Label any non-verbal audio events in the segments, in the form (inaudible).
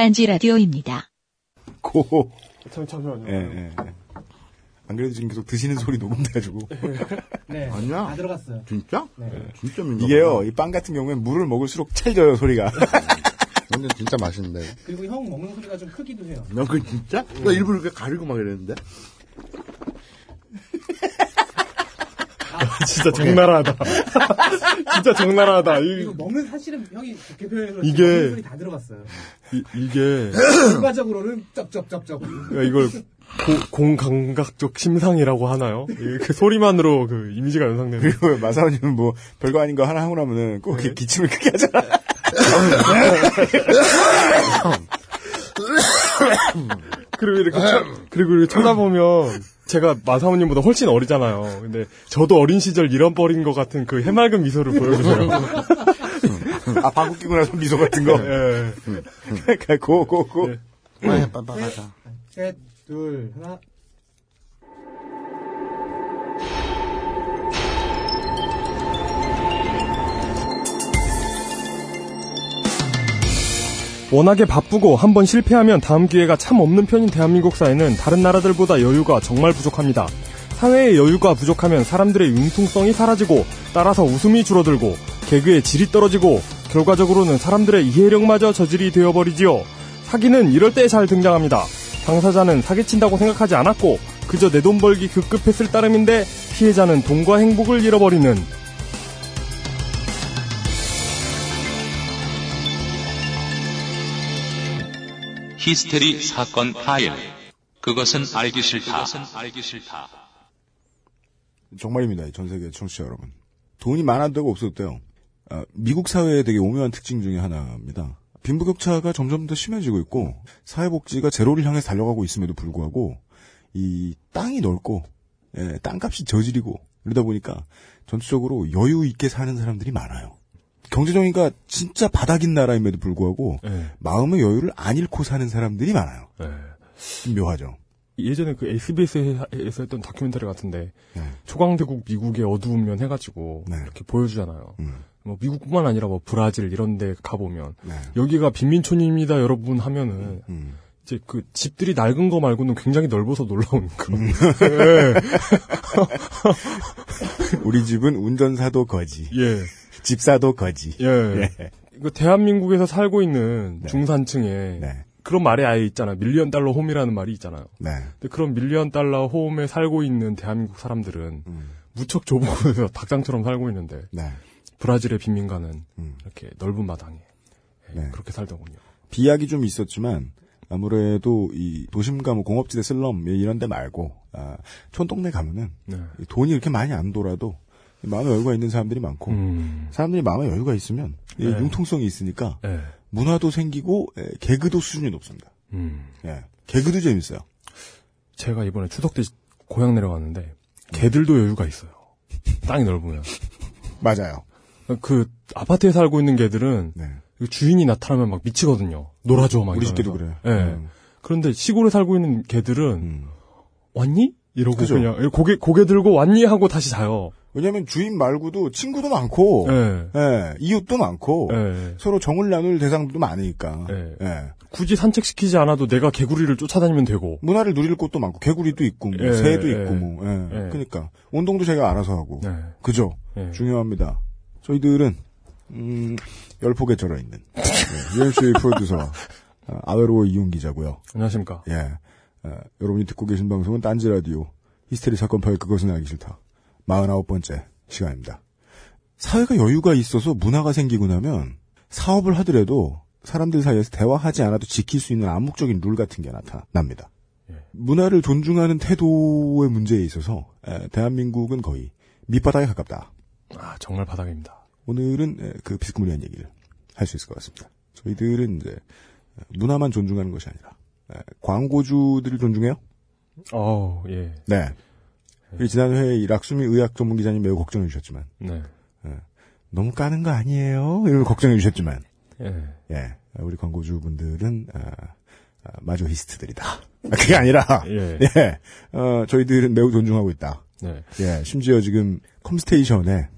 딴지 라디오입니다. 고. 잠, 잠시만요. 예, 예, 예. 안 그래도 지금 계속 드시는 소리 녹음돼가지고. (laughs) 네. 아니야. 다 들어갔어요. 진짜? 네. 진짜 민감. 이게요, 이 빵 같은 경우엔 물을 먹을수록 찰져요, 소리가. 완전 진짜 맛있는데. 그리고 형 먹는 소리가 좀 크기도 해요. 너그 진짜? 나 일부러 이렇게 가리고 막 이랬는데. (laughs) 진짜 적나라하다. 진짜 적나라하다. 이, 그리고 먹는 사실은 형이 좋게 표현해서 이게- 소리 다 들어갔어요. 이, 이게, (clears throat) 결과적으로는 쩝쩝쩝쩝. 야, 이걸 고- 공감각적 심상이라고 하나요? 이- 그 소리만으로 그 이미지가 연상되는. 그리고 마사오님은 뭐, 별거 아닌 거 하나 하고 나면은 꼭 이렇게 기침을 크게 하잖아. 그리고 이렇게, 쳐- 그리고 이렇게 쳐다보면, 제가 마사오님보다 훨씬 어리잖아요. 근데 저도 어린 시절 잃어버린 것 같은 그 해맑은 미소를 보여주세요. 아, 방구 끼고 나서 미소 같은 거. 예. 그러니까 고, 고, 고. 네. 아, 빡빡하다. 셋, 둘, 하나. 워낙에 바쁘고 한번 실패하면 다음 기회가 참 없는 편인 대한민국 사회는 다른 나라들보다 여유가 정말 부족합니다. 사회의 여유가 부족하면 사람들의 융통성이 사라지고 따라서 웃음이 줄어들고 개그의 질이 떨어지고 결과적으로는 사람들의 이해력마저 저질이 되어버리지요. 사기는 이럴 때 잘 등장합니다. 당사자는 사기친다고 생각하지 않았고 그저 내 돈 벌기 급급했을 따름인데 피해자는 돈과 행복을 잃어버리는 히스테리 사건 파일. 그것은 알기 싫다. 알기 싫다. 정말입니다, 전 세계 청취자 여러분. 돈이 많아도 없어도 돼요. 아, 미국 사회의 되게 오묘한 특징 중에 하나입니다. 빈부격차가 점점 더 심해지고 있고 사회복지가 제로를 향해 달려가고 있음에도 불구하고 이 땅이 넓고 예, 땅값이 저질이고 이러다 보니까 전체적으로 여유 있게 사는 사람들이 많아요. 경제정의가 진짜 바닥인 나라임에도 불구하고 예. 마음의 여유를 안 잃고 사는 사람들이 많아요. 예. 묘하죠. 예전에 그 SBS에서 했던 다큐멘터리 같은데 네. 초강대국 미국의 어두운 면 해가지고 네. 이렇게 보여주잖아요. 음, 뭐 미국뿐만 아니라 뭐 브라질 이런 데 가보면 네. 여기가 빈민촌입니다 여러분 하면은 음. 이제 그 집들이 낡은 거 말고는 굉장히 넓어서 놀라운 그런. 음. (laughs) (laughs) 우리 집은 운전사도 거지, 예. 집사도 거지. 예. 예. 이거 대한민국에서 살고 있는 네. 중산층에 네. 그런 말이 아예 있잖아요. 밀리언 달러 홈이라는 말이 있잖아요. 네. 근데 그런 밀리언 달러 홈에 살고 있는 대한민국 사람들은 음. 무척 좁은 곳에서 닭장처럼 살고 있는데 네. 브라질의 빈민가는 음. 이렇게 넓은 마당에 예, 네. 그렇게 살더군요. 비약이 좀 있었지만 아무래도 이 도심가 뭐 공업지대 슬럼 이런 데 말고 아, 촌동네 가면은 네. 이 돈이 이렇게 많이 안 돌아도 마음에 여유가 있는 사람들이 많고 음. 사람들이 마음에 여유가 있으면 이 네. 융통성이 있으니까 예. 문화도 생기고 에, 개그도 수준이 높습니다. 음. 예. 개그도 재밌어요. 제가 이번에 추석 때 고향 내려갔는데 개들도 여유가 있어요. 땅이 넓으면. 맞아요. 그 아파트에 살고 있는 개들은 네. 그 주인이 나타나면 막 미치거든요. 놀아줘 막 우리 집개도 그래요. 예. 음. 그런데 시골에 살고 있는 개들은 음. 왔니? 이러고 그죠. 그냥 고개 고개 들고 왔니 하고 다시 자요. 왜냐면 주인 말고도 친구도 많고 예. 예, 이웃도 많고 예. 서로 정을 나눌 대상도 많으니까 예. 예. 굳이 산책시키지 않아도 내가 개구리를 쫓아다니면 되고. 문화를 누릴 곳도 많고 개구리도 있고 뭐 예, 새도 예. 있고 뭐 예. 예. 그러니까 운동도 제가 알아서 하고 네. 그죠 예. 중요합니다 저희들은 음, 열폭에 절어 있는 예, UMC의 프로듀서 아, 아웨로 이용 기자고요 안녕하십니까. 예 아, 여러분이 듣고 계신 방송은 딴지 라디오 히스테리 사건 파일 그것은 알기 싫다 49번째 시간입니다 사회가 여유가 있어서 문화가 생기고 나면 사업을 하더라도 사람들 사이에서 대화하지 않아도 지킬 수 있는 암묵적인 룰 같은 게 나타납니다. 예. 문화를 존중하는 태도의 문제에 있어서 에, 대한민국은 거의 밑바닥에 가깝다. 아 정말 바닥입니다. 오늘은 에, 그 비스무리한 얘기를 할 수 있을 것 같습니다. 저희들은 이제 에, 문화만 존중하는 것이 아니라 에, 광고주들을 존중해요. 어 예. 네. 그리고 지난 회에 이 락수미 의학 전문 기자님 매우 걱정해 주셨지만 네. 너무 까는 거 아니에요? 이런 걱정해 주셨지만 예. 예, 우리 광고주분들은 아, 아, 마조히스트들이다. 아, 그게 아니라 예. 예, 어, 저희들은 매우 존중하고 있다. 네. 예, 심지어 지금 컴스테이션에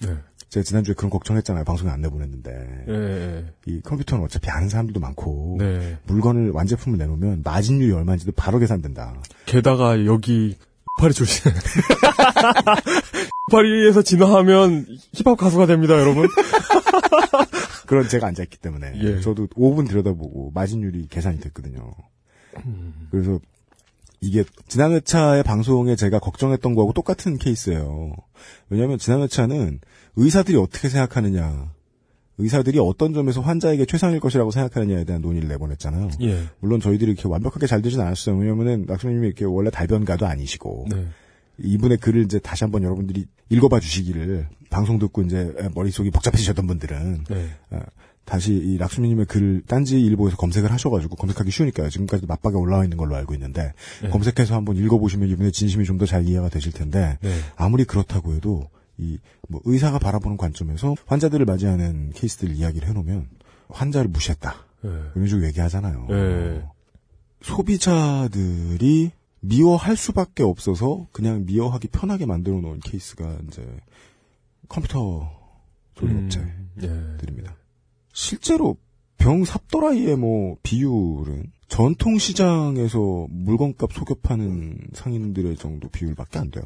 네. 제가 지난주에 그런 걱정했잖아요. 방송에 안 내보냈는데. 예, 예. 이 컴퓨터는 어차피 아는 사람들도 많고. 네. 물건을 완제품을 내놓으면 마진율이 얼마인지도 바로 계산된다. 게다가 여기 파리 출신. 파리에서 진화하면 힙합 가수가 됩니다, 여러분. (laughs) 그런 제가 앉아있기 때문에. 예. 저도 5분 들여다보고 마진율이 계산이 됐거든요. 그래서 이게 지난 회차의 방송에 제가 걱정했던 거하고 똑같은 케이스예요. 왜냐하면 지난 회차는 의사들이 어떻게 생각하느냐, 의사들이 어떤 점에서 환자에게 최상일 것이라고 생각하느냐에 대한 논의를 내보냈잖아요. 예. 물론 저희들이 이렇게 완벽하게 잘 되진 않았어요. 왜냐면은 낙수님이 이렇게 원래 달변가도 아니시고 네. 이분의 글을 이제 다시 한번 여러분들이 읽어봐 주시기를 방송 듣고 이제 머릿속이 복잡해지셨던 분들은 네. 어, 다시 이 락수미님의 글을 딴지 일보에서 검색을 하셔가지고 검색하기 쉬우니까요. 지금까지도 맞박에 올라와 있는 걸로 알고 있는데 네. 검색해서 한번 읽어보시면 이분의 진심이 좀 더 잘 이해가 되실 텐데 네. 아무리 그렇다고 해도 이 뭐 의사가 바라보는 관점에서 환자들을 맞이하는 케이스들 이야기를 해놓으면 환자를 무시했다 네. 이런 식으로 얘기하잖아요. 네. 소비자들이 미워할 수밖에 없어서 그냥 미워하기 편하게 만들어 놓은 케이스가 이제 컴퓨터 조립업체들입니다. 음, 실제로 병 삽도라이의 뭐 비율은 전통 시장에서 물건값 속여 파는 상인들의 정도 비율밖에 안 돼요.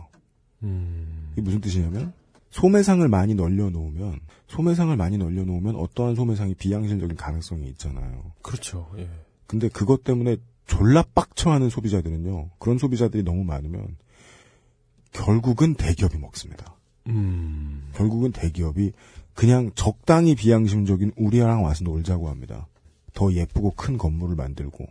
예. 음, 이게 무슨 뜻이냐면 소매상을 많이 널려 놓으면 소매상을 많이 널려 놓으면 어떠한 소매상이 비양심적인 가능성이 있잖아요. 그렇죠. 예. 근데 그것 때문에 졸라 빡쳐하는 소비자들은요. 그런 소비자들이 너무 많으면 결국은 대기업이 먹습니다. 음, 결국은 대기업이 그냥 적당히 비양심적인 우리랑 와서 놀자고 합니다. 더 예쁘고 큰 건물을 만들고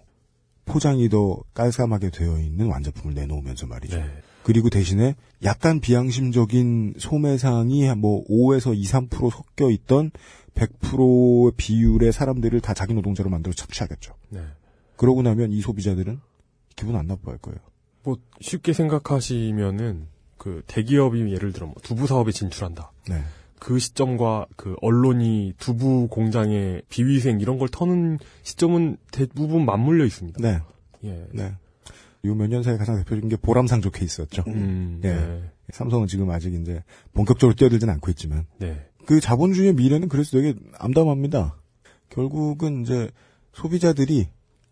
포장이 더 깔끔하게 되어 있는 완제품을 내놓으면서 말이죠. 네. 그리고 대신에 약간 비양심적인 소매상이 뭐 5에서 2, 3% 섞여 있던 100%의 비율의 사람들을 다 자기 노동자로 만들어 착취하겠죠. 네. 그러고 나면 이 소비자들은 기분 안 나빠할 거예요. 뭐 쉽게 생각하시면은 그 대기업이 예를 들어 뭐 두부 사업에 진출한다. 네. 그 시점과 그 언론이 두부 공장의 비위생 이런 걸 터는 시점은 대부분 맞물려 있습니다. 네. 예. 네. 요 몇 년 사이 가장 대표적인 게 보람상조 케이스였죠. 음, 예. 네. 삼성은 지금 아직 이제 본격적으로 뛰어들진 않고 있지만 네. 그 자본주의의 미래는 그래서 되게 암담합니다. 결국은 이제 소비자들이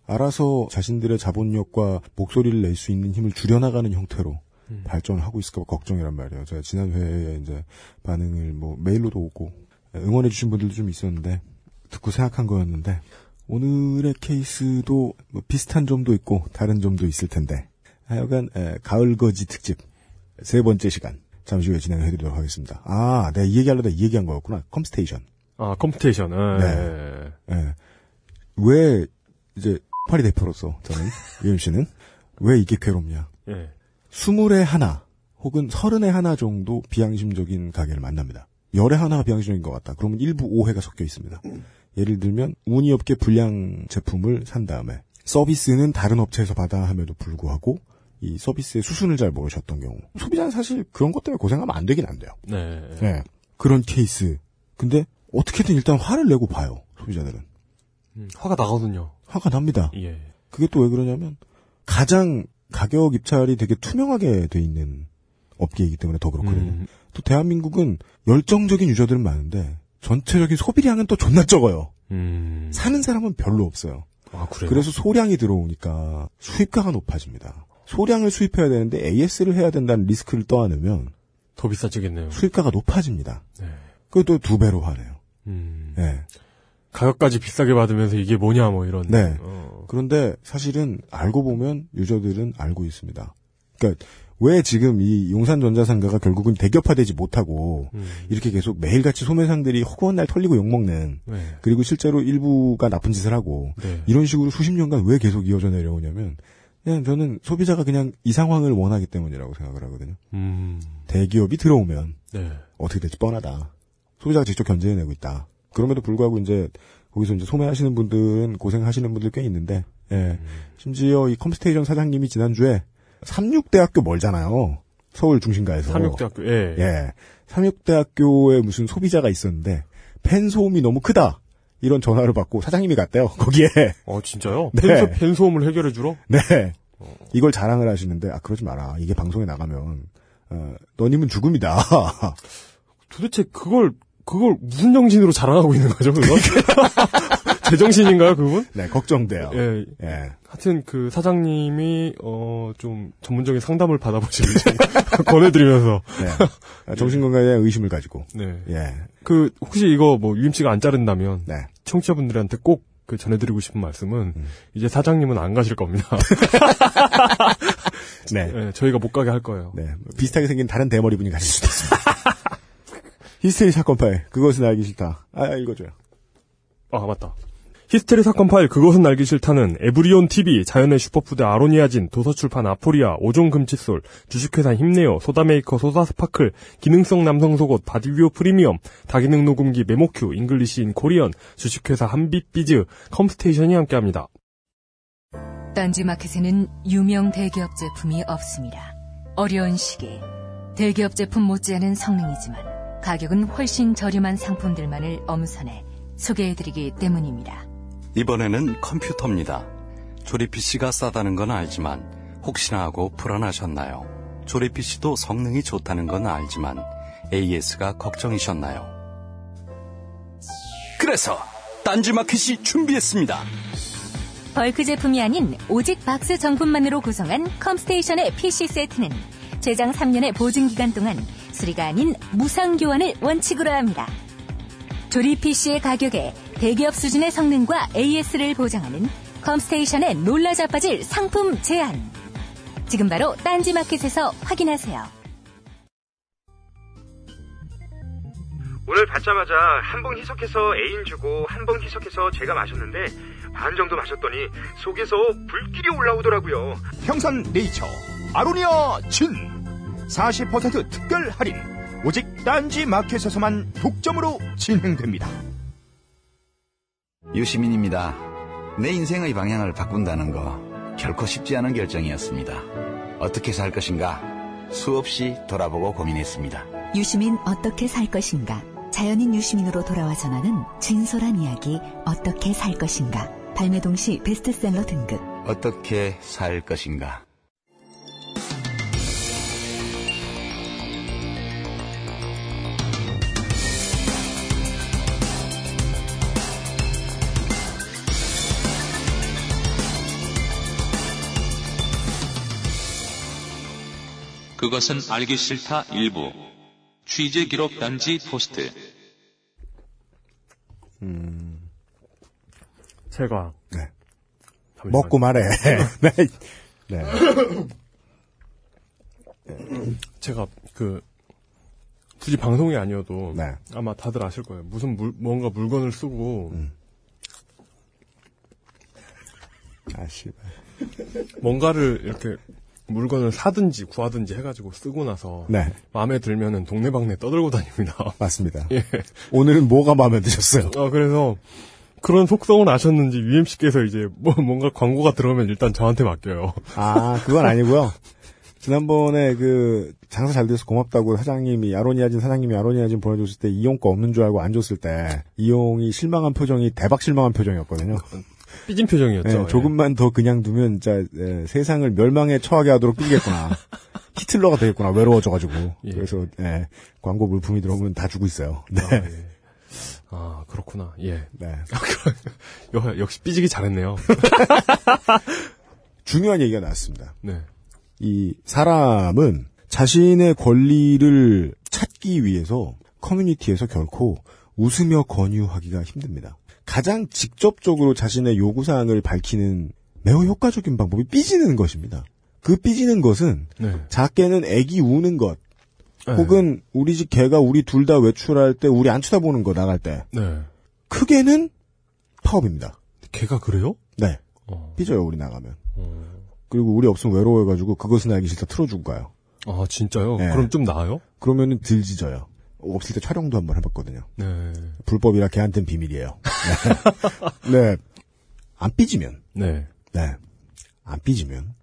알아서 자신들의 자본력과 목소리를 낼 수 있는 힘을 줄여나가는 형태로 음. 발전을 하고 있을까 봐 걱정이란 말이에요. 제가 지난 회에 이제 반응을 뭐 메일로도 오고 응원해주신 분들도 좀 있었는데 듣고 생각한 거였는데 오늘의 케이스도 뭐 비슷한 점도 있고 다른 점도 있을 텐데 하여간 에, 가을걷이 특집 세 번째 시간 잠시 후에 진행해드리도록 하겠습니다. 아, 내가 이 얘기하려다 이 얘기한 거였구나. 컴스테이션. 아, computation. 예. 네. 예. 왜 이제 파리 대표로서 저는 (laughs) 유임 씨는 왜 이게 괴롭냐? 예. 스물에 하나 혹은 서른에 하나 정도 비양심적인 가게를 만납니다. 열에 하나가 비양심적인 것 같다. 그러면 일부 오해가 섞여 있습니다. 예를 들면 운이 없게 불량 제품을 산 다음에 서비스는 다른 업체에서 받아 함에도 불구하고 이 서비스의 수순을 잘 모르셨던 경우 소비자는 사실 그런 것 때문에 고생하면 안 되긴 안 돼요. 네. 예. 그런 케이스. 근데 어떻게든 일단 화를 내고 봐요. 소비자들은. 음, 화가 나거든요. 화가 납니다. 예. 그게 또 왜 그러냐면 가장 가격 입찰이 되게 투명하게 돼 있는 업계이기 때문에 더 그렇거든요. 음, 또 대한민국은 열정적인 유저들은 많은데 전체적인 소비량은 또 존나 적어요. 음. 사는 사람은 별로 없어요. 아, 그래요? 그래서 소량이 들어오니까 수입가가 높아집니다. 소량을 수입해야 되는데 AS를 해야 된다는 리스크를 떠안으면 더 비싸지겠네요. 수입가가 높아집니다. 네. 그것도 두 배로 하네요. 음. 네. 가격까지 비싸게 받으면서 이게 뭐냐, 뭐 이런. 네. 어. 그런데 사실은 알고 보면 유저들은 알고 있습니다. 그러니까 왜 지금 이 용산전자상가가 결국은 대기업화되지 못하고 음. 이렇게 계속 매일같이 소매상들이 허구한 날 털리고 욕먹는 네. 그리고 실제로 일부가 나쁜 짓을 하고 네. 이런 식으로 수십 년간 왜 계속 이어져 내려오냐면 그냥 저는 소비자가 그냥 이 상황을 원하기 때문이라고 생각을 하거든요. 음. 대기업이 들어오면 네. 어떻게 될지 뻔하다. 소비자가 직접 견제해내고 있다. 그럼에도 불구하고 이제 거기서 이제 소매하시는 분들은 고생하시는 분들 꽤 있는데, 예. 심지어 이 컴스테이션 사장님이 지난주에 삼육대학교 멀잖아요. 서울 중심가에서. 삼육대학교, 예. 예. 삼육대학교에 무슨 소비자가 있었는데 팬 소음이 너무 크다. 이런 전화를 받고 사장님이 갔대요. (laughs) 거기에. 어, 진짜요? 네. 팬소, 팬소음을 해결해 주러? 네. 이걸 자랑을 하시는데 아 그러지 마라. 이게 방송에 나가면 어, 너님은 죽음이다. (laughs) 도대체 그걸 그걸 무슨 정신으로 자랑하고 있는 거죠, 그건? (laughs) 제정신인가요, 그분? 네, 걱정돼요. 예. 예. 하여튼 그 사장님이 어 좀 전문적인 상담을 받아보시길 좀 (laughs) 권해드리면서 네. 정신 건강에 대한 의심을 가지고. 네. 예. 그 혹시 이거 뭐 UMC가 안 자른다면 네. 청취자분들한테 꼭 그 전해드리고 싶은 말씀은 이제 사장님은 안 가실 겁니다. (laughs) 네. 네, 저희가 못 가게 할 거예요. 네. 비슷하게 생긴 다른 대머리 분이 가실 수도 있습니다. (laughs) 히스테리 사건 파일. 그것은 알기 싫다. 아, 읽어줘요. 아 맞다. 히스테리 사건 파일 그것은 알기 싫다는 에브리온 TV, 자연의 슈퍼푸드 아로니아진, 도서출판 아포리아, 오종금 칫솔, 주식회사 힘내요, 소다메이커 소다스파클, 기능성 남성 속옷 바디뷰 프리미엄, 다기능 녹음기 메모큐, 잉글리시 인 코리언, 주식회사 한빛비즈, 컴스테이션이 함께합니다. 딴지마켓에는 유명 대기업 제품이 없습니다. 어려운 시기 대기업 제품 못지않은 성능이지만 가격은 훨씬 저렴한 상품들만을 엄선해 소개해드리기 때문입니다. 이번에는 컴퓨터입니다. 조립 PC가 싸다는 건 알지만 혹시나 하고 불안하셨나요? 조립 PC도 성능이 좋다는 건 알지만 AS가 걱정이셨나요? 그래서 딴지마켓이 준비했습니다. 벌크 제품이 아닌 오직 박스 정품만으로 구성한 컴스테이션의 PC 세트는 최장 3년의 보증 기간 동안 수리가 아닌 무상 교환을 원칙으로 합니다. 조립 PC의 가격에 대기업 수준의 성능과 AS를 보장하는 컴스테이션의 놀라 자빠질 상품 제안. 지금 바로 딴지마켓에서 확인하세요. 오늘 받자마자 한봉 희석해서 애인 주고 한봉 희석해서 제가 마셨는데 반 정도 마셨더니 속에서 불길이 올라오더라고요. 평산 네이처 아로니아 진 40% 특별 할인 오직 딴지 마켓에서만 독점으로 진행됩니다. 유시민입니다. 내 인생의 방향을 바꾼다는 거 결코 쉽지 않은 결정이었습니다. 어떻게 살 것인가 수없이 돌아보고 고민했습니다. 유시민 어떻게 살 것인가? 자연인 유시민으로 돌아와 전하는 진솔한 이야기 어떻게 살 것인가? 발매 동시 베스트셀러 등급. 어떻게 살 것인가? 그것은 알기 싫다 일부. 취재 기록 단지 포스트. 제가 네. 잠시만요. 먹고 말해. (laughs) 네. 네. 제가 그 굳이 방송이 아니어도 네. 아마 다들 아실 거예요. 무슨 물, 뭔가 물건을 쓰고 아, 씨발. 뭔가를 이렇게 물건을 사든지 구하든지 해가지고 쓰고 나서 네. 마음에 들면은 동네방네 떠들고 다닙니다. (laughs) 맞습니다. 예. 오늘은 뭐가 마음에 드셨어요? 어, 그래서 그런 속성을 아셨는지 UMC께서 이제 뭐 뭔가 광고가 들어오면 일단 저한테 맡겨요. 아, 그건 아니고요. 지난번에 그 장사 잘 돼서 고맙다고 사장님이 아로니아진 사장님이 아로니아진 보내줬을 때 이용 거 없는 줄 알고 안 줬을 때 이용이 실망한 표정이 대박 실망한 표정이었거든요. 삐진 표정이었죠. 네, 예. 조금만 더 그냥 두면 진짜 예, 세상을 멸망에 처하게 하도록 뛰겠구나. (laughs) 히틀러가 되겠구나. 외로워져가지고. 예. 그래서 예, 광고 물품이 들어오면 다 주고 있어요. 네. 아, 예. 아, 그렇구나. 예. 네. (laughs) 여- 역시 삐지기 잘했네요. (laughs) 중요한 얘기가 나왔습니다. 네. 이 사람은 자신의 권리를 찾기 위해서 커뮤니티에서 결코 웃으며 권유하기가 힘듭니다. 가장 직접적으로 자신의 요구사항을 밝히는 매우 효과적인 방법이 삐지는 것입니다. 그 삐지는 것은 네. 작게는 애기 우는 것, 네. 혹은 우리 집 개가 우리 둘 다 외출할 때 우리 안 쳐다보는 거 나갈 때 네. 크게는 파업입니다. 걔가 그래요? 네. 어. 삐져요 우리 나가면. 그리고 우리 없으면 외로워해가지고 그것은 알기 싫다 틀어주고 가요. 아, 진짜요? 네. 그럼 좀 나아요? 그러면은 들 짖어요. 없을 때 촬영도 한번 해봤거든요. 네. 불법이라 걔한테는 비밀이에요. (laughs) 네. 네. 안 삐지면, 네. 네. 안 삐지면,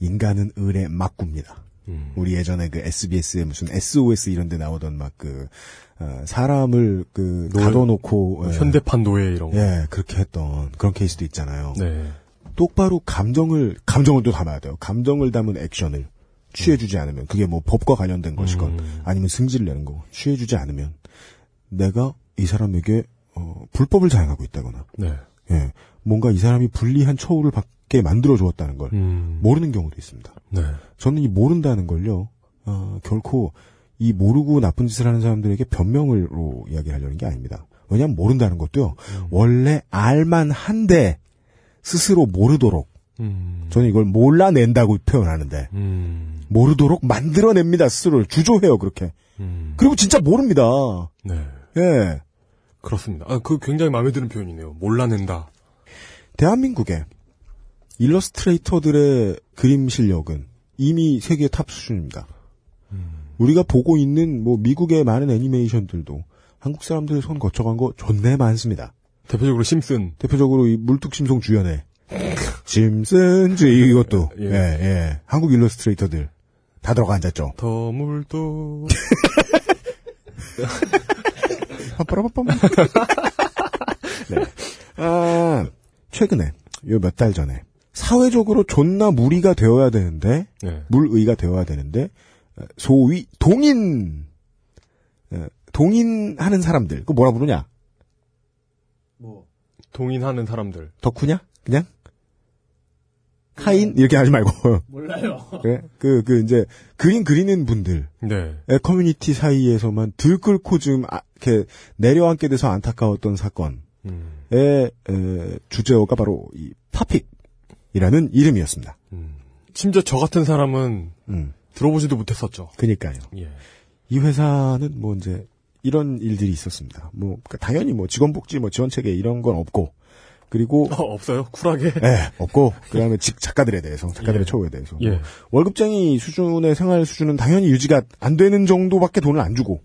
인간은 을에 막굽니다. 음. 우리 예전에 그 SBS에 무슨 SOS 이런 데 나오던 막 그, 어, 사람을 그, 가둬놓고, 예. 현대판 노예 이런 거. 예, 그렇게 했던 그런 케이스도 있잖아요. 네. 똑바로 감정을, 감정을 또 담아야 돼요. 감정을 담은 액션을 취해주지 않으면, 그게 뭐 법과 관련된 것이건, 음. 아니면 승질을 내는 거, 취해주지 않으면, 내가 이 사람에게 어, 불법을 자행하고 있다거나 네. 예, 뭔가 이 사람이 불리한 처우를 받게 만들어 주었다는 걸 음. 모르는 경우도 있습니다. 네. 저는 이 모른다는 걸요, 어, 결코 이 모르고 나쁜 짓을 하는 사람들에게 변명으로 이야기를 하려는 게 아닙니다. 왜냐하면 모른다는 것도요, 원래 알만 한데 스스로 모르도록 음. 저는 이걸 몰라낸다고 표현하는데 음. 모르도록 만들어냅니다 스스로를 주조해요 그렇게. 음. 그리고 진짜 모릅니다. 네. 예. 그렇습니다. 아, 그 굉장히 마음에 드는 표현이네요. 몰라낸다. 대한민국의 일러스트레이터들의 그림 실력은 이미 세계 탑 수준입니다. 우리가 보고 있는 뭐 미국의 많은 애니메이션들도 한국 사람들 손 거쳐간 거 존내 많습니다. 대표적으로 심슨. 대표적으로 이 물뚝심송 주연의 (laughs) 심슨즈 이것도 예. 예, 예. 한국 일러스트레이터들 다 들어가 앉았죠. 더 물도. 빠빠라빠빰. 네. 아, 최근에, 요 몇 달 전에, 사회적으로 존나 무리가 되어야 되는데, 네. 물의가 되어야 되는데, 어, 소위 동인, 어, 동인하는 사람들, 그 뭐라 부르냐? 뭐 동인하는 사람들. 덕후냐? 그냥? 하인? 이렇게 하지 말고. 몰라요. 그래? (laughs) 그, 그, 이제, 그림 그리는 분들. 네. 의 커뮤니티 사이에서만 들끓고 좀, 아, 이렇게, 내려앉게 돼서 안타까웠던 사건의, 음. 에, 주제어가 바로, 이, 팝픽이라는 이름이었습니다. 심지어 저 같은 사람은 음, 들어보지도 못했었죠. 그니까요. 예. 이 회사는 뭐, 이제, 이런 일들이 있었습니다. 뭐, 그러니까 당연히 뭐, 직원복지, 뭐, 지원체계 이런 건 없고, 그리고, 어, 없어요. 쿨하게. 예, 없고, 그 다음에 직 작가들에 대해서, 작가들의 예. 처우에 대해서. 예. 뭐 월급쟁이 수준의 생활 수준은 당연히 유지가 안 되는 정도밖에 돈을 안 주고,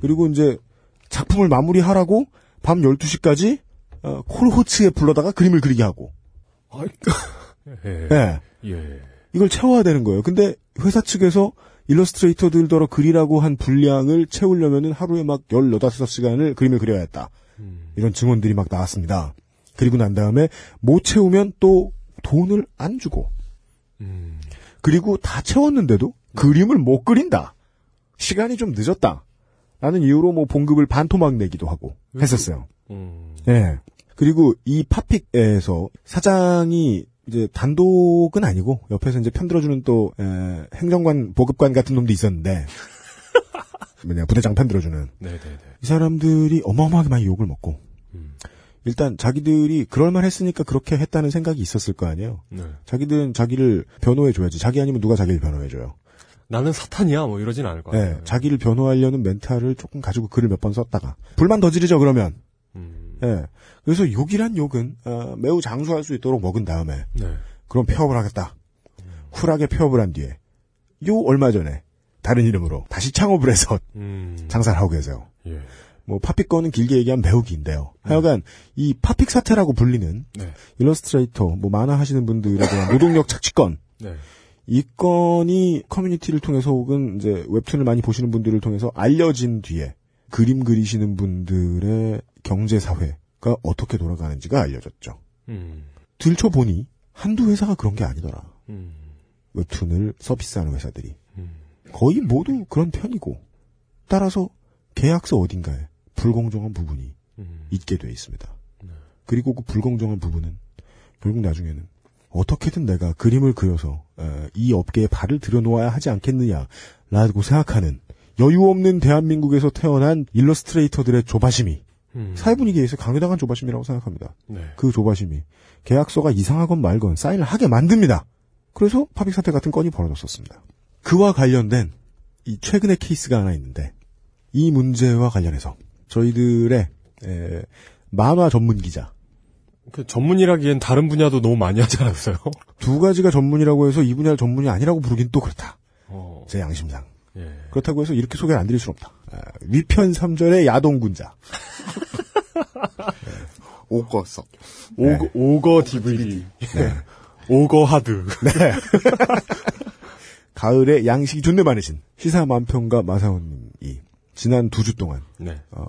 그리고 이제 작품을 마무리하라고 밤 12시까지, 어, 콜호츠에 불러다가 그림을 그리게 하고, (laughs) 예. 예. 예. 이걸 채워야 되는 거예요. 근데 회사 측에서 일러스트레이터들더러 그리라고 한 분량을 채우려면은 하루에 막 15시간을 그림을 그려야 했다. 이런 증언들이 막 나왔습니다. 그리고 난 다음에 못 채우면 또 돈을 안 주고, 그리고 다 채웠는데도 그림을 못 그린다. 시간이 좀 늦었다. 라는 이유로 뭐 봉급을 반토막 내기도 하고 했었어요. 음. 예. 그리고 이 팝픽에서 사장이 이제 단독은 아니고 옆에서 이제 편들어주는 또 에, 행정관 보급관 같은 놈도 있었는데 (laughs) 뭐냐 부대장 편들어주는 네네네. 이 사람들이 어마어마하게 많이 욕을 먹고 일단 자기들이 그럴만 했으니까 그렇게 했다는 생각이 있었을 거 아니에요. 네. 자기들은 자기를 변호해줘야지. 자기 아니면 누가 자기를 변호해줘요. 나는 사탄이야, 뭐 이러진 않을 것 같아요. 예, 자기를 변호하려는 멘탈을 조금 가지고 글을 몇 번 썼다가 불만 더 지르죠 그러면. 음. 예. 그래서 욕이란 욕은 어, 매우 장수할 수 있도록 먹은 다음에 네. 그럼 폐업을 하겠다. 쿨하게 폐업을 한 뒤에 요 얼마 전에 다른 이름으로 다시 창업을 해서 음. 장사를 하고 계세요. 예. 뭐 건은 길게 얘기하면 매우 긴데요. 하여간 이 팝픽 사태라고 불리는 네. 일러스트레이터, 뭐 만화 하시는 분들에 대한 노동력 착취건 네. 이 건이 커뮤니티를 통해서 혹은 이제 웹툰을 많이 보시는 분들을 통해서 알려진 뒤에 그림 그리시는 분들의 경제 사회가 어떻게 돌아가는지가 알려졌죠. 음. 들춰보니 한두 회사가 그런 게 아니더라. 음. 웹툰을 서비스하는 회사들이 음. 거의 모두 그런 편이고 따라서 계약서 어딘가에 불공정한 부분이 음. 있게 돼 있습니다. 네. 그리고 그 불공정한 부분은 결국 나중에는 어떻게든 내가 그림을 그려서 에, 이 업계에 발을 들여놓아야 하지 않겠느냐라고 생각하는 여유 없는 대한민국에서 태어난 일러스트레이터들의 조바심이 음. 사회 분위기에서 강요당한 조바심이라고 생각합니다. 네. 그 조바심이 계약서가 이상하건 말건 사인을 하게 만듭니다. 그래서 파빅 사태 같은 건이 벌어졌었습니다. 그와 관련된 이 최근의 케이스가 하나 있는데 이 문제와 관련해서 저희들의 에, 만화 전문 기자 그 전문이라기엔 다른 분야도 너무 많이 하지 않았어요? (laughs) 두 가지가 전문이라고 해서 이 분야 전문이 아니라고 부르긴 또 그렇다. 어. 제 양심상. 예. 그렇다고 해서 이렇게 소개를 안 드릴 수는 없다. 아, 위편 3절의 야동군자. (laughs) 오거석. 오거, 오거 DVD. 오거 하드. 네. (laughs) 가을에 양식이 존내 많으신 시사 만평가 마사오님이 지난 두 주 동안 네. 어,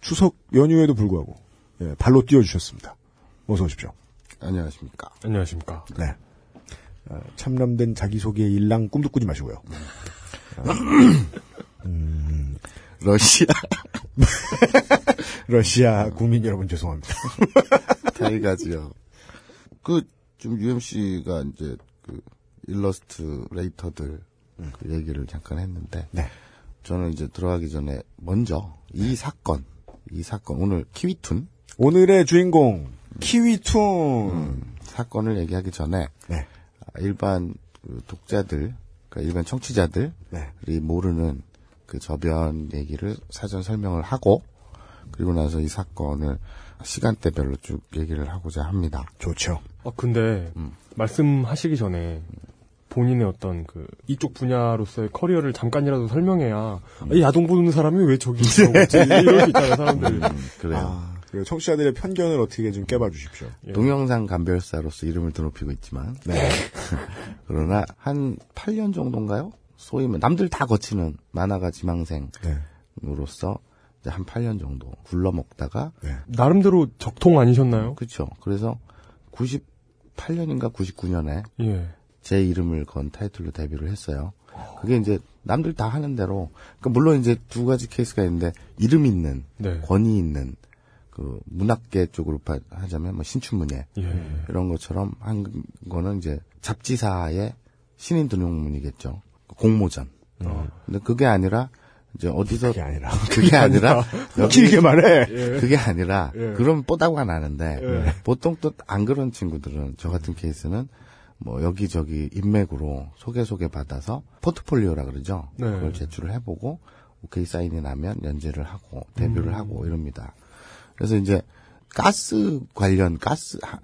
추석 연휴에도 불구하고 예, 발로 뛰어주셨습니다. 어서 오십시오. 안녕하십니까. 안녕하십니까. 네. 어, 참람된 자기소개 일랑 꿈도 꾸지 마시고요. 러시아. (laughs) 러시아 국민 여러분 죄송합니다. (laughs) 타이가즈요. 그, 좀 UMC가 이제 그 일러스트레이터들 그 얘기를 잠깐 했는데. 네. 저는 이제 들어가기 전에 먼저 이 사건, 이 사건, 오늘 키위툰. 오늘의 주인공, 키위툰. 음, 사건을 얘기하기 전에. 네. 아, 일반 그 독자들, 그러니까 일반 청취자들이 네. 모르는 그 저변 얘기를 사전 설명을 하고, 그리고 나서 이 사건을 시간대별로 쭉 얘기를 하고자 합니다. 좋죠. 아, 근데, 말씀하시기 전에, 본인의 어떤 그, 이쪽 분야로서의 커리어를 잠깐이라도 설명해야, 이 야동 보는 사람이 왜 저기 있어? 이럴 수 있잖아요, 사람들. 그래요. 아, 그 청취자들의 편견을 어떻게 좀 깨봐 주십시오. 동영상 감별사로서 이름을 드높이고 있지만, 네. (laughs) 그러나 한 8년 정도인가요? 소위 말 남들 다 거치는 만화가 지망생으로서 이제 한 8년 정도 굴러먹다가 나름대로 적통 아니셨나요? 그렇죠. 그래서 98년인가 99년에 예. 제 이름을 건 타이틀로 데뷔를 했어요. 그게 이제 남들 다 하는 대로 그러니까 물론 이제 두 가지 케이스가 있는데 이름 있는 네. 권위 있는 그 문학계 쪽으로 파- 하자면 뭐 신춘문예 예. 이런 것처럼 한 거는 이제 잡지사의 신인 등용문이겠죠. 공모전. 근데 그게 아니라 이제 어디서 그게 아니라. (laughs) 그게 아니라 길게 말해. (laughs) 그게 아니라 예. 그럼 뽀다구가 나는데 예. 보통 또 안 그런 친구들은 저 같은 케이스는 뭐 여기저기 인맥으로 소개 소개 받아서 포트폴리오라 그러죠. 네. 그걸 제출을 해보고 오케이 사인이 나면 연재를 하고 데뷔를 음. 하고 이럽니다. 그래서 이제 가스 관련 가스 하-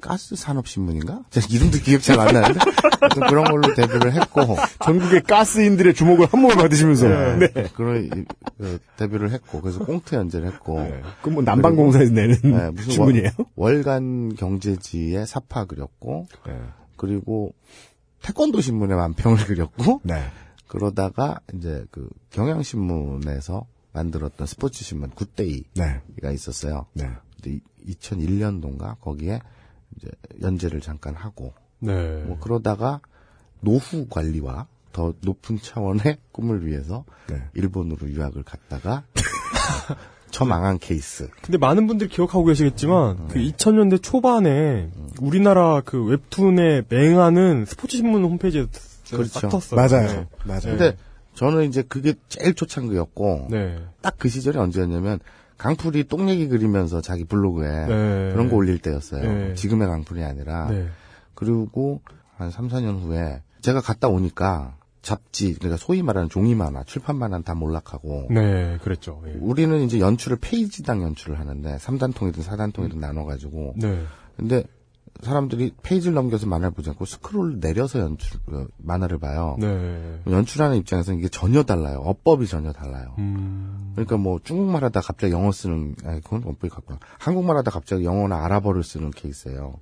가스 산업 신문인가? 제가 이름도 기억 잘 안 나는데 그런 걸로 데뷔를 했고 전국의 가스인들의 주목을 한 몸에 받으시면서. 네. 그런 이- 그 데뷔를 했고 그래서 꽁트 연재를 했고 그럼 뭐 남방공사에서 내는 네, 무슨 신문이에요? 월, 간 경제지에 사파 그렸고 네. 그리고 태권도 신문에 만평을 그렸고 네. 그러다가 이제 그 경향신문에서 만들었던 스포츠 신문 굿데이가 네. 있었어요. 네. 근데 2001년도인가 거기에 이제 연재를 잠깐 하고 네. 뭐 그러다가 노후 관리와 더 높은 차원의 꿈을 위해서 네. 일본으로 유학을 갔다가 (laughs) 처망한 케이스. 근데 많은 분들이 기억하고 계시겠지만 음. 그 2000년대 초반에 우리나라 그 웹툰에 맹하는 스포츠 신문 홈페이지에 그렇죠. 싹 떴어요. 맞아요. 네. 맞아요. 근데 저는 이제 그게 제일 초창기였고 네. 딱 그 시절이 언제였냐면 강풀이 똥 얘기 그리면서 자기 블로그에 네. 그런 거 올릴 때였어요. 네. 지금의 강풀이 아니라. 네. 그리고 한 3, 4년 후에 제가 갔다 오니까 잡지, 그러니까 소위 말하는 종이 만화, 출판 만화는 다 몰락하고 네, 그랬죠. 예. 우리는 이제 연출을 페이지당 연출을 하는데 3단통이든 4단통이든 음. 나눠가지고 네. 근데 사람들이 페이지를 넘겨서 만화를 보지 않고 스크롤을 내려서 연출 어, 만화를 봐요. 네. 연출하는 입장에서는 이게 전혀 달라요. 어법이 전혀 달라요. 음. 그러니까 뭐 중국말 하다 갑자기 영어 쓰는 아니 그건 어법이 같구나. 한국말 하다 갑자기 영어나 아랍어를 쓰는 케이스예요.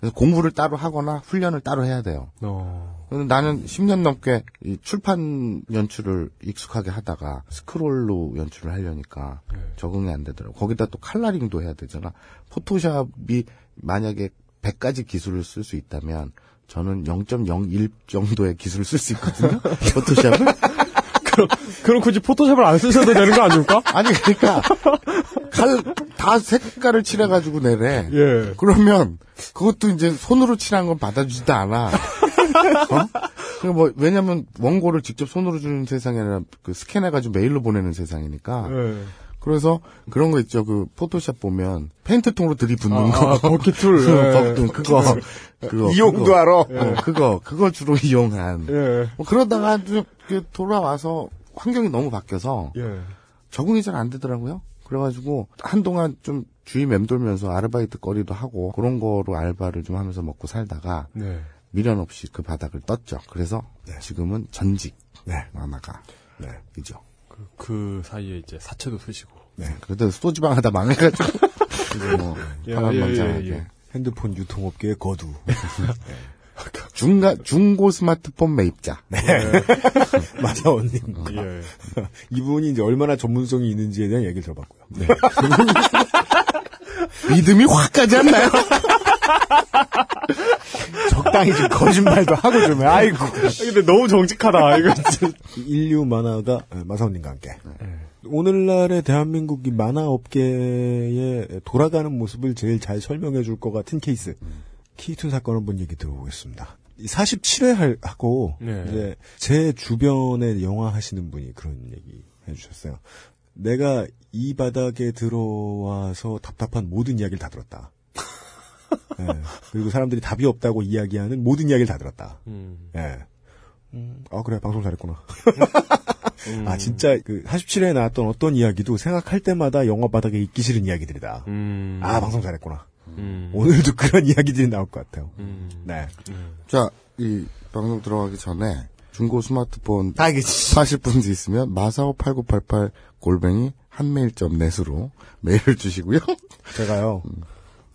그래서 공부를 따로 하거나 훈련을 따로 해야 돼요. 어. 나는 10년 넘게 이 출판 연출을 익숙하게 하다가 스크롤로 연출을 하려니까 네. 적응이 안 되더라고. 거기다 또 칼라링도 해야 되잖아. 포토샵이 만약에 100가지 기술을 쓸 수 있다면 저는 0.01 정도의 기술을 쓸 수 있거든요. (laughs) 포토샵을. 그럼, 그럼 굳이 포토샵을 안 쓰셔도 되는 거 아닙니까? (laughs) 아니 그러니까 칼 다 색깔을 칠해가지고 내래. 예. 그러면 그것도 이제 손으로 칠한 건 받아주지도 않아. 어? 그뭐 왜냐면 원고를 직접 손으로 주는 세상이 아니라 그 스캔해가지고 메일로 보내는 세상이니까. 예. 그래서 그런 거 있죠. 그 포토샵 보면 페인트통으로 들이붓는 아, 거. 아, bucket tool. 그 예. 버튼 그거. 그거. 이용도 그거. 알아. 어, 그거. 그거 주로 (laughs) 이용한. 예. 뭐 그러다가 좀그 돌아와서 환경이 너무 바뀌어서 예. 적응이 잘 안 되더라고요. 그래가지고 한동안 좀 주위 맴돌면서 아르바이트 거리도 하고 그런 거로 알바를 좀 하면서 먹고 살다가 네. 미련 없이 그 바닥을 떴죠. 그래서 지금은 전직 네. 만화가 네. 이죠. 그, 그 사이에 이제 사채도 쓰시고. 네. 그래도 소지방 하다 망해가지고 (laughs) 이제 뭐 예, 파란망장하게 예, 예, 예. 핸드폰 유통업계의 거두. (laughs) 중가 중고 스마트폰 매입자. (laughs) 마사오님. 예. 이분이 이제 얼마나 전문성이 있는지에 대한 얘기를 들어봤고요. 네. 믿음이 확 가지 않나요? (laughs) 적당히 좀 거짓말도 하고 좀 해. 아이고. 근데 너무 정직하다, 이거 진짜. 인류 만화가 네, 마사오님과 함께 오늘날의 대한민국 이 만화 업계의 돌아가는 모습을 제일 잘 설명해 줄 것 같은 케이스. 키이툰 사건 한번 얘기 들어보겠습니다. 47회 하고 네. 이제 제 주변에 영화 하시는 분이 그런 얘기 해주셨어요. 내가 이 바닥에 들어와서 답답한 모든 이야기를 다 들었다. (laughs) 예, 그리고 사람들이 답이 없다고 이야기하는 모든 이야기를 다 들었다. 음. 예. 음, 아 그래 방송 잘했구나. (laughs) 아 진짜 그 47회에 나왔던 어떤 이야기도 생각할 때마다 영화 바닥에 있기 싫은 이야기들이다. 음. 아 방송 잘했구나. 음. 오늘도 그런 이야기들이 나올 것 같아요. 음. 네. 자, 이 방송 들어가기 전에 중고 스마트폰 다 알겠지. 사실 분이 있으면 마사오 8988 골뱅이 한메일.net으로 메일을 주시고요. 제가요.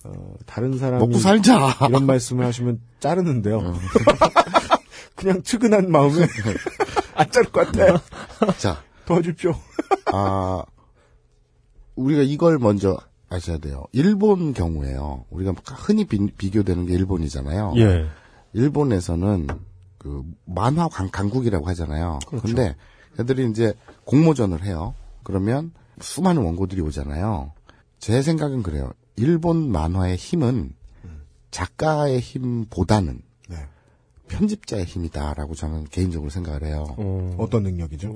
어, 다른 사람이 먹고 살자. 이런 말씀을 하시면 자르는데요. (laughs) 그냥 측은한 마음에 (laughs) 안 자를 것 같아요. 자, 도와주십시오. 아, 우리가 이걸 먼저 아셔야 돼요. 일본 경우에요. 우리가 흔히 비, 교되는게 일본이잖아요. 예. 일본에서는 그 만화 강, 강국이라고 하잖아요. 그렇죠. 근데 애들이 이제 공모전을 해요. 그러면 수많은 원고들이 오잖아요. 제 생각은 그래요. 일본 만화의 힘은 작가의 힘보다는 네. 편집자의 힘이다라고 저는 개인적으로 생각을 해요. 어. 어떤 능력이죠?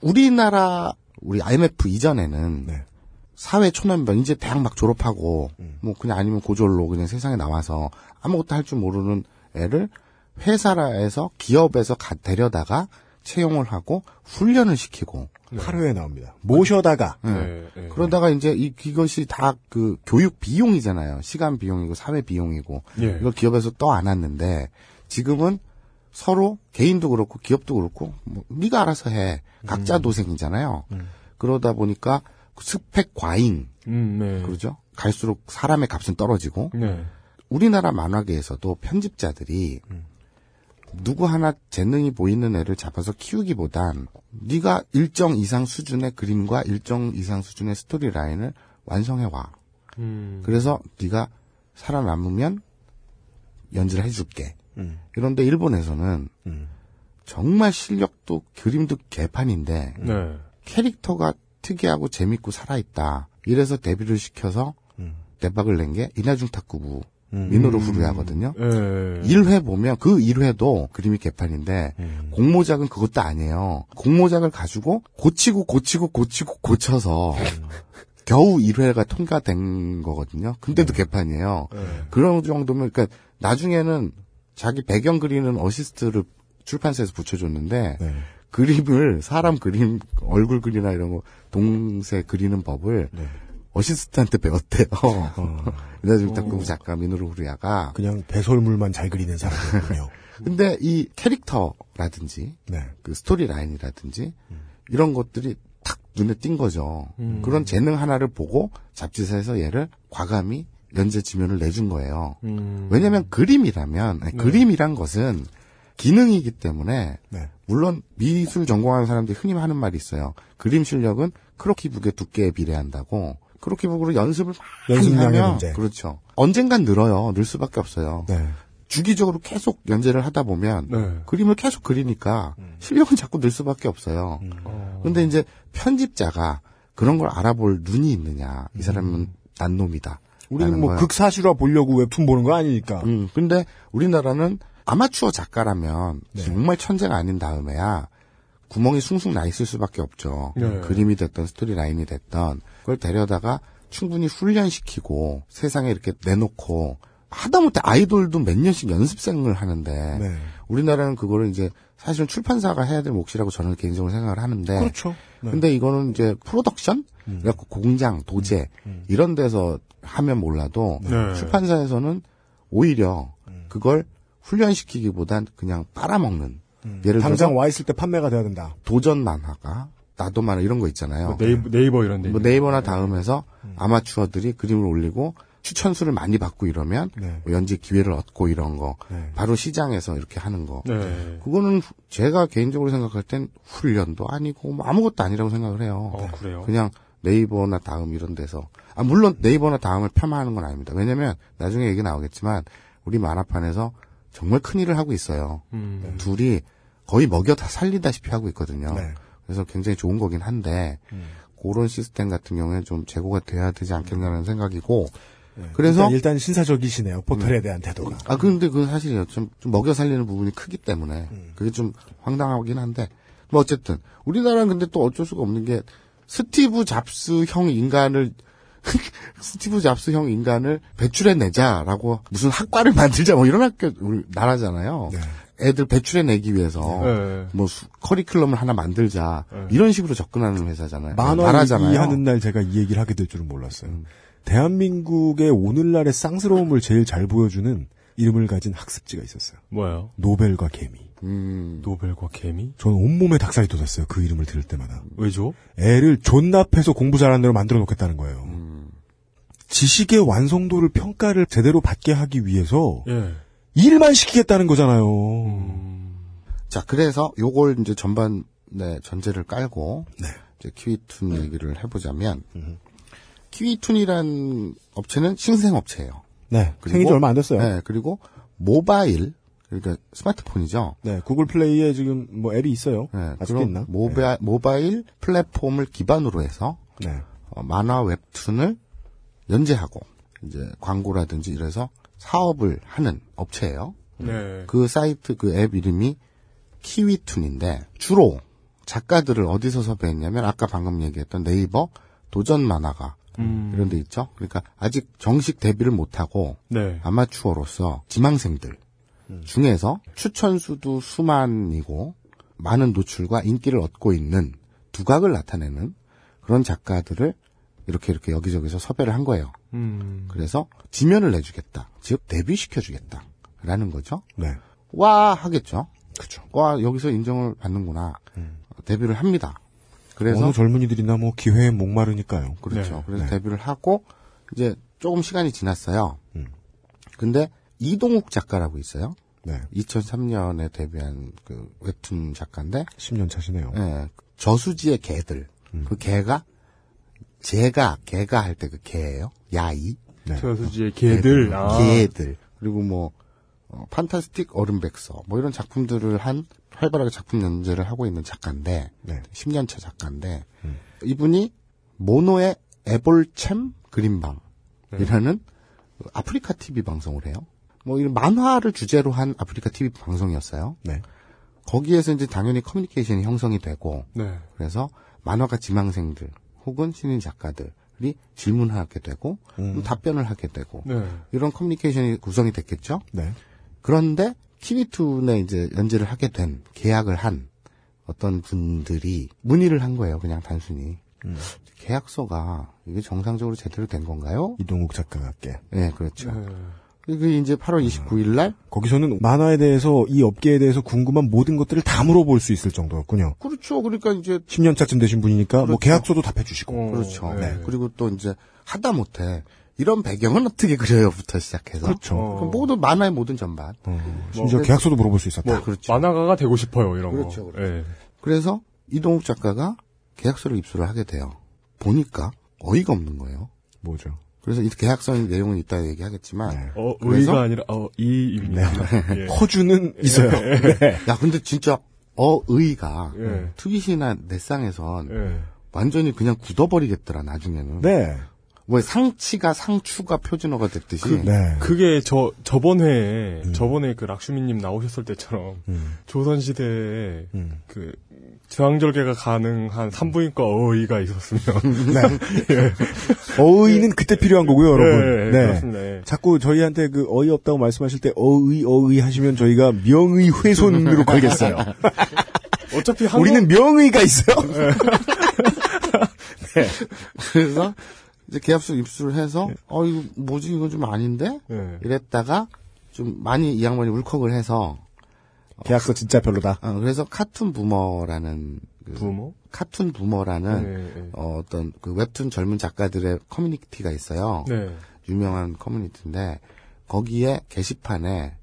우리나라 우리 IMF 이전에는 네. 사회 초년병 이제 대학 막 졸업하고 음. 뭐 그냥 아니면 고졸로 그냥 세상에 나와서 아무것도 할 줄 모르는 애를 회사에서 기업에서 가, 데려다가 채용을 하고 훈련을 시키고 하루에 나옵니다. 모셔다가 예. 네, 네. 그러다가 이제 이 이것이 다 그 교육 비용이잖아요. 시간 비용이고 사회 비용이고 예. 이걸 기업에서 떠 안았는데 지금은 서로 개인도 그렇고 기업도 그렇고 뭐 네가 알아서 해. 각자 음. 도생이잖아요. 그러다 보니까 스펙 과잉 음, 네. 그러죠. 갈수록 사람의 값은 떨어지고 네. 우리나라 만화계에서도 편집자들이 누구 하나 재능이 보이는 애를 잡아서 키우기보단 네가 일정 이상 수준의 그림과 일정 이상 수준의 스토리 라인을 완성해 와. 음. 그래서 네가 살아남으면 연주를 해줄게. 음. 그런데 일본에서는 음. 정말 실력도 그림도 개판인데 네. 캐릭터가 특이하고 재밌고 살아있다. 이래서 데뷔를 시켜서 음. 대박을 낸 게 이나중 탁구부 음. 미노루 후루야거든요. 예. 1회 보면 그 1회도 그림이 개판인데 음. 공모작은 그것도 아니에요. 공모작을 가지고 고치고 고치고 고치고 고쳐서 겨우 1회가 통과된 거거든요. 근데도 개판이에요. 그런 정도면 그러니까 나중에는 자기 배경 그리는 어시스트를 출판사에서 붙여줬는데 네. 그림을 사람 그림 얼굴 그리나 이런 거 동세 그리는 법을 네. 어시스트한테 배웠대요. 어. (laughs) 이나중 탁구 작가 미노루 후루야가 그냥 배설물만 잘 그리는 사람이군요. (laughs) 근데 이 캐릭터라든지 네. 그 스토리 라인이라든지 이런 것들이 탁 눈에 띈 거죠. 음. 그런 재능 하나를 보고 잡지사에서 얘를 과감히 연재 지면을 내준 거예요. 음. 왜냐하면 그림이라면 아니, 네. 그림이란 것은 기능이기 때문에 네. 물론 미술 전공하는 사람들이 흔히 하는 말이 있어요. 그림 실력은 크로키북의 두께에 비례한다고. 크로키북으로 연습을 많이 연습량의 하면 문제. 그렇죠. 언젠간 늘어요. 늘 수밖에 없어요. 네. 주기적으로 계속 연재를 하다 보면 네. 그림을 계속 그리니까 실력은 자꾸 늘 수밖에 없어요. 어. 근데 이제 편집자가 그런 걸 알아볼 눈이 있느냐. 이 사람은 난놈이다. 우리는 뭐 거야. 극사실화 보려고 웹툰 보는 거 아니니까. 음, 근데 우리나라는 아마추어 작가라면 네. 정말 천재가 아닌 다음에야 구멍이 숭숭 나 있을 수밖에 없죠. 네. 그림이 됐던 스토리 라인이 됐던 그걸 데려다가 충분히 훈련시키고 세상에 이렇게 내놓고 하다못해 아이돌도 몇 년씩 연습생을 하는데 네. 우리나라는 그거를 이제 사실은 출판사가 해야 될 몫이라고 저는 개인적으로 생각을 하는데 그렇죠. 네. 근데 이거는 이제 프로덕션 그래갖고 공장 도제 음. 이런 데서 하면 몰라도 네. 출판사에서는 오히려 음. 그걸 훈련시키기보단 그냥 빨아먹는 예를 당장 들어서 와 있을 때 판매가 돼야 된다. 도전 만화가 나도 만화 이런 거 있잖아요. 뭐 네이버, 네이버 이런 데. 뭐 네이버나 거. 다음에서 아마추어들이 그림을 올리고 추천수를 많이 받고 이러면 네. 뭐 연재 기회를 얻고 이런 거 네. 바로 시장에서 이렇게 하는 거 네. 그거는 후- 제가 개인적으로 생각할 땐 훈련도 아니고 뭐 아무것도 아니라고 생각을 해요. 어, 그래요? 그냥 네이버나 다음 이런 데서 아 물론 네이버나 다음을 폄하하는 건 아닙니다. 왜냐면 나중에 얘기 나오겠지만 우리 만화판에서 정말 큰 일을 하고 있어요. 음. 둘이 거의 먹여 다 살리다시피 하고 있거든요. 네. 그래서 굉장히 좋은 거긴 한데 그런 시스템 같은 경우에 좀 제고가 돼야 되지 않겠나라는 생각이고 네, 그래서 일단, 일단 신사적이시네요. 포털에 대한 태도가. 아 근데 그건 사실이에요. 좀, 좀 먹여 살리는 부분이 크기 때문에 음. 그게 좀 황당하긴 한데 뭐 어쨌든 우리나라는 근데 또 어쩔 수가 없는 게 스티브 잡스 형 인간을 (laughs) 스티브 잡스 형 인간을 배출해내자라고 무슨 학과를 (laughs) 만들자 뭐 이런 학교 우리 나라잖아요. 애들 배출해내기 위해서 네. 뭐 수- 커리큘럼을 하나 만들자 이런 식으로 접근하는 회사잖아요. 만화 나라잖아요. 음. 얘기하는 날 제가 이 얘기를 하게 될 줄은 몰랐어요. 대한민국의 오늘날의 쌍스러움을 제일 잘 보여주는 이름을 가진 학습지가 있었어요. 뭐예요? 노벨과 개미. 음. 노벨과 개미? 저는 온몸에 닭살이 돋았어요. 그 이름을 들을 때마다. 왜죠? 애를 존납해서 공부 잘하는 대로 만들어 놓겠다는 거예요. 지식의 완성도를 평가를 제대로 받게 하기 위해서 예. 일만 시키겠다는 거잖아요. 자, 그래서 요걸 이제 전반 네, 전제를 깔고 네. 이제 키위툰 얘기를 해보자면 키위툰이란 업체는 신생 업체예요. 네. 그리고- 생긴 지 얼마 안 됐어요. 네, 그리고 모바일 그러니까 스마트폰이죠. 네, 구글 플레이에 지금 뭐 앱이 있어요. 네, 아직도 있나? 모바, 모바일 플랫폼을 기반으로 해서 네. 어, 만화 웹툰을 연재하고 이제 광고라든지 이래서 사업을 하는 업체예요. 네. 그 사이트 그 앱 이름이 키위툰인데 주로 작가들을 어디서 섭외했냐면 아까 방금 얘기했던 네이버 도전 만화가 음. 이런 데 있죠. 그러니까 아직 정식 데뷔를 못하고 네. 아마추어로서 지망생들 중에서 추천 수도 수만이고 많은 노출과 인기를 얻고 있는 두각을 나타내는 그런 작가들을 이렇게 이렇게 여기저기서 섭외를 한 거예요. 음. 그래서 지면을 내주겠다. 즉 데뷔시켜주겠다. 라는 거죠. 네. 와 하겠죠. 그렇죠. 와 여기서 인정을 받는구나. 데뷔를 합니다. 그래서 어느 젊은이들이나 뭐 기회에 목마르니까요. 그렇죠. 네. 그래서 네. 데뷔를 하고 이제 조금 시간이 지났어요. 음. 근데 이동욱 작가라고 있어요. 네. 2003년에 데뷔한 그 웹툰 작가인데 10년 차시네요. 예, 저수지의 개들. 음. 그 개가 제가 개가 할 때 그 개예요. 야이. 네. 저수지의 개들. 아. 개들. 그리고 뭐 어, 판타스틱 어른백서 뭐 이런 작품들을 한 활발하게 작품 연재를 하고 있는 작가인데 네. 10년차 작가인데 음. 이분이 모노의 에볼챔 그림방이라는 아프리카 TV 방송을 해요. 뭐 이런 만화를 주제로 한 아프리카 TV 방송이었어요. 네. 거기에서 이제 당연히 커뮤니케이션이 형성이 되고 네. 그래서 만화가 지망생들 혹은 신인 작가들이 질문하게 되고 음. 답변을 하게 되고 네. 이런 커뮤니케이션이 구성이 됐겠죠. 네. 그런데 키위툰에 이제 연재를 하게 된 계약을 한 어떤 분들이 문의를 한 거예요. 그냥 단순히 음. 계약서가 이게 정상적으로 제대로 된 건가요? 이동욱 작가 같게. 네, 그렇죠. 네. 그게 이제 8월 29일 날 거기서는 만화에 대해서 이 업계에 대해서 궁금한 모든 것들을 다 물어볼 수 있을 정도였군요. 그렇죠. 그러니까 이제 10년 차쯤 되신 분이니까 뭐 그렇죠. 계약서도 답해 주시고. 어, 그렇죠. 네. 그리고 또 이제 하다 못해 이런 배경은 어떻게 그려요부터 시작해서 그렇죠. 어. 모든 만화의 모든 전반. 어, 심지어 뭐, 계약서도 물어볼 수 있었다. 뭐, 그렇죠. 만화가가 되고 싶어요, 이런 그렇죠, 거. 그렇죠. 예. 그래서 이동욱 작가가 계약서를 입수를 하게 돼요. 보니까 어이가 없는 거예요. 뭐죠? 그래서 이 계약서 내용은 이따 얘기하겠지만 네. 어, 그래서? 의가 아니라, 어, 이입니다. 예. (laughs) 허주는 있어요. 네. 야 근데 진짜 어 의가 예. 트윗이나 넷상에선 예. 완전히 그냥 굳어버리겠더라 나중에는. 네. 왜 상치가 상추가 표준어가 됐듯이. 네. 그게 저, 저번 회에, 음. 저번에 그 락슈미님 나오셨을 때처럼, 음. 조선시대에, 음. 그, 저항절개가 가능한 산부인과 어의가 있었으면. 네. (laughs) 어의는 그때 필요한 거고요, 여러분. 예, 네. 그렇습니다. 예. 자꾸 저희한테 그 어이 없다고 말씀하실 때 어의 어의 하시면 저희가 명의 훼손으로 걸겠어요. (laughs) 어차피 한국, 우리는 명의가 있어요. (laughs) 그래서 이제 계약서 입수를 해서 어 이거 뭐지 이거 좀 아닌데 예. 이랬다가 좀 많이 이 양반이 울컥을 해서 계약서 진짜 별로다. 어, 그래서 카툰 부머라는 그 부모? 카툰 부머라는 예, 예. 어, 어떤 그 웹툰 젊은 작가들의 커뮤니티가 있어요. 네. 유명한 커뮤니티인데 거기에 게시판에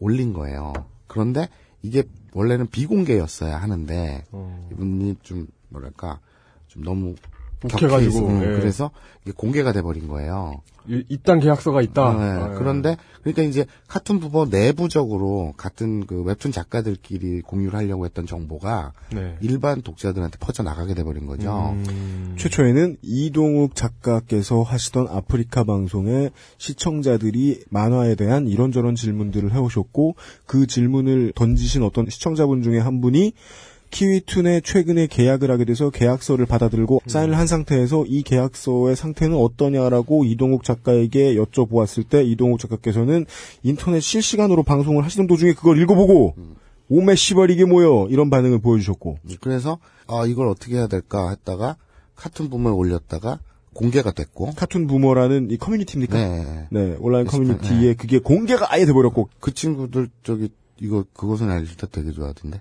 올린 거예요. 그런데 이게 원래는 비공개였어야 하는데 어. 이분이 좀 뭐랄까 좀 너무 욱해가지고, 격해 있어. 음, 예. 그래서 이게 공개가 돼버린 거예요. 이- 이딴 계약서가 있다. 네, 아, 예. 그런데 그러니까 이제 카툰 부머 내부적으로 같은 그 웹툰 작가들끼리 공유를 하려고 했던 정보가 네. 일반 독자들한테 퍼져 나가게 돼버린 거죠. 음. 최초에는 이동욱 작가께서 하시던 아프리카 방송에 시청자들이 만화에 대한 이런저런 질문들을 해오셨고 그 질문을 던지신 어떤 시청자분 중에 한 분이 키위툰에 최근에 계약을 하게 돼서 계약서를 받아들고 사인을 한 상태에서 이 계약서의 상태는 어떠냐라고 이동욱 작가에게 여쭤보았을 때 이동욱 작가께서는 인터넷 실시간으로 방송을 하시던 도중에 그걸 읽어보고 오메 씨발 이게 뭐여? 이런 반응을 보여주셨고. 그래서 아 이걸 어떻게 해야 될까 했다가 카툰 부모에 올렸다가 공개가 됐고. 카툰 부머라는 이 커뮤니티입니까? 네. 네, 온라인 커뮤니티에 그게 공개가 아예 돼버렸고. 그 친구들 저기 이거 그것은 알릴 때 되게 좋아하던데.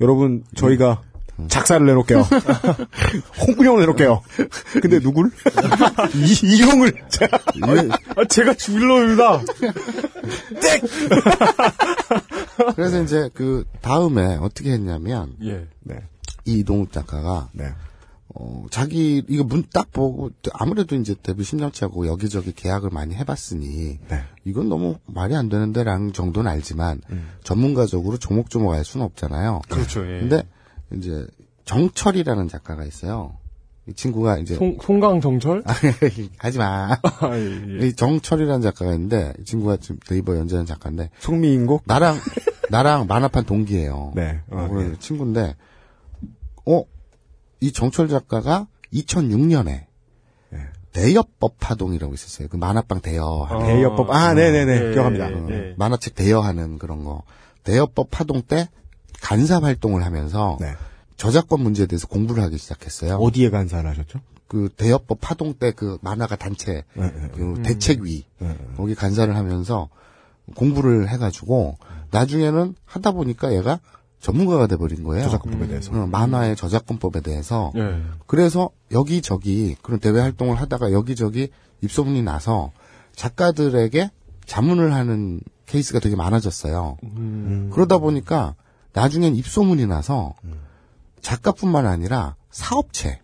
여러분 저희가 작사를 내놓을게요. (laughs) 홍군형을 내놓을게요. 근데 누굴? 이, 이형을 제가 아, 제가 주일러입니다. 그래서 이제 그 다음에 어떻게 했냐면 예. 네. 이 이동욱 작가가 네. 어, 자기 이거 문 딱 보고 아무래도 이제 데뷔 10년차고 여기저기 계약을 많이 해봤으니 네. 이건 너무 말이 안 되는데라는 정도는 알지만 음. 전문가적으로 조목조목 알 수는 없잖아요. 그렇죠, 예. 근데 이제 정철이라는 작가가 있어요. 이 친구가 이제 송, 송강 정철? (laughs) 하지 마. 아, 예, 예. 이 정철이라는 작가가 있는데 이 친구가 지금 네이버 연재하는 작가인데 송미인곡? 나랑 나랑 만화판 동기예요. 네. 어, 어, 친구인데 어 이 정철 작가가 2006년에 대여법 파동이라고 있었어요. 그 만화방 대여하는 대여법 아 네네네 예, 기억합니다. 예, 어, 예. 만화책 대여하는 그런 거 대여법 파동 때 간사 활동을 하면서 네. 저작권 문제에 대해서 공부를 하기 시작했어요. 어디에 간사를 하셨죠? 그 대여법 파동 때 그 만화가 단체 네, 네. 그 대책위 네. 거기 간사를 하면서 공부를 해가지고 나중에는 하다 보니까 얘가 전문가가 돼버린 거예요. 저작권법에 대해서. 어, 만화의 저작권법에 대해서. 예. 그래서 여기저기 그런 대외 활동을 하다가 여기저기 입소문이 나서 작가들에게 자문을 하는 케이스가 되게 많아졌어요. 음. 그러다 보니까 나중엔 입소문이 나서 작가뿐만 아니라 사업체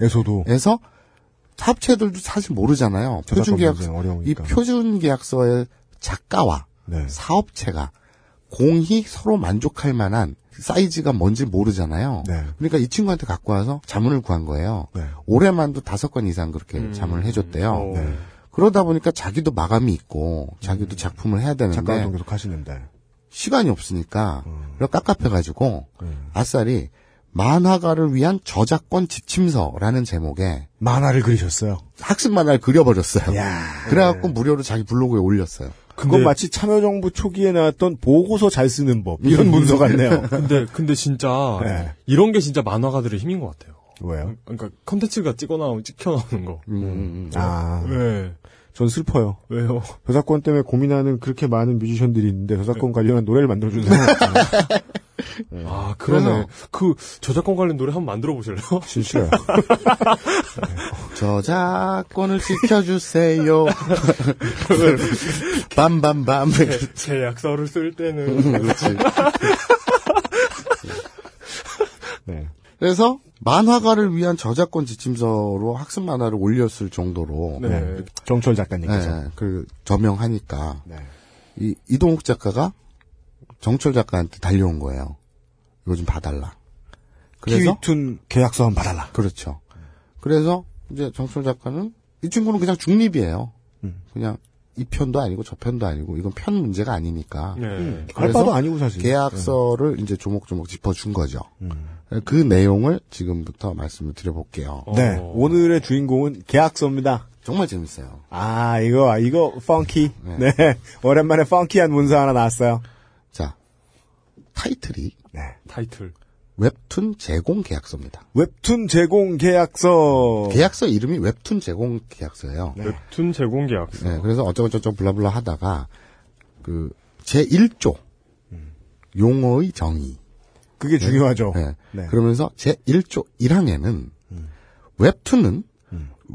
에서도 에서 사업체들도 사실 모르잖아요. 표준 저작권 계약 문제는 이 어려우니까. 표준 계약서의 작가와 네. 사업체가 공히 서로 만족할 만한 사이즈가 뭔지 모르잖아요. 네. 그러니까 이 친구한테 갖고 와서 자문을 구한 거예요. 네. 올해만도 다섯 건 이상 그렇게 음. 자문을 해줬대요. 어. 네. 그러다 보니까 자기도 마감이 있고 자기도 작품을 해야 작가 되는데 활동 계속 하시는데 시간이 없으니까 음. 깝깝해가지고 음. 아싸리 만화가를 위한 저작권 지침서라는 제목의 만화를 그리셨어요. 학습 만화를 그려버렸어요. 야 그래갖고 무료로 자기 블로그에 올렸어요. 그건 마치 참여정부 초기에 나왔던 보고서 잘 쓰는 법 이런 문서 같네요. (laughs) 근데, 근데 진짜, 네. 이런 게 진짜 만화가들의 힘인 것 같아요. 왜요? 그러니까 컨텐츠가 찍어 나오고 찍혀 나오는 거. 음, 음, 음. 아, 네. 전 슬퍼요. 왜요? 저작권 때문에 고민하는 그렇게 많은 뮤지션들이 있는데 저작권 관련한 노래를 만들어주는 사람 (laughs) 없잖아요. 아, 그러네. 그 저작권 관련 노래 한번 만들어 보실래요? (laughs) 싫어요. 저작권을 지켜주세요. (laughs) 밤밤밤. 계약서를 쓸 때는 그렇지. 네. 그래서 만화가를 위한 저작권 지침서로 학습 만화를 올렸을 정도로 네. 네. 정철 작가님께서. 네, 그 저명하니까 네. 이 이동욱 작가가 정철 작가한테 달려온 거예요. 이거 좀 봐달라. 그래서 키위툰 계약서 한번 받아라. 그렇죠. 그래서 이제 정철 작가는 이 친구는 그냥 중립이에요. 음. 그냥 이 편도 아니고 저 편도 아니고 이건 편 문제가 아니니까 네. 할 그래서 바도 아니고 사실. 계약서를 이제 조목조목 짚어준 거죠. 음. 그 내용을 지금부터 말씀을 드려볼게요. 네. 어. 오늘의 주인공은 계약서입니다. 정말 재밌어요. 아, 이거, 이거, 펑키. 네. 네. (laughs) 오랜만에 펑키한 문서 하나 나왔어요. 자, 타이틀이 네. 타이틀. 웹툰 제공 계약서입니다. 웹툰 제공 계약서. 계약서 이름이 웹툰 제공 계약서예요. 네. 웹툰 제공 계약서. 네, 그래서 어쩌고저쩌고 블라블라 하다가 그 제 1조 용어의 정의. 그게 중요하죠. 네. 네. 그러면서 제 1조 1항에는 웹툰은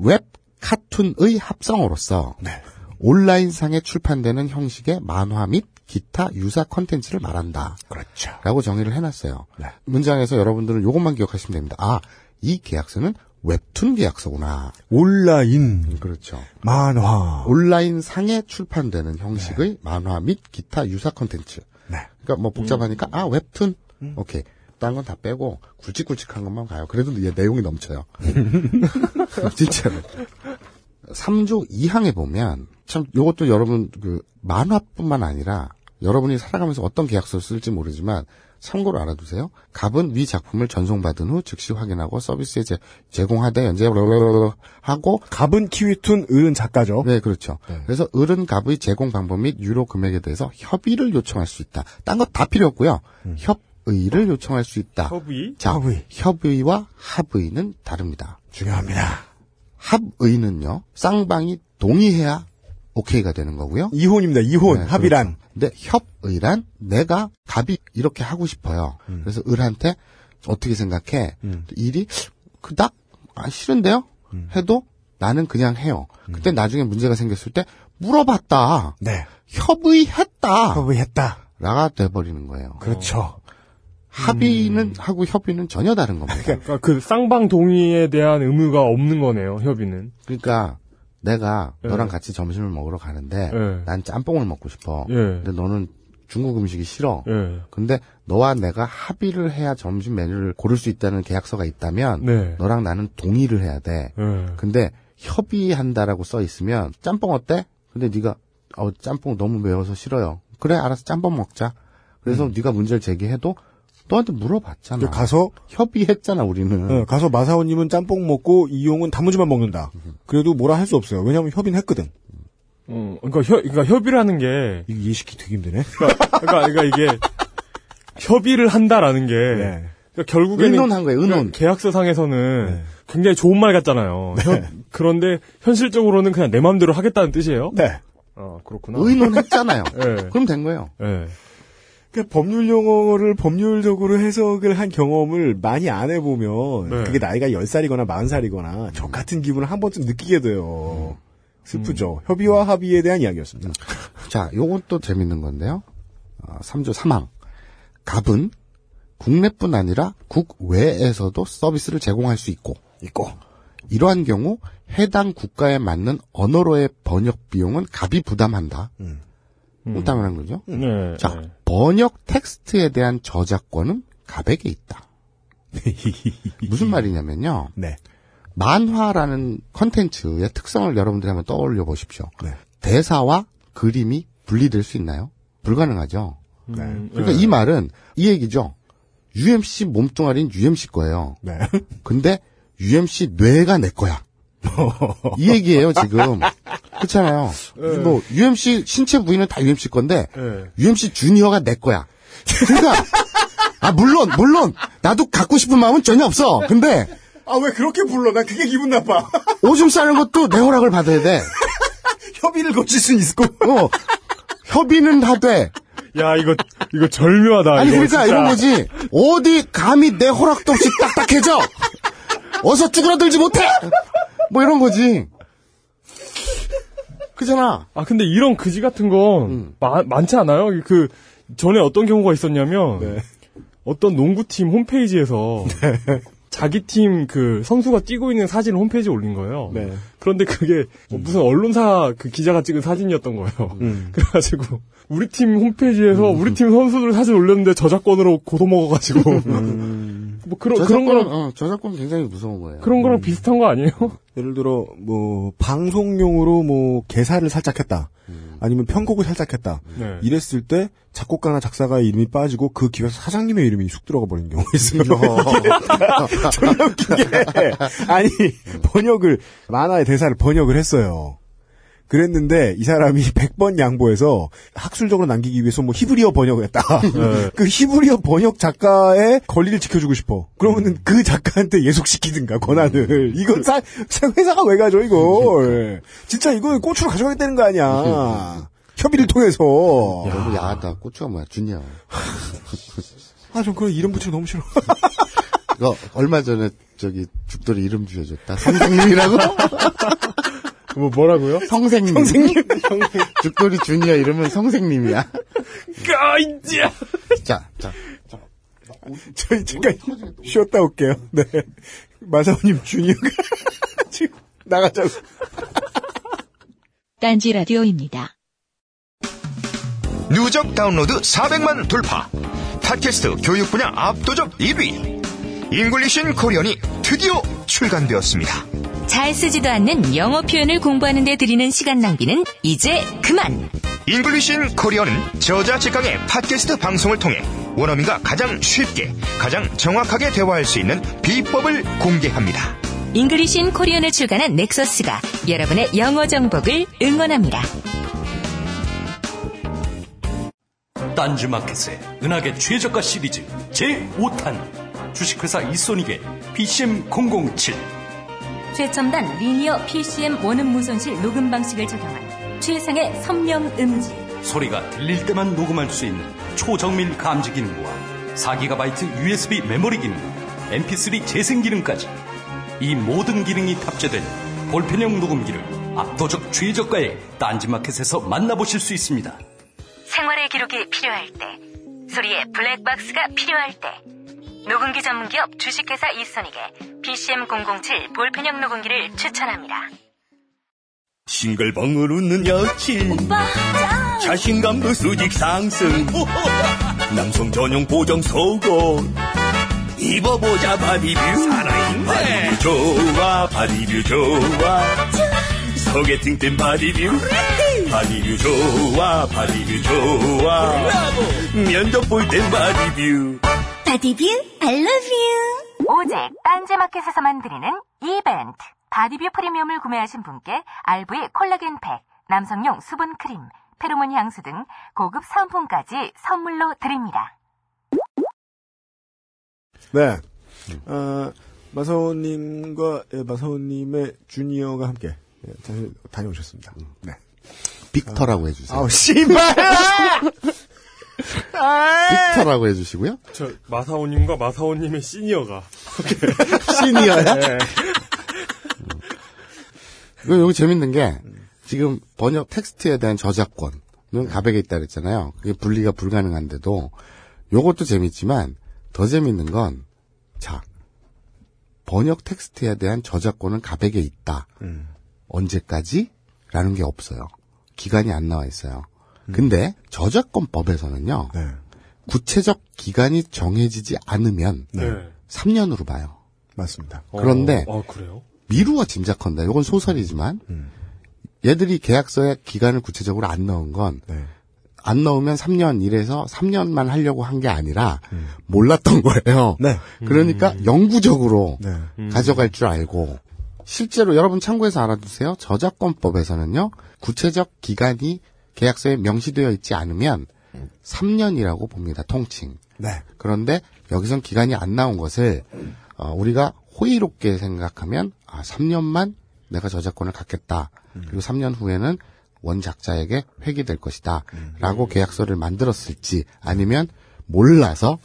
웹 카툰의 합성어로서 네. 온라인상에 출판되는 형식의 만화 및 기타 유사 컨텐츠를 말한다. 그렇죠. 라고 정의를 해놨어요. 네. 문장에서 여러분들은 이것만 기억하시면 됩니다. 아, 이 계약서는 웹툰 계약서구나. 온라인. 그렇죠. 만화. 온라인 상에 출판되는 형식의 만화 및 기타 유사 콘텐츠. 네. 그러니까 뭐 복잡하니까 아 웹툰. 오케이. 딴 건 다 빼고 굵직굵직한 것만 가요. 그래도 얘 내용이 넘쳐요. (laughs) 진짜로. 3조 2항에 보면 참 요것도 여러분 그 만화뿐만 아니라 여러분이 살아가면서 어떤 계약서를 쓸지 모르지만 참고로 알아두세요. 갑은 위 작품을 전송받은 후 즉시 확인하고 서비스에 제, 제공하되 연재 하고 갑은 키위툰 을은 작가죠. 네, 그렇죠. 그래서 을은 갑의 제공 방법 및 유로 금액에 대해서 협의를 요청할 수 있다. 딴거다 필요 없고요. 협의를 요청할 수 있다. 협의? 자, 협의. 협의와 합의는 다릅니다. 중요합니다. 합의는요. 쌍방이 동의해야 오케이가 되는 거고요. 이혼입니다. 이혼. 네, 합의란. 그렇죠. 근데 협의란 내가 갑이 이렇게 하고 싶어요. 그래서 을한테 어떻게 생각해? 일이 그닥 아, 싫은데요? 해도 나는 그냥 해요. 그때 나중에 문제가 생겼을 때 물어봤다. 네. 협의했다. 협의했다. 라가 돼버리는 거예요. 그렇죠. 합의는 하고 협의는 전혀 다른 겁니다. (laughs) 그러니까 그 쌍방 동의에 대한 의무가 없는 거네요. 협의는. 그러니까 내가 예. 너랑 같이 점심을 먹으러 가는데 예. 난 짬뽕을 먹고 싶어. 예. 근데 너는 중국 음식이 싫어. 예. 근데 너와 내가 합의를 해야 점심 메뉴를 고를 수 있다는 계약서가 있다면 네. 너랑 나는 동의를 해야 돼. 예. 근데 협의한다라고 써 있으면 짬뽕 어때? 근데 네가 어 짬뽕 너무 매워서 싫어요. 그래 알아서 짬뽕 먹자. 그래서 네가 문제를 제기해도 너한테 물어봤잖아. 그 가서 협의했잖아 우리는. 어, 가서 마사오님은 짬뽕 먹고 이용은 단무지만 먹는다. 그래도 뭐라 할 수 없어요. 왜냐하면 협의는 했거든. 어, 그러니까, 협, 그러니까 협의라는 게 이거 이해시키 되게 힘드네. 그러니까, 그러니까 이게 협의를 한다라는 게 네. 그러니까 결국에는 의논한 거예요, 의논. 그러니까 계약서상에서는 네. 굉장히 좋은 말 같잖아요. 현- 그런데 현실적으로는 그냥 내 마음대로 하겠다는 뜻이에요. 네. 아 그렇구나. 의논했잖아요. 예. 그럼 된 거예요. 예. 그러니까 법률 용어를 법률적으로 해석을 한 경험을 많이 안 해보면 네. 그게 나이가 10살이거나 40살이거나 저 같은 기분을 한 번쯤 느끼게 돼요. 슬프죠. 협의와 합의에 대한 이야기였습니다. 자, 요건 또 재밌는 건데요. 어, 3조 3항. 갑은 국내뿐 아니라 국외에서도 서비스를 제공할 수 있고, 있고, 이러한 경우 해당 국가에 맞는 언어로의 번역 비용은 갑이 부담한다. 음. 음. 당연한 거죠. 네. 자, 번역 텍스트에 대한 저작권은 갑에게 있다. (laughs) 무슨 말이냐면요. 네. 만화라는 컨텐츠의 특성을 여러분들이 한번 떠올려 보십시오. 네. 대사와 그림이 분리될 수 있나요? 불가능하죠. 네. 그러니까 이 말은 이 얘기죠. UMC 몸뚱아리는 UMC 거예요. 네. 근데 UMC 뇌가 내 거야. (laughs) 이 얘기예요, 지금. 그렇잖아요. 뭐 UMC 신체 부위는 다 UMC 건데 예. UMC 주니어가 내 거야. 그러니까 아 물론 물론 나도 갖고 싶은 마음은 전혀 없어. 근데 아, 왜 그렇게 불러? 나 그게 기분 나빠. (laughs) 오줌 싸는 것도 내 허락을 받아야 돼. 협의를 거칠 수 있고. 어. 협의는 하되. 야 이거 이거 절묘하다. 아니 이거 그러니까 진짜. 이런 거지. 어디 감히 내 허락도 없이 딱딱해져. 어서 쭈그러들지 못해. 뭐 이런 거지. 그잖아. 아 근데 이런 그지 같은 건 음. 마- 많지 않아요? 그 전에 어떤 경우가 있었냐면 네. 어떤 농구팀 홈페이지에서 자기 팀 그 선수가 뛰고 있는 사진을 홈페이지에 올린 거예요. 네. 그런데 그게 뭐 무슨 언론사 그 기자가 찍은 사진이었던 거예요. 음. (laughs) 그래가지고 우리 팀 홈페이지에서 우리 팀 선수들 사진 올렸는데 저작권으로 고소 먹어가지고 뭐 그런 그런 저작권은, 거랑 어, 저작권 굉장히 무서운 거예요. 그런 거랑 비슷한 거 아니에요? (laughs) 예를 들어 뭐 방송용으로 뭐 개사를 살짝 했다. 아니면 편곡을 살짝 했다. 네. 이랬을 때 작곡가나 작사가의 이름이 빠지고 그 기획사 사장님의 이름이 쑥 들어가 버리는 경우가 있어요. (laughs) 존나 웃긴 게 (laughs) 아니 번역을 만화의 대사를 번역을 했어요. 그랬는데 이 사람이 (laughs) 100번 양보해서 학술적으로 남기기 위해서 뭐 히브리어 번역을 했다. 네. (laughs) 그 히브리어 번역 작가의 권리를 지켜주고 싶어. 그러면은 그 작가한테 예속시키든가 권한을. 이건 사, 사- 회사가 왜 가져 이걸. 진짜 이건 꼬추로 가져가겠다는 거 아니야. (laughs) 협의를 통해서. 너무 야하다. 고추가 뭐야, 주니어. 아, 전 그런 이름 붙이는 거 너무 싫어. 이거 얼마 전에 저기 죽돌이 이름 지어줬다. 성생님이라고? 뭐 뭐라고요? 성생님. (laughs) 성생님. 죽돌이 주니어 이름은 성생님이야. 까 이제 자, 자, 자. 저희 잠깐 쉬었다 올게요. 네. 마사오님 주니어가 (laughs) 지금 나가자고. 딴지 라디오입니다. 누적 다운로드 400만 돌파. 팟캐스트 교육 분야 압도적 1위. English in Korean이 드디어 출간되었습니다. 잘 쓰지도 않는 영어 표현을 공부하는 데 들이는 시간 낭비는 이제 그만. English in Korean은 저자 직강의 팟캐스트 방송을 통해 원어민과 가장 쉽게, 가장 정확하게 대화할 수 있는 비법을 공개합니다. English in Korean을 출간한 넥서스가 여러분의 영어 정복을 응원합니다. 딴지마켓의 은하계 최저가 시리즈 제5탄 주식회사 이소닉의 PCM007 최첨단 리니어 PCM 원음 무손실 녹음 방식을 적용한 최상의 선명 음질. 소리가 들릴 때만 녹음할 수 있는 초정밀 감지 기능과 4GB USB 메모리 기능, MP3 재생 기능까지 이 모든 기능이 탑재된 볼펜형 녹음기를 압도적 최저가에 딴지마켓에서 만나보실 수 있습니다. 생활의 기록이 필요할 때, 소리의 블랙박스가 필요할 때, 녹음기 전문기업 주식회사 이소닉의 PCM007 볼펜형 녹음기를 추천합니다. 싱글벙글 웃는 여친. 자신감도 수직 상승. 남성 전용 보정 속옷. 입어보자 바디뷰. 살아있네. 바디뷰 좋아 바디뷰 좋아. 소개팅 땐 바디뷰. 바디뷰 좋아 바디뷰 좋아. 면접 볼 땐 바디뷰 바디뷰 I love you. 오직 딴지마켓에서만 드리는 이벤트. 바디뷰 프리미엄을 구매하신 분께 RV 콜라겐 팩, 남성용 수분 크림, 페로몬 향수 등 고급 사은품까지 선물로 드립니다. 네. 아, 마사오님과 예, 마사오님의 주니어가 함께 예, 다녀오셨습니다. 네. 빅터라고 해주세요. 아우, 씨발! (laughs) 빅터라고 해주시고요. 저 마사오님과 마사오님의 시니어가 (laughs) 시니어야? 네. 이거 여기 재밌는 게 지금 번역 텍스트에 대한 저작권은 갑에게 있다 그랬잖아요. 그게 분리가 불가능한데도 요것도 재밌지만 더 재밌는 건 자, 번역 텍스트에 대한 저작권은 갑에게 있다. 언제까지? 라는 게 없어요. 기간이 안 나와 있어요. 근데 저작권법에서는요. 구체적 기간이 정해지지 않으면 네. 3년으로 봐요. 맞습니다. 그런데 어, 아, 그래요? 미루어 짐작한다. 이건 소설이지만 얘들이 계약서에 기간을 구체적으로 안 넣은 건안 넣으면 3년 이래서 3년만 하려고 한 게 아니라 몰랐던 거예요. 그러니까 영구적으로 가져갈 줄 알고 실제로 여러분 참고해서 알아두세요. 저작권법에서는요. 구체적 기간이 계약서에 명시되어 있지 않으면 3년이라고 봅니다. 통칭. 네. 그런데 여기선 기간이 안 나온 것을 어, 우리가 호의롭게 생각하면 아 3년만 내가 저작권을 갖겠다. 그리고 3년 후에는 원작자에게 회귀될 것이다. 라고 계약서를 만들었을지 아니면 몰라서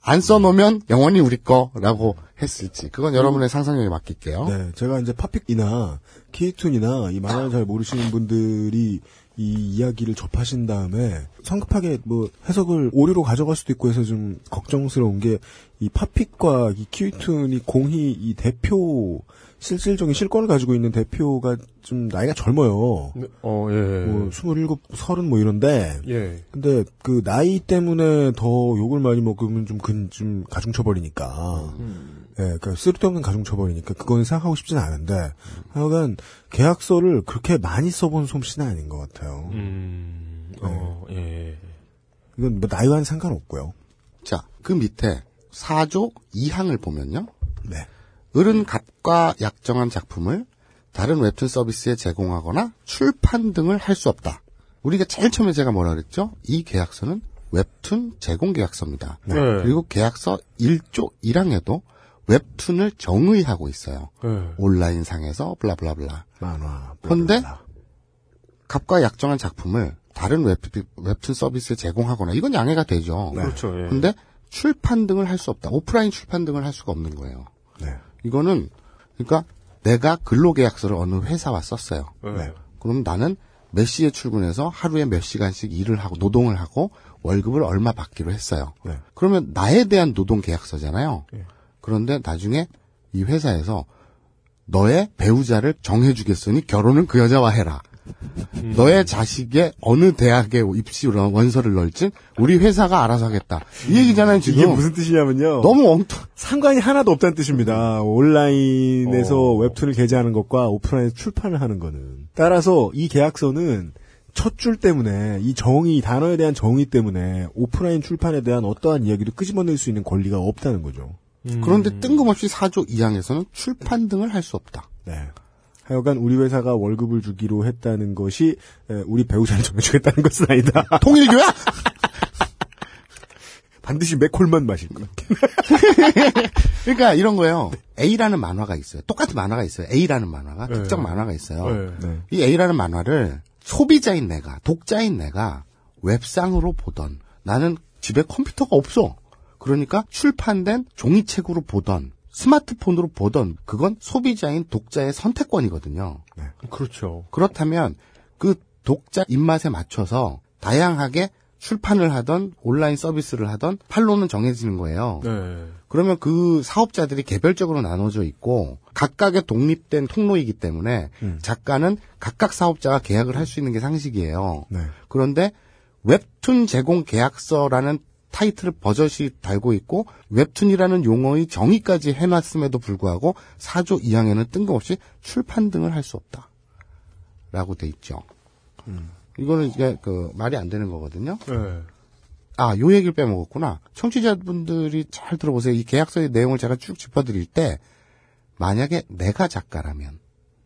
안 써놓으면 영원히 우리 거라고 했을지 그건 여러분의 상상력에 맡길게요. 네, 제가 이제 팝픽이나 키이툰이나 이 만화를 잘 모르시는 분들이 이 이야기를 접하신 다음에 성급하게 뭐 해석을 오류로 가져갈 수도 있고 해서 좀 걱정스러운 게이 팝픽과 이 키이툰이 공히 이 대표 실질적인 실권을 가지고 있는 대표가 좀 나이가 젊어요. 어, 예. 뭐 27, 30 뭐 이런데 예. 근데 그 나이 때문에 더 욕을 많이 먹으면 좀 근 좀 가중 처벌이니까. 예, 그러니까 쓸데없는 가중 처벌이니까 그거는 생각하고 싶진 않은데 하여간 계약서를 그렇게 많이 써본 솜씨는 아닌 것 같아요. 음, 어, 예. 이건 뭐 나이와는 상관없고요. 자, 그 밑에 4조 2항을 보면요. 네. 을은 값과 약정한 작품을 다른 웹툰 서비스에 제공하거나 출판 등을 할 수 없다. 우리가 제일 처음에 제가 뭐라 그랬죠? 이 계약서는 웹툰 제공 계약서입니다. 네. 그리고 계약서 1조 1항에도 웹툰을 정의하고 있어요. 네. 온라인 상에서 blah blah blah. 만화. 그런데 갑과 약정한 작품을 다른 웹, 웹툰 서비스에 제공하거나 이건 양해가 되죠. 그렇죠, 예. 근데 출판 등을 할 수 없다. 오프라인 출판 등을 할 수가 없는 거예요. 네. 이거는 그러니까 내가 근로계약서를 어느 회사와 썼어요. 네. 그럼 나는 몇 시에 출근해서 하루에 몇 시간씩 일을 하고 노동을 하고 월급을 얼마 받기로 했어요. 네. 그러면 나에 대한 노동 계약서잖아요. 예. 그런데 나중에 이 회사에서 너의 배우자를 정해주겠으니 결혼은 그 여자와 해라. 음. 너의 자식의 어느 대학에 입시 원서를 넣을지 우리 회사가 알아서 하겠다. 이 얘기잖아요 지금. 이게 무슨 뜻이냐면요. 너무 엉뚱. 상관이 하나도 없다는 뜻입니다. 온라인에서 어. 웹툰을 게재하는 것과 오프라인에서 출판을 하는 거는. 따라서 이 계약서는 첫 줄 때문에 이 정의 단어에 대한 정의 때문에 오프라인 출판에 대한 어떠한 이야기도 끄집어낼 수 있는 권리가 없다는 거죠. 그런데 뜬금없이 4조 2항에서는 출판 등을 할 수 없다. 네. 하여간 우리 회사가 월급을 주기로 했다는 것이 에, 우리 배우자를 정해주겠다는 것은 아니다. (laughs) 통일교야? (laughs) 반드시 맥콜만 마실 것. (laughs) 그러니까 이런 거예요. A라는 만화가 있어요. 똑같은 만화가 있어요. A라는 만화가 네. 특정 만화가 있어요. 네. 이 A라는 만화를 소비자인 내가, 독자인 내가 웹상으로 보던 나는 집에 컴퓨터가 없어. 그러니까 출판된 종이책으로 보던 스마트폰으로 보던 그건 소비자인 독자의 선택권이거든요. 그렇죠. 그렇다면 그 독자 입맛에 맞춰서 다양하게 출판을 하던 온라인 서비스를 하던 판로는 정해지는 거예요. 네. 그러면 그 사업자들이 개별적으로 나눠져 있고 각각의 독립된 통로이기 때문에 작가는 각각 사업자가 계약을 할 수 있는 게 상식이에요. 네. 그런데 웹툰 제공 계약서라는 타이틀을 버젓이 달고 있고 웹툰이라는 용어의 정의까지 해놨음에도 불구하고 4조 2항에는 뜬금없이 출판 등을 할 수 없다. 라고 돼 있죠. 이거는 이게 그 말이 안 되는 거거든요. 네. 아, 요 얘기를 빼먹었구나. 청취자분들이 잘 들어보세요. 이 계약서의 내용을 제가 쭉 짚어드릴 때, 만약에 내가 작가라면,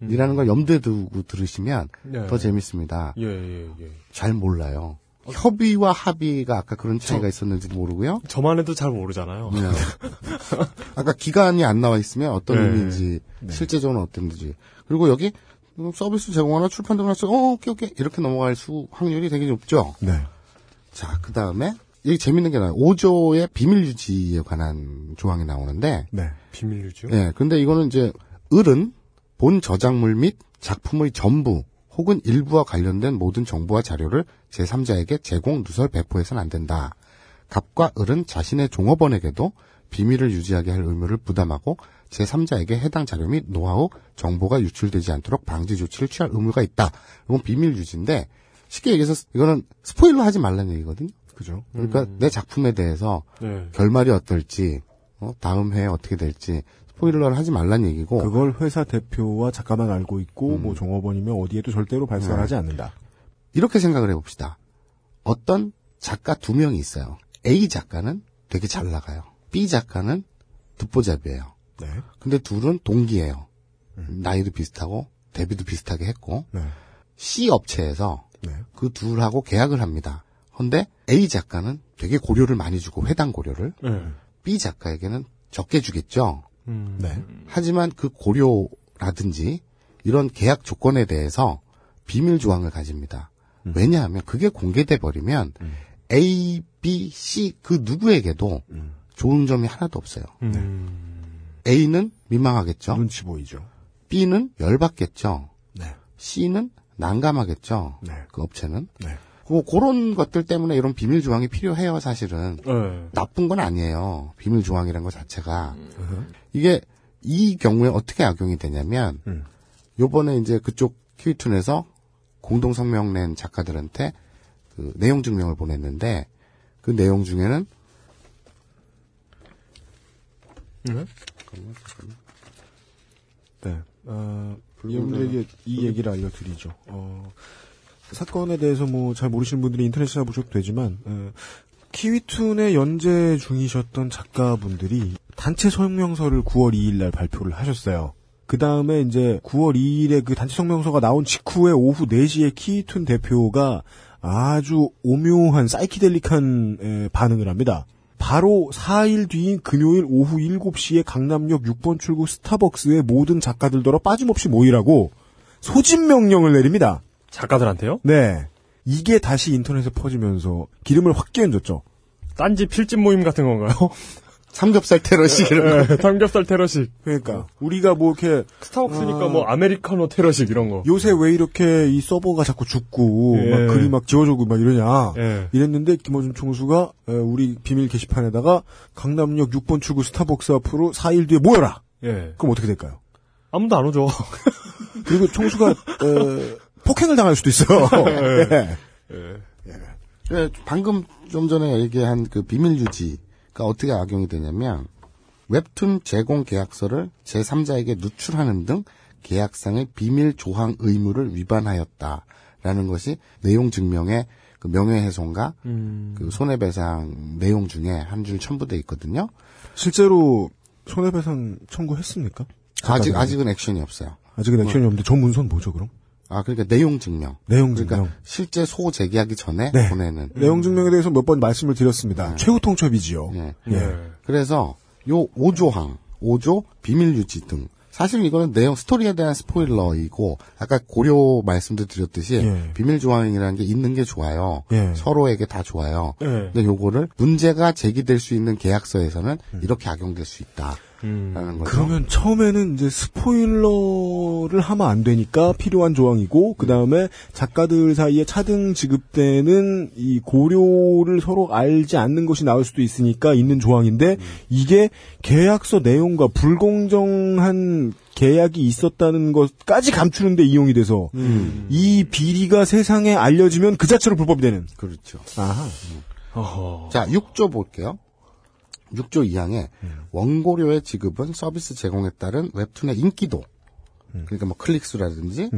이라는 걸 염두에 두고 들으시면 네. 더 재밌습니다. 예, 예, 예. 잘 몰라요. 협의와 합의가 아까 그런 차이가 있었는지 모르고요. 저만 해도 잘 모르잖아요. 네. (laughs) 아까 기간이 안 나와 있으면 어떤 네. 의미인지, 실제적으로 어떤지. 그리고 여기 음, 서비스 제공하나 출판 등을 해서, 어, 오케이, 오케이. 이렇게 넘어갈 수, 확률이 되게 높죠. 네. 자, 그 다음에, 이게 재밌는 게 나와요. 5조의 비밀 유지에 관한 조항이 나오는데, 네. 비밀 유지요? 예, 근데 이거는 이제, 을은 본 저작물 및 작품의 전부, 혹은 일부와 관련된 모든 정보와 자료를 제3자에게 제공, 누설, 배포해서는 안 된다. 갑과 을은 자신의 종업원에게도 비밀을 유지하게 할 의무를 부담하고 제3자에게 해당 자료 및 노하우, 정보가 유출되지 않도록 방지 조치를 취할 의무가 있다. 이건 비밀 유지인데 쉽게 얘기해서 이거는 스포일러 하지 말라는 얘기거든요. 그죠. 그러니까 내 작품에 대해서 네. 결말이 어떨지, 어, 다음 해에 어떻게 될지 스포일러를 하지 말라는 얘기고 그걸 회사 대표와 작가만 알고 있고 뭐 종업원이면 어디에도 절대로 발설하지 네. 않는다. 이렇게 생각을 해봅시다. 어떤 작가 두 명이 있어요. A 작가는 되게 잘 나가요. B 작가는 듣보잡이에요. 네. 근데 둘은 동기예요. 나이도 비슷하고 데뷔도 비슷하게 했고 네. C 업체에서 네. 그 둘하고 계약을 합니다. 근데 A 작가는 되게 고려를 많이 주고 회당 고려를 네. B 작가에게는 적게 주겠죠. 음. 네. 하지만 그 고려라든지 이런 계약 조건에 대해서 비밀 조항을 가집니다. 왜냐하면 그게 공개돼 버리면 A, B, C 그 누구에게도 좋은 점이 하나도 없어요. A는 민망하겠죠. 눈치 보이죠. B는 열받겠죠. 네. C는 난감하겠죠. 네. 그 업체는. 네. 그 그런 것들 때문에 이런 비밀 조항이 필요해요, 사실은. 네. 나쁜 건 아니에요. 비밀 조항이라는 것 자체가. 이게 이 경우에 어떻게 악용이 되냐면 음. 요번에 이제 그쪽 키위툰에서 공동 성명 낸 작가들한테 그 내용 증명을 보냈는데 그 내용 중에는 네. 어, 여러분들에게 이 얘기를 알려드리죠. 어, 사건에 대해서 뭐 잘 모르시는 분들이 인터넷 찾아보셔도 되지만 어, 키위툰에 연재 중이셨던 작가분들이 단체 성명서를 9월 2일 날 발표를 하셨어요. 그 다음에 이제 9월 2일에 그 단체 성명서가 나온 직후에 오후 4시에 키위툰 대표가 아주 오묘한 사이키델릭한 에, 반응을 합니다. 바로 4일 뒤인 금요일 오후 7시에 강남역 6번 출구 스타벅스에 모든 작가들더러 빠짐없이 모이라고 소집 명령을 내립니다. 작가들한테요? 네. 이게 다시 인터넷에 퍼지면서 기름을 확 끼얹었죠. 딴지 필집 모임 같은 건가요? (laughs) 삼겹살 테러식 이런 거. 예, 삼겹살 테러식. 그러니까 우리가 뭐 이렇게 스타벅스니까 어, 뭐 아메리카노 테러식 이런 거. 요새 왜 이렇게 이 서버가 자꾸 죽고 예. 막 글이 막 지워지고 막 이러냐 예. 이랬는데 김어준 총수가 에, 우리 비밀 게시판에다가 강남역 6번 출구 스타벅스 앞으로 4일 뒤에 모여라. 예. 그럼 어떻게 될까요? 아무도 안 오죠. (laughs) 그리고 총수가 에, 폭행을 당할 수도 있어요. (laughs) (laughs) 예. 예, 방금 좀 전에 얘기한 그 비밀 유지가 어떻게 악용이 되냐면 웹툰 제공 계약서를 제3자에게 누출하는 등 계약상의 비밀 조항 의무를 위반하였다라는 것이 내용 증명의 그 명예훼손과 그 손해배상 내용 중에 한 줄 첨부돼 있거든요. 실제로 손해배상 청구했습니까? 아직? 아직은 액션이 없어요. 아직은 액션이 없는데 저 문서는 뭐죠 그럼? 아 그러니까 내용 증명. 내용 그러니까 증명. 실제 소 제기하기 전에 네. 보내는 내용 증명에 대해서 몇 번 말씀을 드렸습니다. 최후 통첩이지요. 예. 예. 그래서 요 5조항, 5조 비밀 유지 등 사실 이거는 내용 스토리에 대한 스포일러이고 아까 고려 말씀도 드렸듯이 예. 비밀 조항이라는 게 있는 게 좋아요. 예. 서로에게 다 좋아요. 예. 근데 요거를 문제가 제기될 수 있는 계약서에서는 음. 이렇게 악용될 수 있다 거죠. 그러면 처음에는 이제 스포일러를 하면 안 되니까 필요한 조항이고 그 다음에 작가들 사이에 차등 지급되는 이 고려를 서로 알지 않는 것이 나올 수도 있으니까 있는 조항인데 이게 계약서 내용과 불공정한 계약이 있었다는 것까지 감추는데 이용이 돼서 이 비리가 세상에 알려지면 그 자체로 불법이 되는. 그렇죠. 아하. 어허. 자, 6조 볼게요. 6조 2항에 원고료의 지급은 서비스 제공에 따른 웹툰의 인기도, 그러니까 뭐 클릭수라든지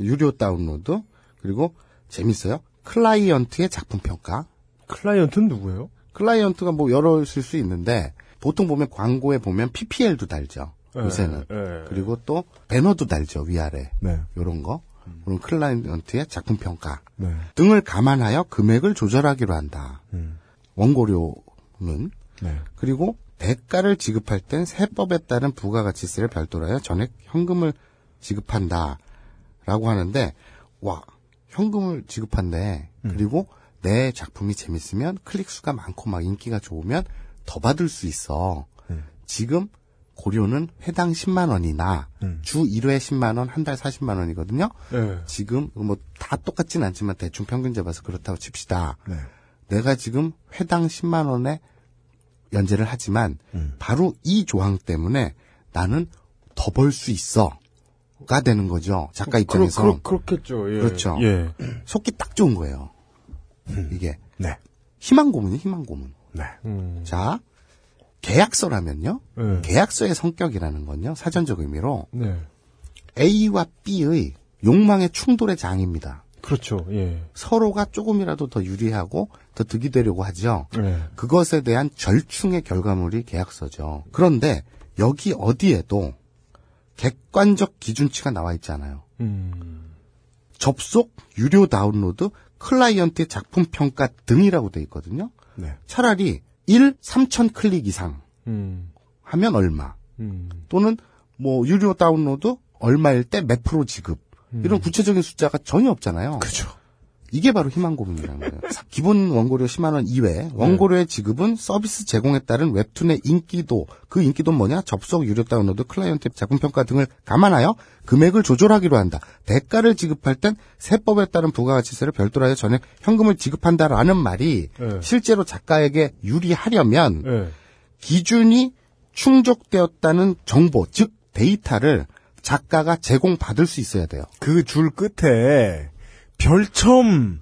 유료 다운로드 그리고 재밌어요. 클라이언트의 작품 평가. 클라이언트는 누구예요? 클라이언트가 뭐 여러 있을 수 있는데 보통 보면 광고에 보면 PPL도 달죠. 예, 요새는. 예. 그리고 또 배너도 달죠 위아래. 네. 요런 거. 그럼 클라이언트의 작품 평가 네. 등을 감안하여 금액을 조절하기로 한다. 음. 원고료는 네. 그리고 대가를 지급할 땐 세법에 따른 부가가치세를 별도로 하여 전액 현금을 지급한다라고 하는데 와 현금을 지급한대 그리고 내 작품이 재밌으면 클릭 수가 많고 막 인기가 좋으면 더 받을 수 있어 지금 고료는 회당 10만 원이나 주 1회 10만 원, 한 달 40만 원이거든요. 예. 지금 뭐 다 똑같진 않지만 대충 평균 잡아서 그렇다고 칩시다. 네. 내가 지금 회당 10만 원에 연재를 하지만 음. 바로 이 조항 때문에 나는 더 벌 수 있어 가 되는 거죠. 작가 입장에서. 그렇, 그렇, 그렇겠죠. 예. 그렇죠. 예. (clears throat) 속기 딱 좋은 거예요. 이게 네. 희망 고문이 희망 고문. 네. 음. 자 계약서라면요. 예. 계약서의 성격이라는 건요. 사전적 의미로 네. A와 B의 욕망의 충돌의 장입니다. 그렇죠. 예. 서로가 조금이라도 더 유리하고 더 득이 되려고 하죠. 예. 그것에 대한 절충의 결과물이 계약서죠. 그런데 여기 어디에도 객관적 기준치가 나와 있잖아요. 음. 접속, 유료 다운로드, 클라이언트의 작품 평가 등이라고 돼 있거든요. 네. 차라리 1, 3천 클릭 이상 음. 하면 얼마 음. 또는 뭐 유료 다운로드 얼마일 때 몇 프로 지급 이런 구체적인 숫자가 전혀 없잖아요. 그렇죠. 이게 바로 희망 고문이라는 거예요. 기본 원고료 10만 원 이외 원고료의 지급은 서비스 제공에 따른 웹툰의 인기도 그 인기도는 뭐냐 접속 유료 다운로드 클라이언트 작품 평가 등을 감안하여 금액을 조절하기로 한다. 대가를 지급할 땐 세법에 따른 부가가치세를 별도로 하여 전액 현금을 지급한다라는 말이 예. 실제로 작가에게 유리하려면 예. 기준이 충족되었다는 정보 즉 데이터를 작가가 제공받을 수 있어야 돼요. 그 줄 끝에 별첨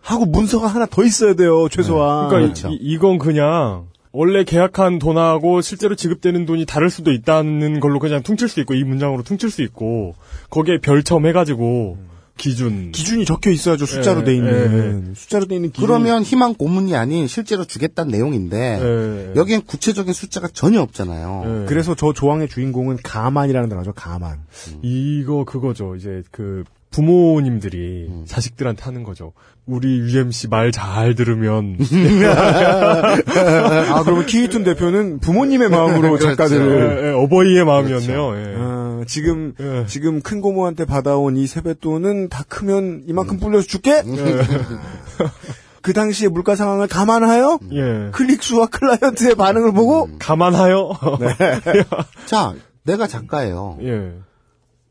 하고 문서가 하나 더 있어야 돼요 최소한. 그러니까 그렇죠. 이, 이건 그냥 원래 계약한 돈하고 실제로 지급되는 돈이 다를 수도 있다는 걸로 그냥 퉁칠 수 있고 이 문장으로 퉁칠 수 있고 거기에 별첨 해가지고 기준 기준이 적혀 있어야죠 숫자로 예, 돼 있는 숫자로 돼 있는 기준. 그러면 희망 고문이 아닌 실제로 주겠다는 내용인데 예. 여기엔 구체적인 숫자가 전혀 없잖아요. 예. 그래서 저 조항의 주인공은 가만이라는 단어죠 가만. 이거 그거죠. 이제 그 부모님들이 음. 자식들한테 하는 거죠. 우리 UMC 말 잘 들으면 (laughs) 아 그러면 키이툰 대표는 부모님의 마음으로 그렇죠. 작가들을 예, 예, 어버이의 마음이었네요. 예. 아, 지금 예. 지금 큰 고모한테 받아온 이 세뱃돈은 다 크면 이만큼 불려서 줄게. (laughs) 그 당시의 물가 상황을 감안하여 예. 클릭 수와 클라이언트의 반응을 보고 감안하여. (laughs) 자, 내가 작가예요. 예.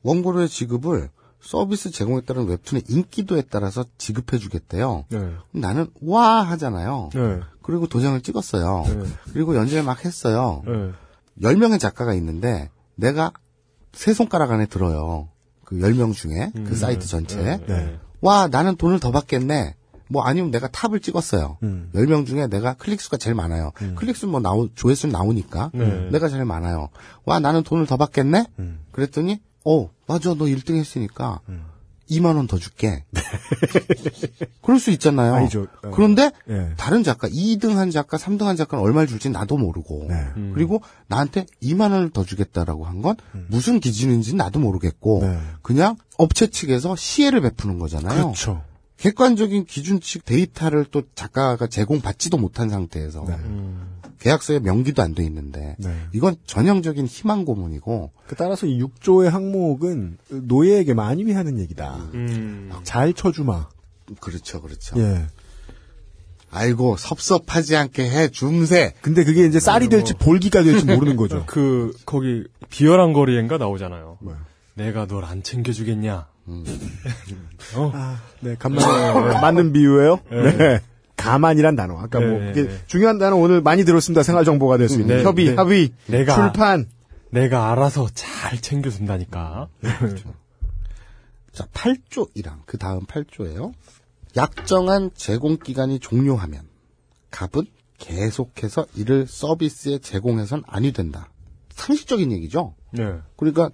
원고료의 지급을 서비스 제공에 따른 웹툰의 인기도에 따라서 지급해주겠대요. 네. 나는 와 하잖아요. 네. 그리고 도장을 찍었어요. 네. 그리고 연재를 막 했어요. 네. 10명의 작가가 있는데 내가 세 손가락 안에 들어요. 그 10명 중에 그 사이트 전체에. 네. 와, 나는 돈을 더 받겠네. 뭐 아니면 내가 탑을 찍었어요. 음. 10명 중에 내가 클릭수가 제일 많아요. 클릭수 뭐 나오, 조회수는 나오니까 네. 내가 제일 많아요. 와, 나는 돈을 더 받겠네? 음. 그랬더니, 어, 맞아, 너 1등 했으니까 2만 원 더 줄게. (laughs) 그럴 수 있잖아요. 아니죠. 어. 그런데 예. 다른 작가, 2등 한 작가, 3등 한 작가는 얼마를 줄지 나도 모르고. 네. 그리고 나한테 2만 원을 더 주겠다라고 한건 무슨 기준인지 나도 모르겠고 네. 그냥 업체 측에서 시혜를 베푸는 거잖아요. 그렇죠. 객관적인 기준칙 데이터를 또 작가가 제공받지도 못한 상태에서 네. 계약서에 명기도 안 돼 있는데 네. 이건 전형적인 희망 고문이고 그 따라서 이 6조의 항목은 노예에게 만입이 하는 얘기다. 음. 잘 쳐주마. 그렇죠, 그렇죠. 예. 아이고 섭섭하지 않게 해 줌새. 근데 그게 이제 쌀이 될지 볼기가 될지 모르는 거죠. (laughs) 그 거기 비열한 거리엔가 나오잖아요. 뭐야? 내가 널 안 챙겨주겠냐? 어? 아, 네, 간만에 맞는 비유예요. 네. 가만이란 단어. 아까 뭐 네, 이게 네. 중요한 단어 오늘 많이 들었습니다. 생활 정보가 될 수 있는 네, 협의, 네. 합의, 내가 출판. 내가 알아서 잘 챙겨준다니까. 자, 8조 1항. 그 다음 8조예요. 약정한 제공 기간이 종료하면 갑은 계속해서 이를 서비스에 제공해선 아니 된다. 상식적인 얘기죠. 네. 그러니까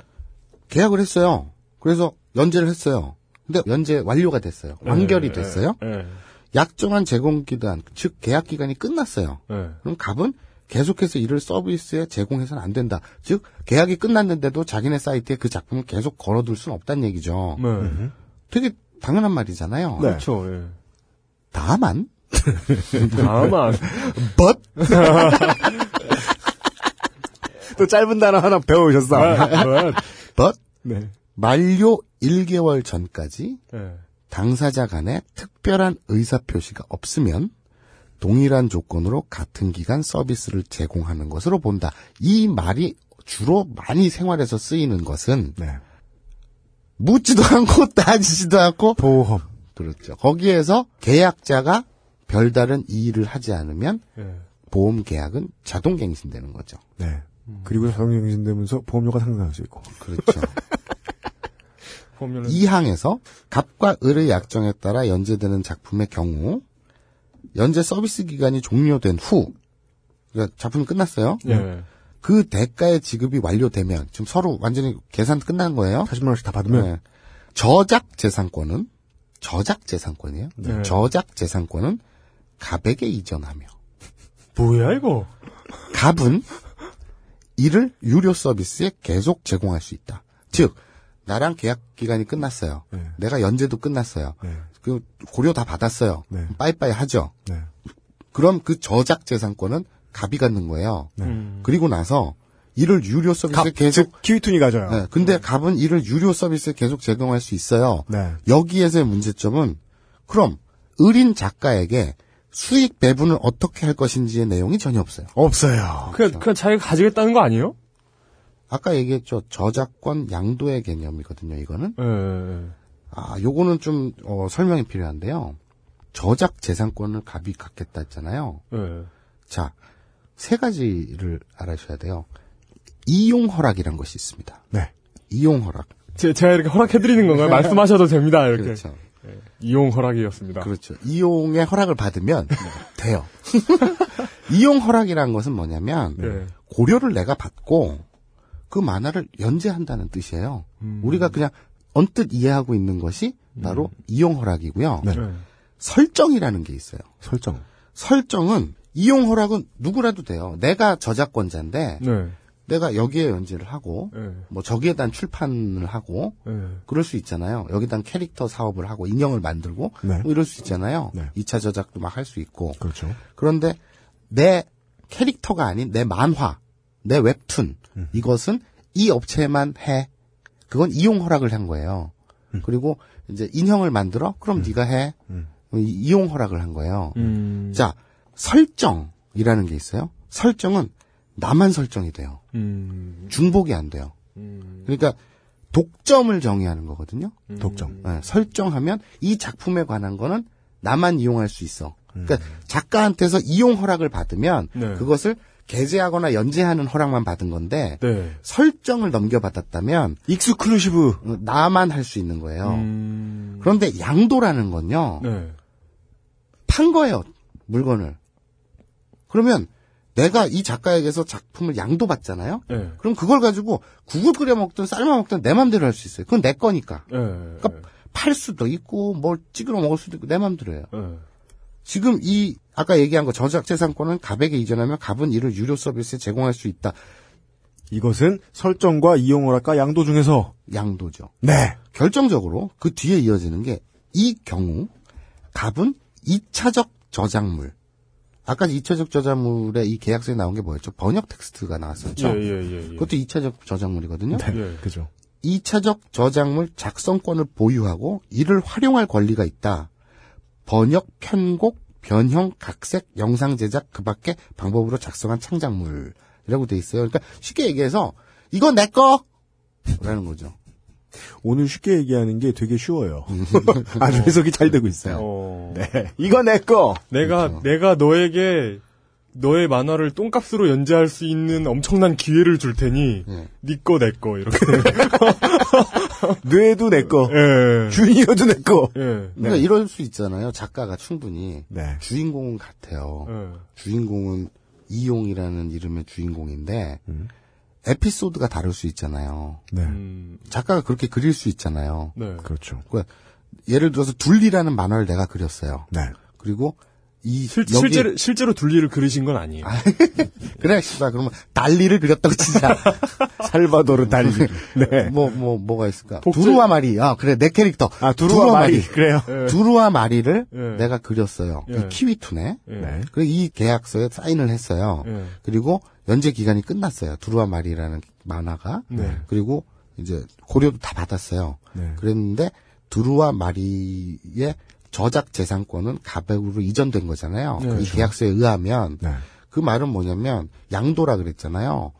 계약을 했어요. 그래서 연재를 했어요. 근데 연재 완료가 됐어요. 완결이 네, 됐어요. 네. 약정한 제공 기간, 즉 계약 기간이 끝났어요. 네. 그럼 갑은 계속해서 이를 서비스에 제공해서는 안 된다. 즉 계약이 끝났는데도 자기네 사이트에 그 작품을 계속 걸어둘 수는 없다는 얘기죠. 네. 되게 당연한 말이잖아요. 그렇죠. 예. 다만 (laughs) 다만 but (laughs) 또 짧은 단어 하나 배워오셨어. (laughs) but 네. 만료 1개월 전까지 네. 당사자 간에 특별한 의사 표시가 없으면 동일한 조건으로 같은 기간 서비스를 제공하는 것으로 본다. 이 말이 주로 많이 생활에서 쓰이는 것은 네. 묻지도 (laughs) 않고 따지지도 않고 보험. 그렇죠. 거기에서 계약자가 별다른 이의를 하지 않으면 예. 보험 계약은 자동 갱신되는 거죠. 네. 그리고 자동 갱신되면서 보험료가 상승할 수 있고. 그렇죠. (laughs) 보면은 이 항에서 갑과 을의 약정에 따라 연재되는 작품의 경우 연재 서비스 기간이 종료된 후 그러니까 작품이 끝났어요. 예. 그 대가의 지급이 완료되면 지금 서로 완전히 계산 끝난 거예요. 40만 원씩 다 받으면 네. 저작 재산권은 저작 재산권이에요. 네. 저작 재산권은 갑에게 이전하며 뭐야 이거? 갑은 이를 유료 서비스에 계속 제공할 수 있다. 즉 나랑 계약 기간이 끝났어요. 네. 내가 연재도 끝났어요. 네. 그 고려 다 받았어요. 네. 빠이빠이 하죠. 네. 그럼 그 저작 재산권은 갑이 갖는 거예요. 음. 그리고 나서 이를 유료 서비스에 갑, 계속 즉 키위툰이 가져요. 네, 근데 갑은 이를 유료 서비스에 계속 제공할 수 있어요. 네. 여기에서의 문제점은 그럼 을인 작가에게 수익 배분을 어떻게 할 것인지의 내용이 전혀 없어요. 없어요. 그냥 그냥 자기가 가지겠다는 거 아니에요? 아까 얘기했죠. 저작권 양도의 개념이거든요, 이거는. 예. 예. 아, 요거는 좀, 어, 설명이 필요한데요. 저작 재산권을 갑이 갖겠다 했잖아요. 예. 자, 세 가지를 알아셔야 돼요. 이용 허락이란 것이 있습니다. 네. 이용 허락. 제, 제가 이렇게 허락해드리는 건가요? 말씀하셔도 됩니다. 이렇게. 그렇죠. 이용 허락이었습니다. 그렇죠. 이용의 허락을 받으면 돼요. (laughs) 이용 허락이란 것은 뭐냐면 네. 고려를 내가 받고 그 만화를 연재한다는 뜻이에요. 음. 우리가 그냥 언뜻 이해하고 있는 것이 바로 이용 허락이고요. 네. 네. 설정이라는 게 있어요. 설정. 설정은 이용 허락은 누구라도 돼요. 내가 저작권자인데 네. 내가 여기에 연재를 하고 네. 뭐 저기에 대한 출판을 하고 네. 그럴 수 있잖아요. 여기다 캐릭터 사업을 하고 인형을 만들고 네. 뭐 이럴 수 있잖아요. 네. 2차 저작도 막 할 수 있고. 그렇죠. 그런데 내 캐릭터가 아닌 내 만화, 내 웹툰 음. 이것은 이 업체만 해. 그건 이용 허락을 한 거예요. 그리고 이제 인형을 만들어? 그럼 네가 해. 이- 이용 허락을 한 거예요. 음. 자, 설정이라는 게 있어요. 설정은 나만 설정이 돼요. 음. 중복이 안 돼요. 그러니까 독점을 정의하는 거거든요. 독점. 네, 설정하면 이 작품에 관한 거는 나만 이용할 수 있어. 그러니까 작가한테서 이용 허락을 받으면 네. 그것을 게재하거나 연재하는 허락만 받은 건데 네. 설정을 넘겨받았다면 exclusive 나만 할 수 있는 거예요. 음. 그런데 양도라는 건요. 네. 판 거예요. 물건을. 그러면 내가 이 작가에게서 작품을 양도받잖아요. 네. 그럼 그걸 가지고 국을 끓여 먹든 삶아 먹든 내 맘대로 할 수 있어요. 그건 내 거니까. 네. 그러니까 팔 수도 있고 뭘 찌그러 먹을 수도 있고 내 맘대로예요. 네. 지금 이 아까 얘기한 거 저작재산권은 갑에게 이전하면 갑은 이를 유료 서비스에 제공할 수 있다. 이것은 설정과 이용 허락과 양도 중에서 양도죠. 네. 결정적으로 그 뒤에 이어지는 게 이 경우 갑은 2차적 저작물. 아까 2차적 저작물의 이 계약서에 나온 게 뭐였죠? 번역 텍스트가 나왔었죠. 예, 예, 예, 예. 그것도 2차적 저작물이거든요. 예. 그죠. 2차적 저작물 작성권을 보유하고 이를 활용할 권리가 있다. 번역, 편곡, 변형, 각색, 영상 제작 그 밖에 방법으로 작성한 창작물이라고 돼 있어요. 그러니까 쉽게 얘기해서 이건 내 거! 라는 거죠. 오늘 쉽게 얘기하는 게 되게 쉬워요. (laughs) 아주 해석이 잘 되고 있어요. 어. 네. 이거 내 거! 내가 그렇죠. 내가 너에게 너의 만화를 똥값으로 연재할 수 있는 엄청난 기회를 줄 테니 네. 니꺼 내거 이렇게. (laughs) 뇌도 내 거. 예. 주인이어도 내 거. 예. 그러니까 이럴 수 있잖아요. 작가가 충분히 네. 주인공은 같아요. 예. 주인공은 이용이라는 이름의 주인공인데 음. 에피소드가 다를 수 있잖아요. 네. 음. 작가가 그렇게 그릴 수 있잖아요. 네. 그렇죠. 그러니까 예를 들어서 둘리라는 만화를 내가 그렸어요. 네. 그리고 이 실, 여기 실제로 실제로 둘리를 그리신 건 아니에요. (laughs) 그래 씨발 그러면 달리를 그렸다고 치자. (laughs) 살바도르 달리. 네. 뭐 뭐 뭐, 가 있을까? 복제- 두루와 마리. 아 그래 내 캐릭터. 아, 두루와 마리. 그래요. 예. 두루와 마리를 예. 내가 그렸어요. 예. 이 키위투네. 예. 네. 그리고 이 계약서에 사인을 했어요. 예. 그리고 연재 기간이 끝났어요. 두루와 마리라는 만화가. 네. 그리고 이제 고려도 다 받았어요. 네. 그랬는데 두루와 마리의 저작 재산권은 가백으로 이전된 거잖아요. 네. 이 계약서에 의하면 네. 그 말은 뭐냐면 양도라 그랬잖아요.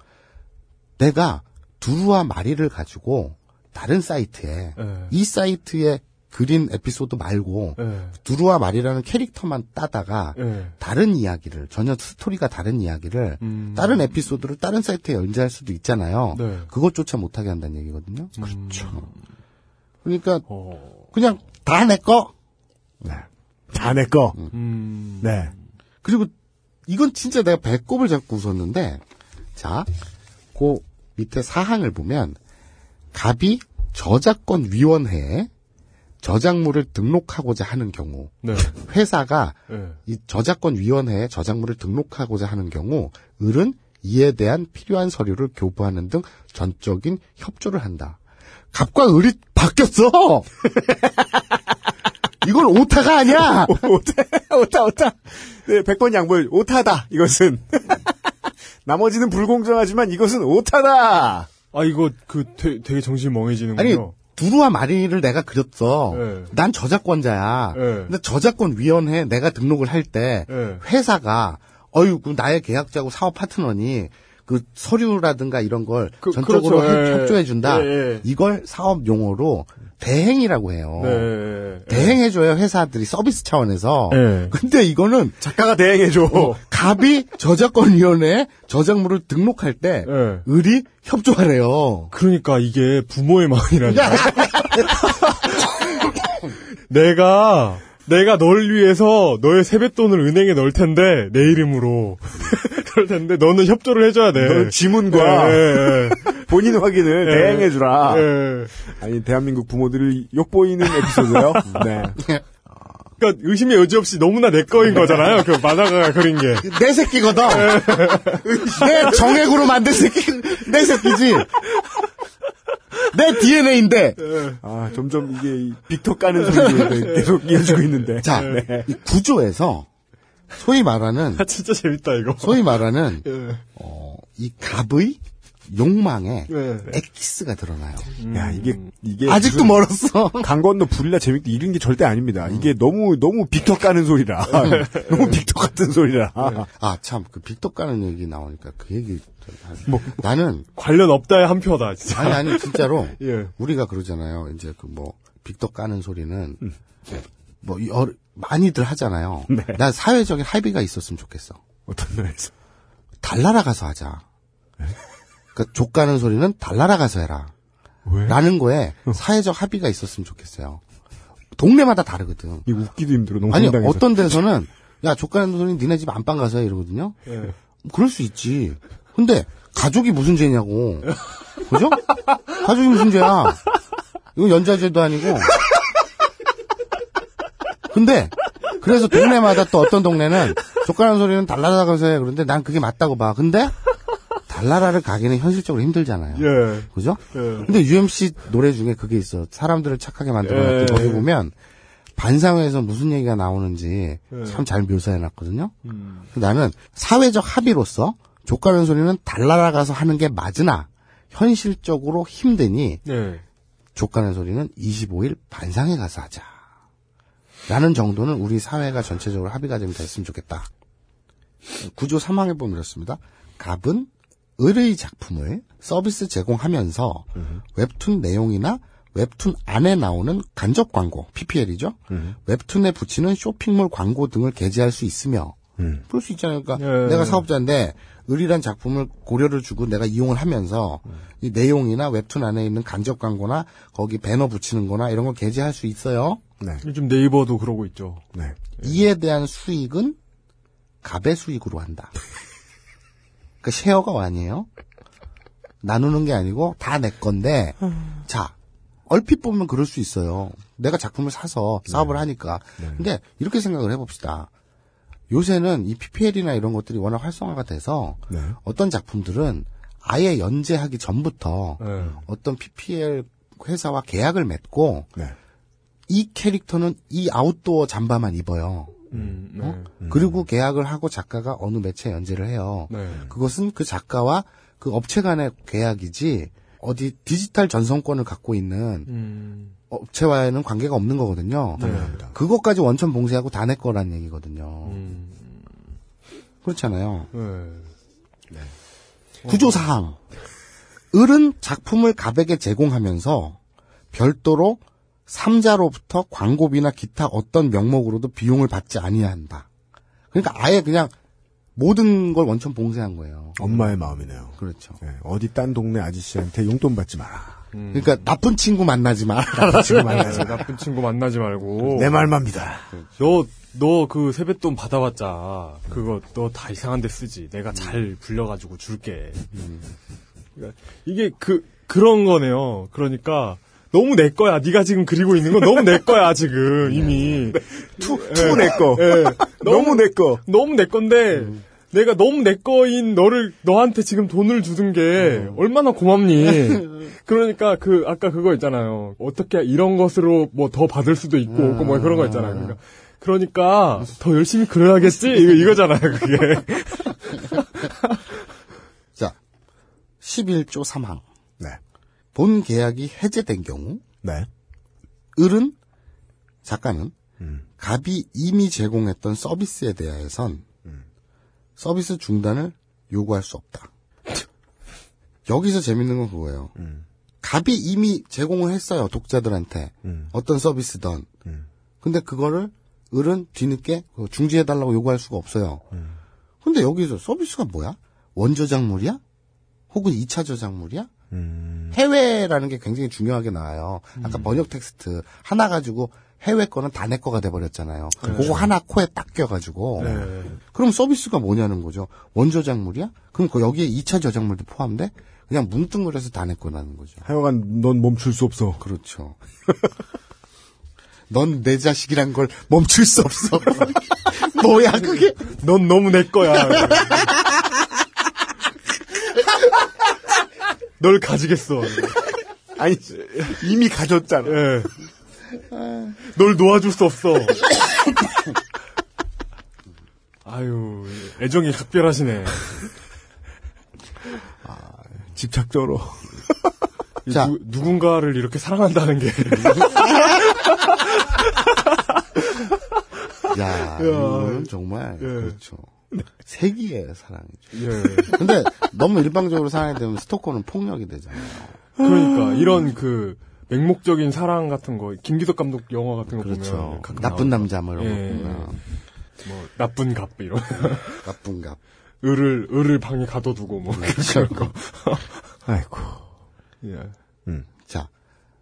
내가 두루와 마리를 가지고 다른 사이트에 예. 이 사이트에 그린 에피소드 말고 예. 두루와 마리라는 캐릭터만 따다가 예. 다른 이야기를 전혀 스토리가 다른 이야기를 음. 다른 에피소드를 다른 사이트에 연재할 수도 있잖아요. 네. 그것조차 못하게 한다는 얘기거든요. 그렇죠. 그러니까 어. 그냥 다 내 거. 네. 다내 거. 음. 네. 그리고 이건 진짜 내가 배꼽을 잡고 웃었는데 자, 그 밑에 사항을 보면 갑이 저작권 위원회에 저작물을 등록하고자 하는 경우 네. 회사가 예. 이 저작권 위원회에 저작물을 등록하고자 하는 경우 을은 이에 대한 필요한 서류를 교부하는 등 전적인 협조를 한다. 갑과 을이 바뀌었어. (laughs) 이건 오타가 아니야. (laughs) 오타, 오타, 오타. 네, 100번 양보해. 오타다. 이것은. (laughs) 나머지는 불공정하지만 이것은 오타다. 아 이거 그 되, 되게 정신 아니 멍해지는군요. 두루와 마리를 내가 그렸어. 네. 난 저작권자야. 네. 근데 저작권 위원회에 내가 등록을 할때 네. 회사가 어유 그 나의 계약자고 사업 파트너니 그 서류라든가 이런 걸 그- 전적으로 그렇죠. 예. 협조해 준다. 예, 예. 이걸 사업 용어로 대행이라고 해요. 네. 대행해줘요 회사들이 서비스 차원에서. 네. 근데 이거는 작가가 대행해줘. 갑이 저작권위원회에 저작물을 등록할 때 네. 을이 협조하래요. 그러니까 이게 부모의 마음이라니까. (laughs) 내가 내가 널 위해서 너의 세뱃돈을 은행에 넣을 텐데 내 이름으로 그럴 텐데 너는 협조를 해줘야 돼. 너 지문과 예, 예, (laughs) 본인 확인을 예. 대행해주라. 예. 아니, 대한민국 부모들을 욕보이는 에피소드요? 네. 그러니까 의심의 여지 없이 너무나 내 거인 거잖아요. 그 만화가 그린 게. 내 새끼거든. 내 정액으로 만든 새끼, 내 새끼지. 내 DNA인데. 아, 점점 이게 이 빅터 까는 소리가 계속 이어지고 있는데. 자, 네. 이 구조에서 소위 말하는 아 진짜 재밌다 이거. 소위 말하는 (laughs) 예. 어, 이 갑의 욕망에 네. 엑기스가 드러나요. 야 이게 이게 아직도 멀었어. (laughs) 강 건너 불이라 재밌다 이런 게 절대 아닙니다. 이게 너무 너무 빅터 까는 소리라 (laughs) 너무 빅터 같은 소리라. 아, 참, 그 빅떡 가는 얘기 나오니까 그 얘기. 뭐, 나는. 관련 없다의 한 표다, 진짜. 아니, 아니, 진짜로. 예. 우리가 그러잖아요. 이제 그 뭐, 빅떡 까는 소리는. 뭐, 여, 많이들 하잖아요. 난 사회적인 합의가 있었으면 좋겠어. 어떤 면에서? 달나라 가서 하자. 그니까, 족 가는 소리는 달나라 가서 해라. 왜? 라는 거에 사회적 합의가 있었으면 좋겠어요. 동네마다 다르거든. 이 웃기도 힘들어. 아니. 어떤 데서는, 야, 족 가는 소리 니네 집 안방 가서 해, 이러거든요? 예. 그럴 수 있지. 근데, 가족이 무슨 죄냐고. 그죠? 가족이 무슨 죄야. 이거 연좌죄도 아니고. 근데, 그래서 동네마다 또 어떤 동네는, 족가는 소리는 달나라 가서 해. 그런데 난 그게 맞다고 봐. 근데, 달나라를 가기는 현실적으로 힘들잖아요. 예. 그죠? 예. 근데 UMC 노래 중에 그게 있어. 사람들을 착하게 만들어 예. 거기 보면 반사회에서 무슨 얘기가 나오는지 예. 참잘 묘사해 놨거든요. 음. 나는 사회적 합의로서 족가는 소리는 달나라 가서 하는 게 맞으나 현실적으로 힘드니 예. 족가는 소리는 25일 반상회 가서 하자. 라는 정도는 우리 사회가 전체적으로 합의가 좀 됐으면 좋겠다. 구조 3항에 보면 이렇습니다. 갑은 을의 작품을 서비스 제공하면서 웹툰 내용이나 웹툰 안에 나오는 간접 광고, PPL이죠. 웹툰에 붙이는 쇼핑몰 광고 등을 게재할 수 있으며 그럴 수 있잖아요. 그러니까 예. 내가 사업자인데 을이란 작품을 고려를 주고 내가 이용을 하면서 이 내용이나 웹툰 안에 있는 간접 광고나 거기 배너 붙이는 거나 이런 걸 게재할 수 있어요. 네. 요즘 네이버도 그러고 있죠. 네. 이에 대한 수익은 갑의 수익으로 한다. 그 쉐어가 아니에요. 나누는 게 아니고 다 내 건데 자 얼핏 보면 그럴 수 있어요. 내가 작품을 사서 사업을 하니까. 근데 이렇게 생각을 해봅시다. 요새는 이 PPL이나 이런 것들이 워낙 활성화가 돼서 네. 어떤 작품들은 아예 연재하기 전부터 예. 어떤 PPL 회사와 계약을 맺고 네. 이 캐릭터는 이 아웃도어 잠바만 입어요. 음, 네. 어? 그리고 계약을 하고 작가가 어느 매체에 연재를 해요. 네. 그것은 그 작가와 그 업체 간의 계약이지 어디 디지털 전성권을 갖고 있는 음. 업체와는 관계가 없는 거거든요. 당연합니다. 그것까지 원천 봉쇄하고 다 내 거란 얘기거든요. 음. 그렇잖아요. 네. 구조사항. 을은 작품을 갑에게 제공하면서 별도로 삼자로부터 광고비나 기타 어떤 명목으로도 비용을 받지 아니한다. 그러니까 아예 그냥 모든 걸 원천 봉쇄한 거예요. 엄마의 마음이네요. 그렇죠. 네, 어디 딴 동네 아저씨한테 용돈 받지 마라. 그러니까 나쁜 친구 만나지 마. 나쁜 친구 만나지 네, 마. 나쁜 친구 만나지 말고. 내 말만 믿어라. 너, 너 그 세뱃돈 받아봤자, 그거 너 다 이상한 데 쓰지. 내가 잘 불려가지고 줄게. 그러니까 이게 그, 그런 거네요. 그러니까, 너무 내 거야. 네가 지금 그리고 있는 건 너무 내 거야, 지금, (laughs) 이미. too, too 내 거. 예. (laughs) 너무 내 거. 너무 내 건데, 내가 너무 내 거인 너를, 너한테 지금 돈을 주는 게 얼마나 고맙니? (laughs) 그러니까 그, 아까 그거 있잖아요. 어떻게 이런 것으로 뭐 더 받을 수도 있고, 없고 뭐 그런 거 있잖아요. 그러니까, 그러니까 더 열심히 그려야겠지? 이거, 이거잖아요, 그게. 자, 11조 3항. 네. 본 계약이 해제된 경우 네. 을은 작가는 음. 갑이 이미 제공했던 서비스에 대해선 서비스 중단을 요구할 수 없다. (laughs) 여기서 재밌는 건 그거예요. 음. 갑이 이미 제공을 했어요 독자들한테 음. 어떤 서비스든. 음. 근데 그거를 을은 뒤늦게 중지해달라고 요구할 수가 없어요. 음. 근데 여기서 서비스가 뭐야? 원저작물이야? 혹은 2차 저작물이야? 음. 해외라는 게 굉장히 중요하게 나와요. 아까 번역 텍스트 하나 가지고 해외 거는 다 내 거가 돼버렸잖아요. 그거 하나 코에 딱 껴가지고. 네. 그럼 서비스가 뭐냐는 거죠. 원저작물이야? 그럼 그 여기에 2차 저작물도 포함돼? 그냥 뭉뚱그려서 다 내 거라는 거죠. 하여간 넌 멈출 수 없어. 그렇죠. (laughs) 넌 내 자식이란 걸 멈출 수 없어. (laughs) 뭐야 그게? 넌 너무 내 거야. (laughs) 널 가지겠어. (laughs) 아니 이미 가졌잖아. 예. 널 놓아줄 수 없어. (laughs) 아유, 애정이 각별하시네. 집착적으로. 자, 누, 누군가를 이렇게 사랑한다는 게. (laughs) 야, 이거는 정말 예. 그렇죠. 세기의 사랑이죠. 예. 근데 너무 일방적으로 사랑이 되면 스토커는 폭력이 되잖아요. 그러니까 이런 그 맹목적인 사랑 같은 거 김기덕 감독 영화 같은 거 그렇죠. 보면 나쁜. 남자 뭐 이런 예. 거 보면 뭐 나쁜 갑 이런 (laughs) 나쁜 갑. 을을 을을 방에 가둬두고 뭐 그렇죠. 그런 거. (laughs) 아이고. 예. 자,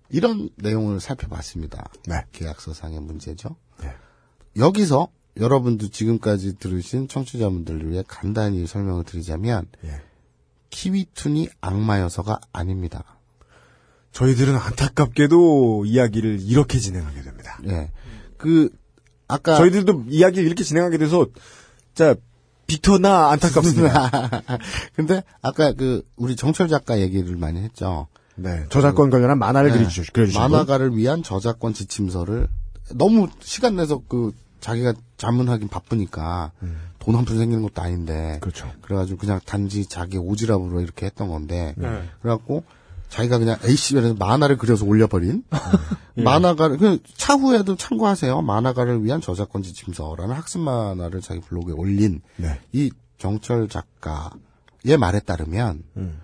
이런 내용을 살펴봤습니다. 네. 계약서상의 문제죠. 네. 여기서 여러분도 지금까지 들으신 청취자분들을 위해 간단히 설명을 드리자면 예. 키위툰이 악마여서가 아닙니다. 저희들은 안타깝게도 이야기를 이렇게 진행하게 됩니다. 예. 그 아까 저희들도 이야기를 이렇게 진행하게 돼서 자 빅터나 안타깝습니다. (laughs) 근데 아까 그 우리 정철 작가 얘기를 많이 했죠. 네. 저작권 관련한 만화를 네. 그려주시, 그려주신 분. 만화가를 위한 저작권 지침서를 너무 시간 내서 그 자기가 자문하긴 바쁘니까 돈한 푼 생기는 것도 아닌데 음. 그렇죠. 그래가지고 그냥 단지 자기 오지랖으로 이렇게 했던 건데 네. 그래갖고 자기가 그냥 A씨에서 만화를 그려서 올려버린 (laughs) 예. 만화가를 그 차후에도 참고하세요 만화가를 위한 저작권 지침서라는 학습 만화를 자기 블로그에 올린 네. 이 정철 작가의 말에 따르면 음.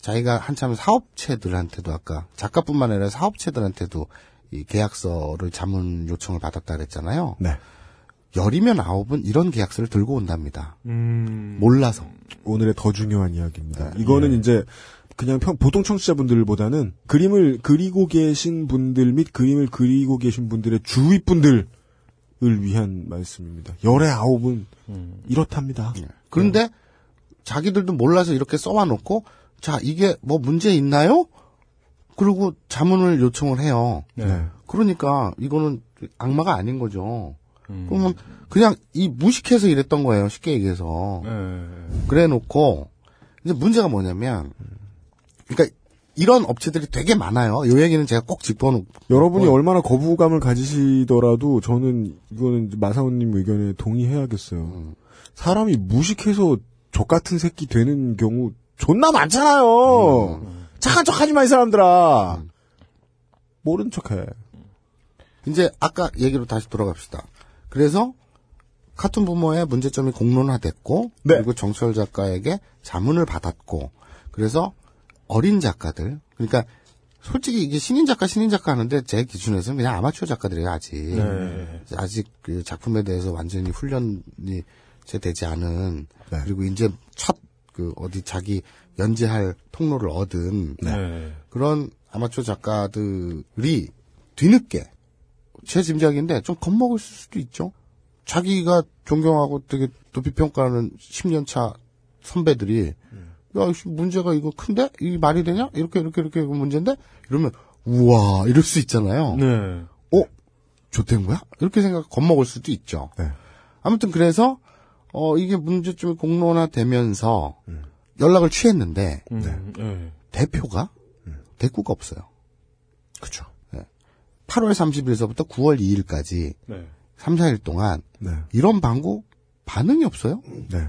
자기가 한참 사업체들한테도 아까 작가뿐만 아니라 사업체들한테도 이 계약서를 자문 요청을 받았다 그랬잖아요. 네. 열이면 아홉은 이런 계약서를 들고 온답니다. 음. 몰라서. 오늘의 더 중요한 이야기입니다. 이거는 이제 그냥 평, 보통 청취자분들보다는 그림을 그리고 계신 분들 및 그림을 그리고 계신 분들의 주위 분들을 위한 말씀입니다. 열의 아홉은 이렇답니다. 그런데 자기들도 몰라서 이렇게 써와 놓고 자 이게 뭐 문제 있나요? 그리고 자문을 요청을 해요. 네. 그러니까 이거는 악마가 아닌 거죠. 그러면 그냥 이 무식해서 이랬던 거예요. 쉽게 얘기해서. 예. 그래 놓고 이제 문제가 뭐냐면 그러니까 이런 업체들이 되게 많아요. 이 얘기는 제가 꼭 짚어놓고 여러분이 얼마나 거부감을 가지시더라도 저는 이거는 마사오님 의견에 동의해야겠어요. 사람이 무식해서 족 같은 새끼 되는 경우 존나 많잖아요. 착한 척 하지 마 이 사람들아. 모른 척 해. 이제 아까 얘기로 다시 돌아갑시다. 그래서 카툰 부모의 문제점이 공론화됐고 네. 그리고 정철 작가에게 자문을 받았고 그래서 어린 작가들 그러니까 솔직히 이게 신인 작가 신인 작가 하는데 제 기준에서는 그냥 아마추어 작가들이에요 아직 네. 아직 그 작품에 대해서 완전히 훈련이 제 되지 않은 네. 그리고 이제 첫 그 어디 자기 연재할 통로를 얻은 네. 그런 아마추어 작가들이 뒤늦게 제 짐작인데 좀 겁먹을 수도 있죠. 자기가 존경하고 되게 높이 평가하는 10년 차 선배들이 야, 씨, 문제가 이거 큰데? 이 말이 되냐? 이렇게 이렇게 이렇게 문제인데? 이러면 우와 이럴 수 있잖아요. 네. 어? 좋된 거야? 이렇게 생각 겁먹을 수도 있죠. 네. 아무튼 그래서 어 이게 문제점이 공론화되면서 연락을 취했는데 음, 예. 대표가 대꾸가 없어요. 그렇죠. 8월 30일서부터 9월 2일까지 네. 3, 4일 동안 네. 이런 방구 반응이 없어요. 네.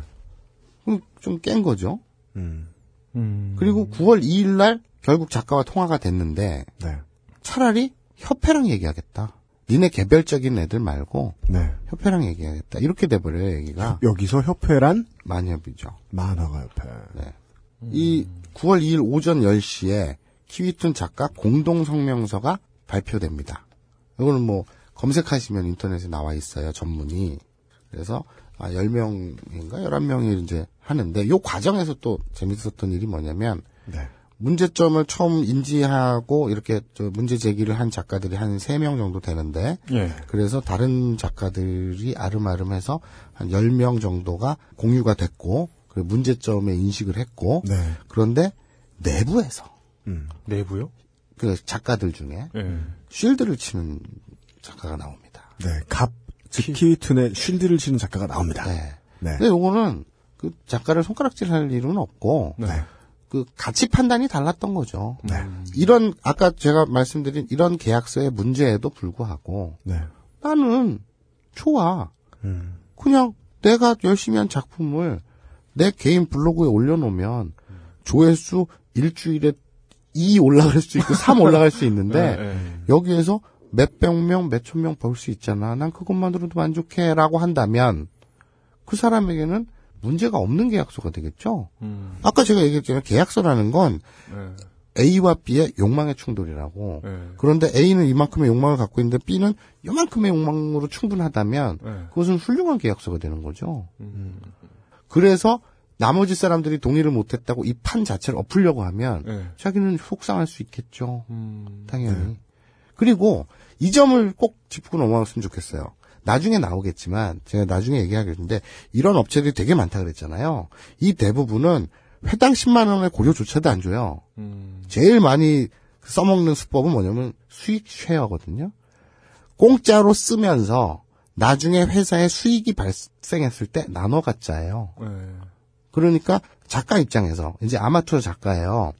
그럼 좀 깬 거죠. 음. 음. 그리고 9월 2일 날 결국 작가와 통화가 됐는데 네. 차라리 협회랑 얘기하겠다. 니네 개별적인 애들 말고 네. 협회랑 얘기하겠다. 이렇게 돼버려요, 얘기가. 여기서 협회란 만협이죠. 만화가 협회. 네. 이 9월 2일 오전 10시에 키위툰 작가 공동 성명서가 발표됩니다. 이거는 뭐 검색하시면 인터넷에 나와 있어요, 전문이. 그래서 아 10명인가 11명이 이제 하는데 요 과정에서 또 재밌었던 일이 뭐냐면 네. 문제점을 처음 인지하고 이렇게 저 문제 제기를 한 작가들이 한 3명 정도 되는데 예. 그래서 다른 작가들이 아름아름해서 한 10명 정도가 공유가 됐고 그 문제점에 인식을 했고 네. 그런데 내부에서 음. 내부요? 그 작가들 중에 예. 쉴드를 치는 작가가 나옵니다. 네. 갑, 즉 키위툰의 쉴드를 치는 작가가 나옵니다. 네. 네. 근데 요거는 그 작가를 손가락질 할 일은 없고 네. 그 가치 판단이 달랐던 거죠. 네. 이런 아까 제가 말씀드린 이런 계약서의 문제에도 불구하고 네. 나는 좋아. 음. 그냥 내가 열심히 한 작품을 내 개인 블로그에 올려놓으면 조회수 일주일에 2 올라갈 수 있고 3 올라갈 수 있는데 (laughs) 네, 네. 여기에서 몇백 명, 몇천 명 벌 수 있잖아. 난 그것만으로도 만족해라고 한다면 그 사람에게는 문제가 없는 계약서가 되겠죠. 음. 아까 제가 얘기했잖아요. 계약서라는 건 네. A와 B의 욕망의 충돌이라고. 네. 그런데 A는 이만큼의 욕망을 갖고 있는데 B는 이만큼의 욕망으로 충분하다면 네. 그것은 훌륭한 계약서가 되는 거죠. 음. 그래서 나머지 사람들이 동의를 못했다고 이 판 자체를 엎으려고 하면 네. 자기는 속상할 수 있겠죠. 음. 당연히. 그리고 이 점을 꼭 짚고 넘어갔으면 좋겠어요. 나중에 나오겠지만 제가 나중에 얘기하겠는데 이런 업체들이 되게 많다 그랬잖아요. 이 대부분은 회당 10만 원의 고려조차도 안 줘요. 음. 제일 많이 써먹는 수법은 뭐냐면 수익 쉐어거든요. 공짜로 쓰면서 나중에 회사에 수익이 발생했을 때 나눠 갖자예요. 네. 그러니까 작가 입장에서 이제 아마추어 작가예요.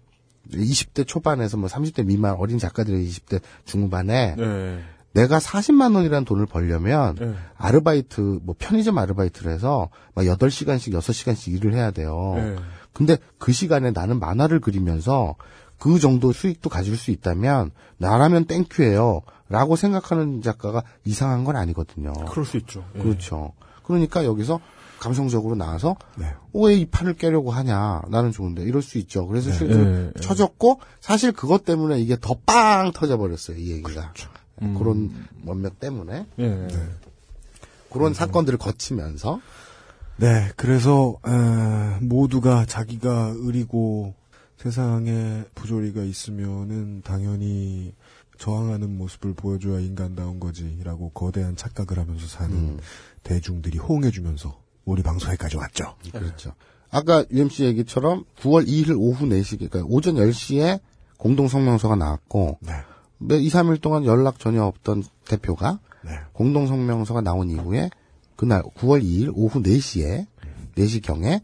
20대 초반에서 뭐 30대 미만 어린 작가들의 20대 중후반에 네. 내가 40만 원이라는 돈을 벌려면 네. 아르바이트 뭐 편의점 아르바이트를 해서 막 8시간씩 6시간씩 일을 해야 돼요. 네. 근데 그 시간에 나는 만화를 그리면서 그 정도 수익도 가질 수 있다면 나라면 땡큐예요. 라고 생각하는 작가가 이상한 건 아니거든요. 그럴 수 있죠. 예. 그렇죠. 그러니까 여기서 감성적으로 나와서 네. 왜이 판을 깨려고 하냐 나는 좋은데 이럴 수 있죠. 그래서 실제로 예, 예. 쳐졌고 사실 그것 때문에 이게 더 빵 터져버렸어요 이 얘기가 그렇죠. 네, 그런 원맥 때문에 예. 그런 사건들을 거치면서 네, 그래서 에, 모두가 자기가 의리고 세상에 부조리가 있으면은 당연히 저항하는 모습을 보여줘야 인간다운 거지라고 거대한 착각을 하면서 사는 음. 대중들이 호응해주면서 우리 방송에까지 왔죠. 그렇죠. 아까 UMC 얘기처럼 9월 2일 오후 4시, 그러니까 오전 10시에 공동 성명서가 나왔고, 네. 몇 2, 3일 동안 연락 전혀 없던 대표가 네. 공동 성명서가 나온 이후에 그날 9월 2일 오후 4시에 4시경에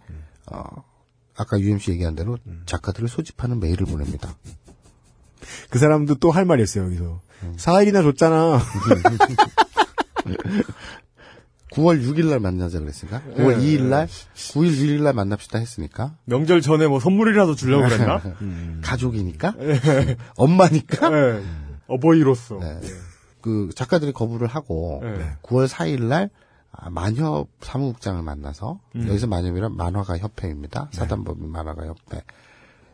어, 아까 UMC 얘기한 대로 작가들을 소집하는 메일을 보냅니다. (laughs) 그 사람도 또 할 말이 있어요, 여기서. 음. 4일이나 줬잖아. (laughs) 9월 6일 날 만나자 그랬으니까 9월 예. 2일 날 9일 6일 날 만납시다 했으니까 명절 전에 뭐 선물이라도 주려고 그랬나? (laughs) 가족이니까 (laughs) 엄마니까 예. 어버이로서. 네. 그 작가들이 거부를 하고 네. 9월 4일 날 아, 만협 사무국장을 만나서 음. 여기서 만협이란 만화가 협회입니다. 사단법인 만화가 협회.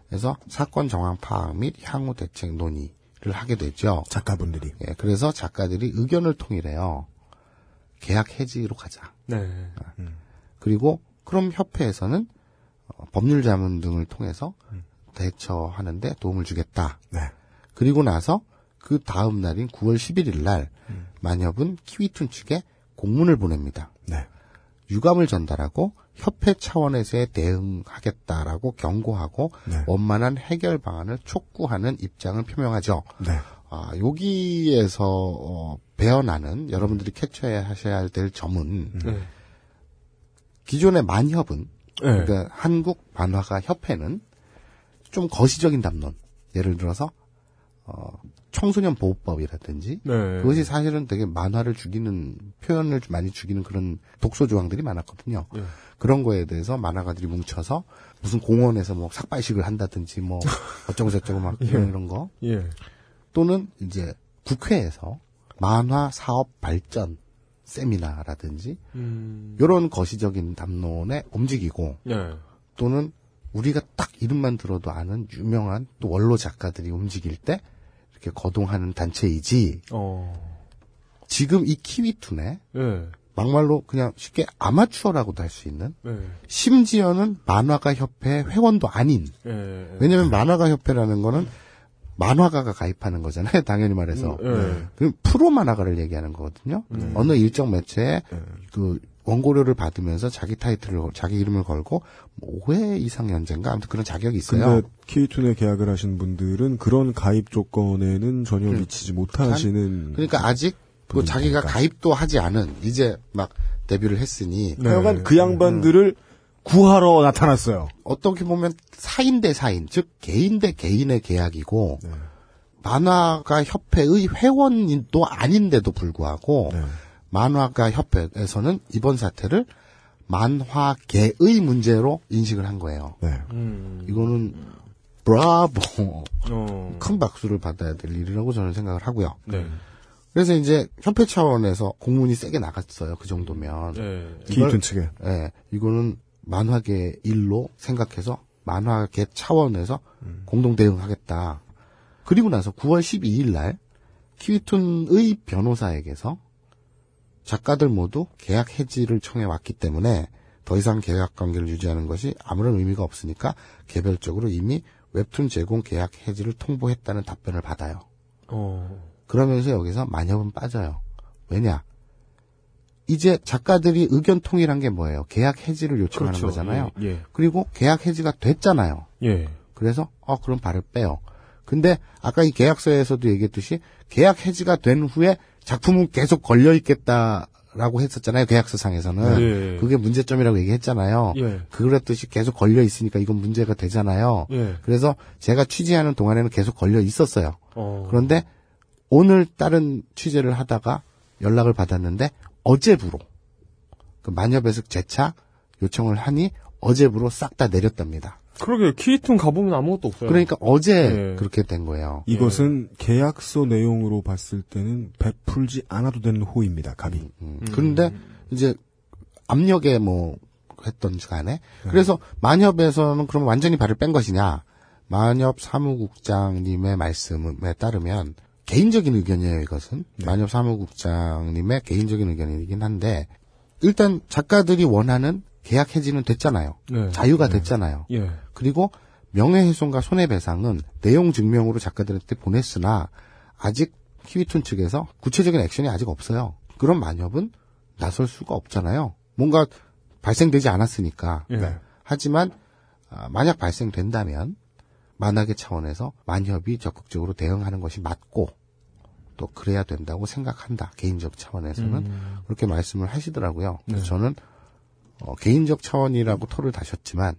그래서 사건 정황 파악 및 향후 대책 논의를 하게 되죠. 작가분들이. 예, 그래서 작가들이 의견을 통일해요. 계약 해지로 가자. 네. 그리고 그럼 협회에서는 어, 법률 자문 등을 통해서 대처하는데 도움을 주겠다. 네. 그리고 나서 그 다음 날인 9월 11일 날 만협은 키위툰 측에 공문을 보냅니다. 네. 유감을 전달하고 협회 차원에서의 대응하겠다라고 경고하고 네. 원만한 해결 방안을 촉구하는 입장을 표명하죠. 네. 아, 여기에서 어, 배어나는 여러분들이 캐쳐해야 하셔야 될 점은 네. 기존의 만협은 네. 그러니까 한국 만화가 협회는 좀 거시적인 담론 예를 들어서 어, 청소년 보호법이라든지 네. 그것이 사실은 되게 만화를 죽이는 표현을 좀 많이 죽이는 그런 독소 조항들이 많았거든요. 예. 그런 거에 대해서 만화가들이 뭉쳐서 무슨 공원에서 뭐 삭발식을 한다든지 뭐 (laughs) 어쩌고 저쩌고 막 이런 이런 거 예. 또는 이제 국회에서 만화 사업 발전 세미나라든지 음. 이런 거시적인 담론에 움직이고 예. 또는 우리가 딱 이름만 들어도 아는 유명한 또 원로 작가들이 움직일 때 이렇게 거동하는 단체이지 어. 지금 이 키위툰에 예. 막말로 그냥 쉽게 아마추어라고도 할 수 있는 예. 심지어는 만화가 협회 회원도 아닌 예. 왜냐면 만화가 협회라는 거는 만화가가 가입하는 거잖아요. 당연히 말해서. 음, 예. 그럼 프로 만화가를 얘기하는 거거든요. 어느 일정 매체에 그 원고료를 받으면서 자기 타이틀을 걸- 자기 이름을 걸고 5회 이상 연재인가 아무튼 그런 자격이 있어요. 근데 키위툰에 계약을 하신 분들은 그런 가입 조건에는 전혀 미치지 못하시는 그러니까 아직 그 자기가 가입도 하지 않은 이제 막 데뷔를 했으니 네. 하여간 그 양반들을 구하러 나타났어요. 어떻게 보면 사인 대 사인, 즉 개인 대 개인의 계약이고 네. 만화가 협회의 회원도 아닌데도 불구하고 네. 만화가 협회에서는 이번 사태를 만화계의 문제로 인식을 한 거예요. 네. 음. 이거는 브라보. 어. 큰 박수를 받아야 될 일이라고 저는 생각을 하고요. 네. 그래서 이제 협회 차원에서 공문이 세게 나갔어요. 그 정도면. 네. 기이튼 측에. 예, 이거는 만화계 일로 생각해서 만화계 차원에서 공동 대응하겠다. 그리고 나서 9월 12일 날 키위툰의 변호사에게서 작가들 모두 계약 해지를 청해 왔기 때문에 더 이상 계약 관계를 유지하는 것이 아무런 의미가 없으니까 개별적으로 이미 웹툰 제공 계약 해지를 통보했다는 답변을 받아요. 어. 그러면서 여기서 만협은 빠져요. 왜냐? 이제 작가들이 의견 통일한 게 뭐예요? 계약 해지를 요청하는 그렇죠. 거잖아요. 예, 예. 그리고 계약 해지가 됐잖아요. 예. 그래서 어 그럼 발을 빼요. 근데 아까 이 계약서에서도 얘기했듯이 계약 해지가 된 후에 작품은 계속 걸려 있겠다라고 했었잖아요. 계약서상에서는 예. 그게 문제점이라고 얘기했잖아요. 예. 그랬듯이 계속 걸려 있으니까 이건 문제가 되잖아요. 예. 그래서 제가 취재하는 동안에는 계속 걸려 있었어요. 어. 그런데 오늘 다른 취재를 하다가 연락을 받았는데 어제부로 그 만협에서 재차 요청을 하니 어제부로 싹 다 내렸답니다. 그러게 키위툰 가보면 아무것도 없어요. 그러니까 어제 예. 그렇게 된 거예요. 이것은 계약서 내용으로 봤을 때는 베풀지 않아도 되는 호입니다. 갑이. 음. 그런데 이제 압력에 뭐 했던 간에 그래서 만협에서는 그럼 완전히 발을 뺀 것이냐? 만협 사무국장님의 말씀에 따르면 개인적인 의견이에요. 이것은 만협 사무국장님의 개인적인 의견이긴 한데 일단 작가들이 원하는 계약 해지는 됐잖아요. 네. 자유가 됐잖아요. 예. 그리고 명예훼손과 손해배상은 내용 증명으로 작가들한테 보냈으나 아직 키위툰 측에서 구체적인 액션이 아직 없어요. 그런 만협은 나설 수가 없잖아요. 뭔가 발생되지 않았으니까. 예. 네. 하지만 아, 만약 발생된다면 만학의 차원에서 만협이 적극적으로 대응하는 것이 맞고 또 그래야 된다고 생각한다. 개인적 차원에서는 음. 그렇게 말씀을 하시더라고요. 그래서 네. 저는 어, 개인적 차원이라고 토를 다셨지만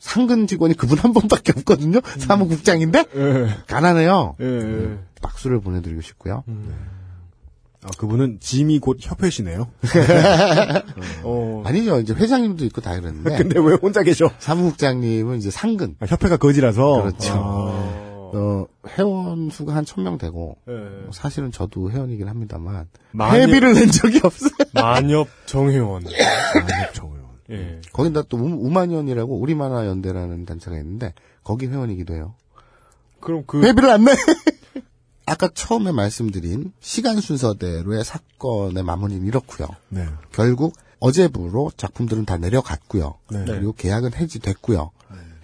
상근 직원이 그분 한 번밖에 없거든요. 사무국장인데 예. 가난해요. 예. 예. 박수를 보내드리고 싶고요. 아, 그분은 짐이 곧 협회시네요. (laughs) 어. 아니죠. 이제 회장님도 있고 다 그랬는데 (laughs) 근데 왜 혼자 계셔? 사무국장님은 이제 상근. 아, 협회가 거지라서. 그렇죠. 아. 어, 회원 수가 한 천 명 되고 예. 사실은 저도 회원이긴 합니다만 만협- 회비를 낸 적이 없어요. (laughs) 만협 정회원. 만협 정의원. 예. 거긴다 또 우- 우만연이라고 우리만화 연대라는 단체가 있는데 거기 회원이기도 해요. 그럼 그 회비를 안 내. (laughs) 아까 처음에 말씀드린 시간 순서대로의 사건의 마무리는 이렇고요. 네. 결국 어제부로 작품들은 다 내려갔고요. 네. 그리고 계약은 해지됐고요.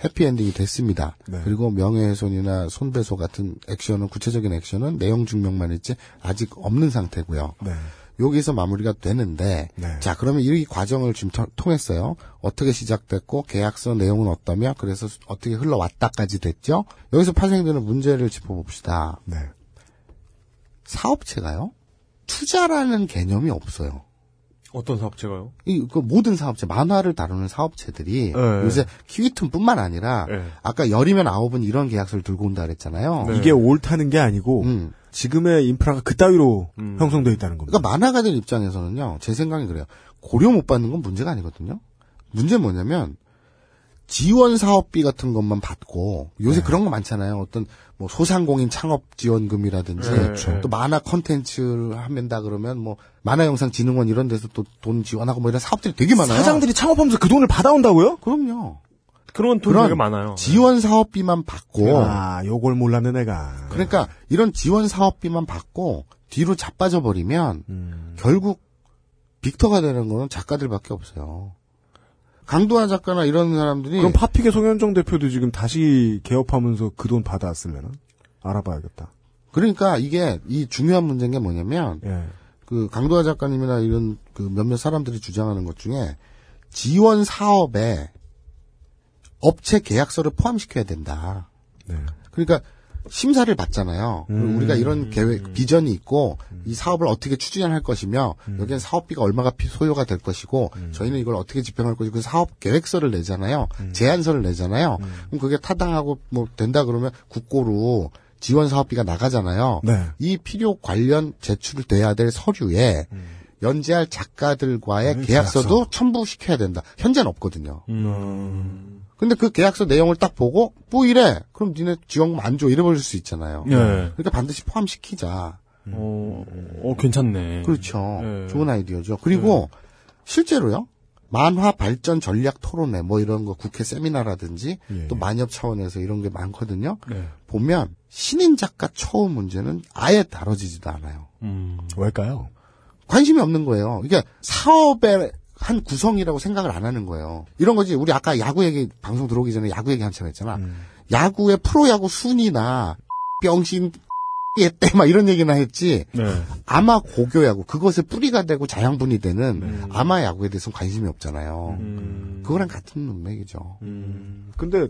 해피엔딩이 됐습니다. 네. 그리고 명예훼손이나 손배소 같은 액션은 구체적인 액션은 내용 증명만 있지 아직 없는 상태고요. 네. 여기서 마무리가 되는데 네. 자 그러면 이 과정을 지금 터- 통했어요. 어떻게 시작됐고 계약서 내용은 어떠며 그래서 수- 어떻게 흘러왔다까지 됐죠. 여기서 파생되는 문제를 짚어봅시다. 네. 사업체가요 투자라는 개념이 없어요. 어떤 사업체가요? 이 그 모든 사업체 만화를 다루는 사업체들이 네. 요새 키위툰뿐만 아니라 네. 아까 열이면 아홉은 이런 계약서를 들고 온다 그랬잖아요. 네. 이게 옳다는 게 아니고 음. 지금의 인프라가 그따위로 음. 형성되어 있다는 겁니다. 그러니까 만화가들 입장에서는요, 제 생각이 그래요. 고려 못 받는 건 문제가 아니거든요. 문제는 뭐냐면, 지원 사업비 같은 것만 받고, 요새 네. 그런 거 많잖아요. 어떤, 뭐, 소상공인 창업 지원금이라든지, 그렇죠. 또 만화 컨텐츠를 하면다 그러면, 뭐, 만화 영상 진흥원 이런 데서 또 돈 지원하고 뭐 이런 사업들이 되게 많아요. 사장들이 창업하면서 그 돈을 받아온다고요? 그럼요. 그런 돈 그런 되게 많아요. 지원 사업비만 받고, 아, 요걸 몰랐네, 내가. 그러니까 이런 지원 사업비만 받고 뒤로 자빠져 버리면 음. 결국 빅터가 되는 거는 작가들밖에 없어요. 강도화 작가나 이런 사람들이 그럼 파픽의 송현정 대표도 지금 다시 개업하면서 그 돈 받아왔을래나? 알아봐야겠다. 그러니까 이게 이 중요한 문제인 게 뭐냐면 예. 그 강도화 작가님이나 이런 그 몇몇 사람들이 주장하는 것 중에 지원 사업에 업체 계약서를 포함시켜야 된다. 네. 그러니까 심사를 받잖아요. 음. 우리가 이런 계획, 비전이 있고 이 사업을 어떻게 추진할 것이며 음. 여기엔 사업비가 얼마가 피- 소요가 될 것이고 저희는 이걸 어떻게 집행할 것이고 그 사업 계획서를 내잖아요. 음. 제안서를 내잖아요. 그럼 그게 타당하고 뭐 된다 그러면 국고로 지원 사업비가 나가잖아요. 네. 이 필요 관련 제출돼야 될 서류에 연재할 작가들과의 음, 계약서도 계약서. 첨부시켜야 된다. 현재는 없거든요. 음. 근데 그 계약서 내용을 딱 보고 뿌이래. 그럼 니네 지원금 안 줘. 이래버릴 수 있잖아요. 네. 그러니까 반드시 포함시키자. 어, 어, 괜찮네. 그렇죠. 네. 좋은 아이디어죠. 그리고 실제로요. 만화 발전 전략 토론회 뭐 이런 거 국회 세미나라든지 예. 또 만협 차원에서 이런 게 많거든요. 네. 보면 신인 작가 처우 문제는 아예 다뤄지지도 않아요. 음. 왜일까요? 관심이 없는 거예요. 이게 사업의 한 구성이라고 생각을 안 하는 거예요. 이런 거지. 우리 아까 야구 얘기 방송 들어오기 전에 야구 얘기 한참 했잖아. 야구의 프로야구 순위나 병신 (laughs) 예때 막 이런 얘기나 했지. 네. 아마 고교야구 그것의 뿌리가 되고 자양분이 되는 아마 야구에 대해서는 관심이 없잖아요. 그거랑 같은 문맥이죠. 근데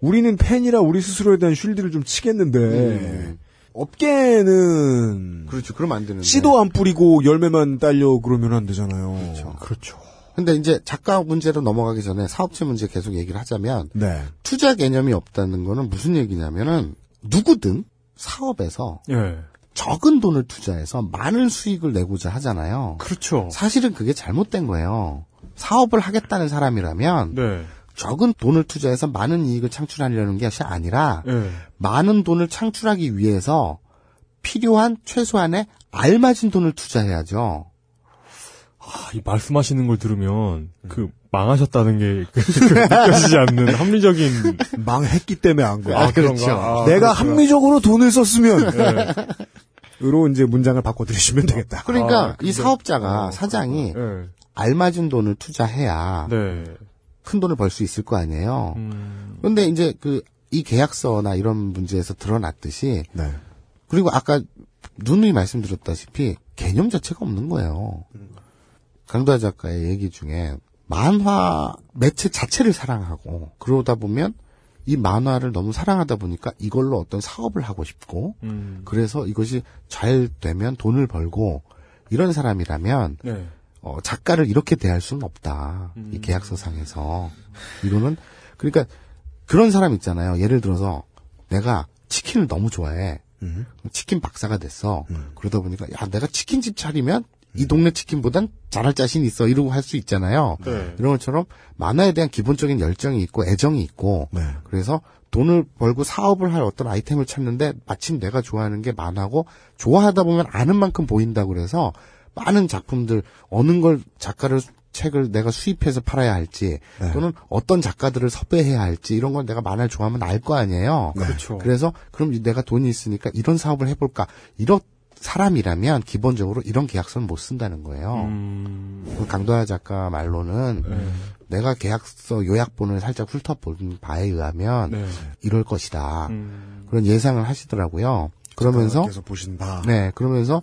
우리는 팬이라 우리 스스로에 대한 쉴드를 좀 치겠는데 음. 업계는 그렇죠. 그러면 안 되는데. 씨도 안 뿌리고 열매만 딸려 그러면 안 되잖아요. 그렇죠. 그렇죠. 근데 이제 작가 문제로 넘어가기 전에 사업체 문제 계속 얘기를 하자면 네. 투자 개념이 없다는 거는 무슨 얘기냐면은 누구든 사업에서 예. 적은 돈을 투자해서 많은 수익을 내고자 하잖아요. 그렇죠. 사실은 그게 잘못된 거예요. 사업을 하겠다는 사람이라면 네. 적은 돈을 투자해서 많은 이익을 창출하려는 것이 아니라 예. 많은 돈을 창출하기 위해서 필요한 최소한의 알맞은 돈을 투자해야죠. 아, 이 말씀하시는 걸 들으면 그 망하셨다는 게 그- 그 느껴지지 않는 (laughs) 합리적인 망했기 때문에 안 거야. 아, 그런가? 그렇죠. 아, 내가 그렇구나. 합리적으로 돈을 썼으면 네. 으로 이제 문장을 바꿔 드리시면 되겠다. 그러니까 아, 이 근데- 사업자가 어, 사장이 네. 알맞은 돈을 투자해야 네. 큰 돈을 벌 수 있을 거 아니에요. 음, 그런데 이제 그 이 계약서나 이런 문제에서 드러났듯이 네. 그리고 아까 누누이 말씀드렸다시피 개념 자체가 없는 거예요. 강도하 작가의 얘기 중에 만화 매체 자체를 사랑하고 그러다 보면 이 만화를 너무 사랑하다 보니까 이걸로 어떤 사업을 하고 싶고 음. 그래서 이것이 잘 되면 돈을 벌고 이런 사람이라면 네. 어, 작가를 이렇게 대할 수는 없다. 이 계약서상에서. 이거는, 그러니까, 그런 사람 있잖아요. 예를 들어서, 내가 치킨을 너무 좋아해. 치킨 박사가 됐어. 그러다 보니까, 야, 내가 치킨집 차리면 이 동네 치킨보단 잘할 자신 있어. 이러고 할 수 있잖아요. 네. 이런 것처럼 만화에 대한 기본적인 열정이 있고 애정이 있고, 네. 그래서 돈을 벌고 사업을 할 어떤 아이템을 찾는데 마침 내가 좋아하는 게 만화고 좋아하다 보면 아는 만큼 보인다고 그래서 많은 작품들 어느 걸 작가를 책을 내가 수입해서 팔아야 할지 네. 또는 어떤 작가들을 섭외해야 할지 이런 건 내가 만화를 좋아하면 알 거 아니에요. 그렇죠. 그래서 그럼 내가 돈이 있으니까 이런 사업을 해볼까 이런 사람이라면 기본적으로 이런 계약서는 못 쓴다는 거예요. 음, 그 강도하 작가 말로는 네. 내가 계약서 요약본을 살짝 훑어본 바에 의하면 네. 이럴 것이다. 음, 그런 예상을 하시더라고요. 그러면서 보신 바. 네 그러면서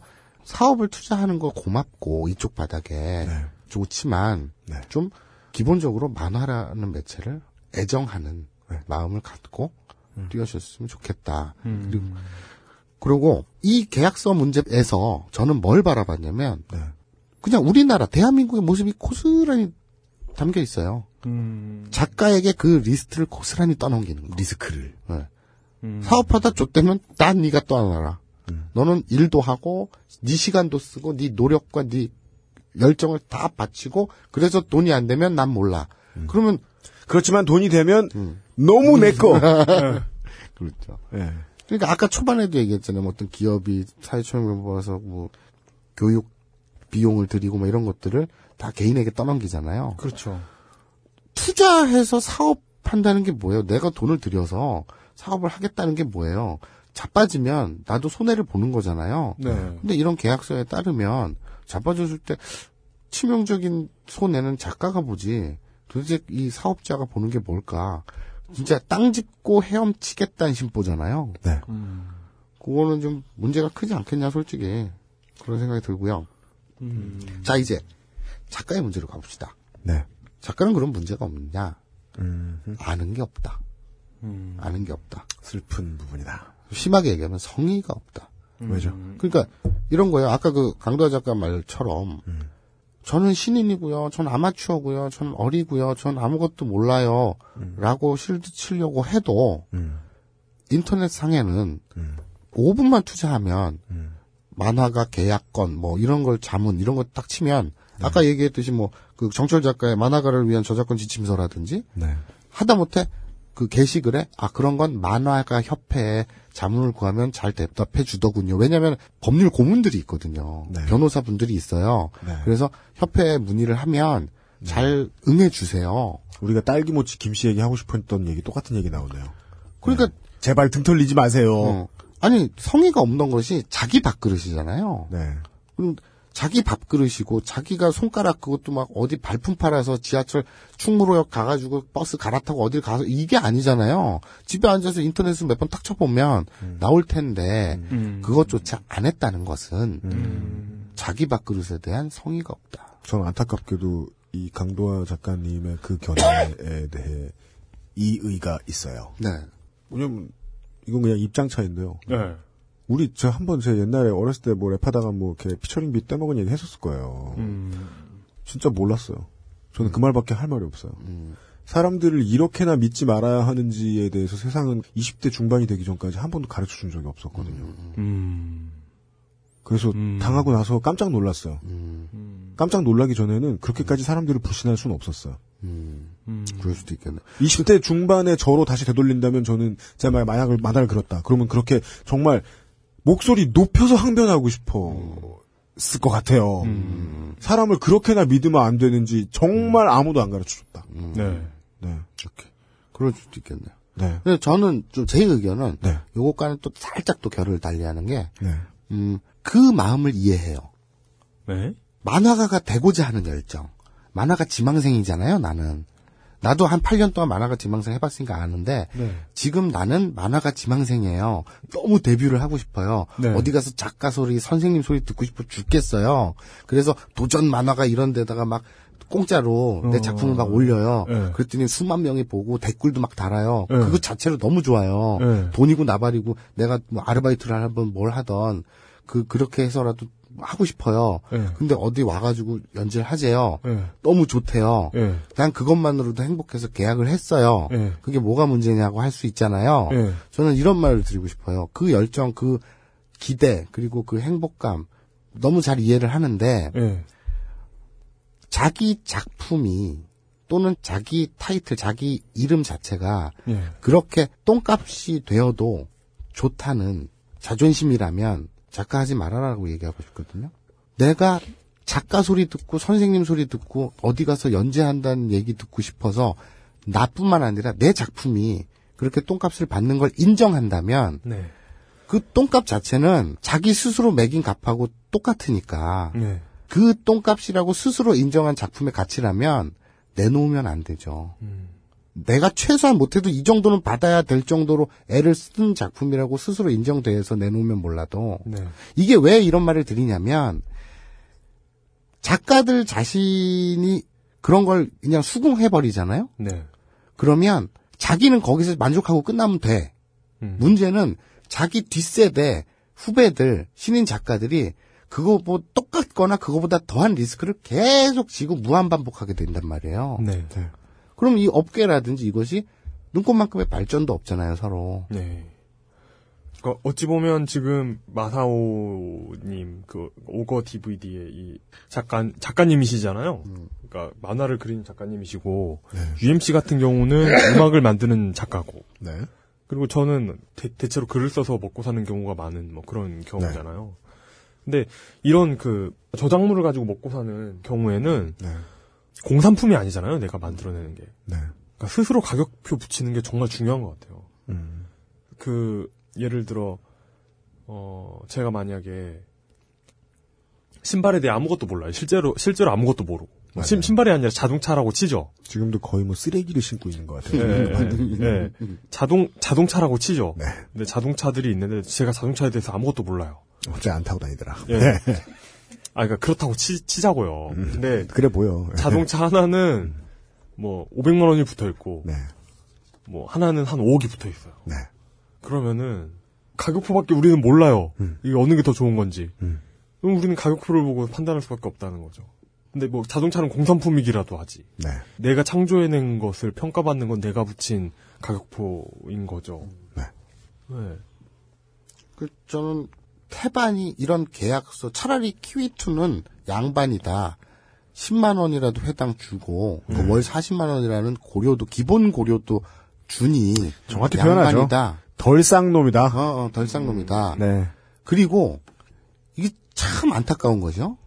사업을 투자하는 거 고맙고 이쪽 바닥에 네. 좋지만 네. 좀 기본적으로 만화라는 매체를 애정하는 네. 마음을 갖고 뛰어셨으면 좋겠다. 음. 그리고 그리고 이 계약서 문제에서 저는 뭘 바라봤냐면 네. 그냥 우리나라 대한민국의 모습이 고스란히 담겨 있어요. 음, 작가에게 그 리스크를 고스란히 떠넘기는 거. 리스크를. 네. 음. 사업하다 좆되면 난 네가 떠안아라. 너는 일도 하고 네 시간도 쓰고 네 노력과 네 열정을 다 바치고 그래서 돈이 안 되면 난 몰라. 그러면 그렇지만 돈이 되면 음. 너무 내 거. (laughs) 그렇죠. 예. 그러니까 아까 초반에도 얘기했잖아요. 뭐 어떤 기업이 사회초년을 모아서 뭐 교육 비용을 들이고 뭐 이런 것들을 다 개인에게 떠넘기잖아요. 그렇죠. 투자해서 사업한다는 게 뭐예요? 내가 돈을 들여서 사업을 하겠다는 게 뭐예요? 자빠지면 나도 손해를 보는 거잖아요. 네. 근데 이런 계약서에 따르면 자빠졌을 때 치명적인 손해는 작가가 보지 도대체 이 사업자가 보는 게 뭘까? 진짜 땅 짚고 헤엄치겠다는 심보잖아요. 네. 음, 그거는 좀 문제가 크지 않겠냐 솔직히 그런 생각이 들고요. 음, 자 이제 작가의 문제로 가봅시다. 네. 작가는 그런 문제가 없느냐? 음, 아는 게 없다. 음. 아는 게 없다. 슬픈 부분이다. 심하게 얘기하면 성의가 없다. 왜죠? 그러니까 이런 거예요. 아까 그 강도하 작가 말처럼 저는 신인이고요. 전 아마추어고요. 전 어리고요. 전 아무것도 몰라요. 라고 실드 치려고 해도 음. 인터넷 상에는 음. 5분만 투자하면 음. 만화가 계약건 뭐 이런 걸 자문 이런 거 딱 치면 네. 아까 얘기했듯이 뭐 그 정철 작가의 만화가를 위한 저작권 지침서라든지 네. 하다못해 그 게시글에 아 그런 건 만화가 협회에 자문을 구하면 잘 대답해 주더군요. 왜냐하면 법률 고문들이 있거든요. 변호사분들이 있어요. 네. 그래서 협회에 문의를 하면 잘 응해 주세요. 우리가 딸기모치 김씨 얘기 하고 싶었던 얘기 똑같은 얘기 나오네요. 그러니까 제발 등 털리지 마세요. 어. 아니 성의가 없는 것이 자기 밥그릇이잖아요. 네. 그럼 자기 밥그릇이고 자기가 손가락 그것도 막 어디 발품 팔아서 지하철 충무로역 가가지고 버스 갈아타고 어딜 가서 이게 아니잖아요. 집에 앉아서 인터넷을 몇 번 탁 쳐보면 나올 텐데 그것조차 안 했다는 것은 자기 밥그릇에 대한 성의가 없다. 저는 안타깝게도 이 강도화 작가님의 그 견해에 대해 이의가 있어요. 네. 왜냐면 이건 그냥 입장 차인데요. 네. 우리 저 한 번 제 옛날에 어렸을 때 뭐 랩하다가 뭐 이렇게 피처링 비 떼먹은 얘기 했었을 거예요. 음. 진짜 몰랐어요. 저는 그 말밖에 할 말이 없어요. 사람들을 이렇게나 믿지 말아야 하는지에 대해서 세상은 20대 중반이 되기 전까지 한 번도 가르쳐 준 적이 없었거든요. 음. 그래서 당하고 나서 깜짝 놀랐어요. 깜짝 놀라기 전에는 그렇게까지 사람들을 불신할 수는 없었어요. 음. 그럴 수도 있겠네. 20대 중반에 저로 다시 되돌린다면 저는 제가 만약 마약을 마다를 그렸다. 그러면 그렇게 정말 목소리 높여서 항변하고 싶었을 것 같아요. 사람을 그렇게나 믿으면 안 되는지 정말 아무도 안 가르쳐줬다. 네. 네. 이렇게. 그럴 수도 있겠네요. 네. 근데 저는 좀 제 의견은 네. 요것과는 또 살짝 또 결을 달리하는 게 네. 음, 그 마음을 이해해요. 네. 만화가가 되고자 하는 열정. 만화가 지망생이잖아요, 나는. 나도 한 8년 동안 만화가 지망생 해봤으니까 아는데, 네. 지금 나는 만화가 지망생이에요. 너무 데뷔를 하고 싶어요. 네. 어디 가서 작가 소리, 선생님 소리 듣고 싶어 죽겠어요. 그래서 도전 만화가 이런 데다가 막 공짜로 내 어. 작품을 막 올려요. 네. 그랬더니 수만 명이 보고 댓글도 막 달아요. 네. 그거 자체로 너무 좋아요. 네. 돈이고 나발이고 내가 뭐 아르바이트를 하든 뭘 하던 그 그렇게 해서라도 하고 싶어요. 네. 근데 어디 와가지고 연주를 하재요. 네. 너무 좋대요. 네. 난 그것만으로도 행복해서 계약을 했어요. 네. 그게 뭐가 문제냐고 할 수 있잖아요. 네. 저는 이런 말을 드리고 싶어요. 그 열정, 그 기대, 그리고 그 행복감 너무 잘 이해를 하는데 네. 자기 작품이 또는 자기 타이틀, 자기 이름 자체가 네. 그렇게 똥값이 되어도 좋다는 자존심이라면 작가 하지 말아라고 얘기하고 싶거든요. 내가 작가 소리 듣고 선생님 소리 듣고 어디 가서 연재한다는 얘기 듣고 싶어서 나뿐만 아니라 내 작품이 그렇게 똥값을 받는 걸 인정한다면 네. 그 똥값 자체는 자기 스스로 매긴 값하고 똑같으니까 네. 그 똥값이라고 스스로 인정한 작품의 가치라면 내놓으면 안 되죠. 음. 내가 최소한 못해도 이 정도는 받아야 될 정도로 애를 쓴 작품이라고 스스로 인정돼서 내놓으면 몰라도 네. 이게 왜 이런 말을 드리냐면 작가들 자신이 그런 걸 그냥 수긍해 버리잖아요. 네. 그러면 자기는 거기서 만족하고 끝나면 돼. 음. 문제는 자기 뒷세대 후배들 신인 작가들이 그거 뭐 똑같거나 그거보다 더한 리스크를 계속 지고 무한 반복하게 된단 말이에요. 네. 그럼 이 업계라든지 이것이 눈꽃만큼의 발전도 없잖아요, 서로. 네. 그러니까 어찌 보면 지금 마사오님 그 오거 DVD의 이 작가 작가님이시잖아요. 그러니까 만화를 그리는 작가님이시고 UMC 같은 경우는 음악을 만드는 작가고. 네. 그리고 저는 대, 체로 글을 써서 먹고 사는 경우가 많은 뭐 그런 경우잖아요. 근데 이런 그 저작물을 가지고 먹고 사는 경우에는 공산품이 아니잖아요. 내가 만들어내는 게. 네. 그러니까 스스로 가격표 붙이는 게 정말 중요한 것 같아요. 음. 그 예를 들어 어 제가 만약에 신발에 대해 아무것도 몰라요. 실제로 실제로 아무것도 모르고 뭐 신, 신발이 아니라 자동차라고 치죠. 지금도 거의 뭐 쓰레기를 신고 있는 것 같아요. 네, (laughs) 네. 자동 자동차라고 치죠. 네. 근데 자동차들이 있는데 제가 자동차에 대해서 아무것도 몰라요. 어째 안 타고 다니더라. 예. 네. 아 그러니까 그렇다고 치, 치자고요. 근데 그래 보여. 자동차 하나는 뭐 500만 원이 붙어 있고 네. 뭐 하나는 한 5억이 붙어 있어요. 네. 그러면은 가격표밖에 우리는 몰라요. 이게 어느 게 더 좋은 건지. 음. 그럼 우리는 가격표를 보고 판단할 수밖에 없다는 거죠. 근데 뭐 자동차는 공산품이기라도 하지. 네. 내가 창조해낸 것을 평가받는 건 내가 붙인 가격표인 거죠. 네. 네. 그 저는 태반이 이런 계약서 차라리 키위2는 양반이다. 10만 원이라도 회당 주고 그 음. 월 40만 원이라는 고려도 기본 고려도 주니 정확히 표현하죠. 양반이다. 덜 쌍놈이다. 어, 어, 덜 쌍놈이다. 네. 그리고 이게 참 안타까운 거죠.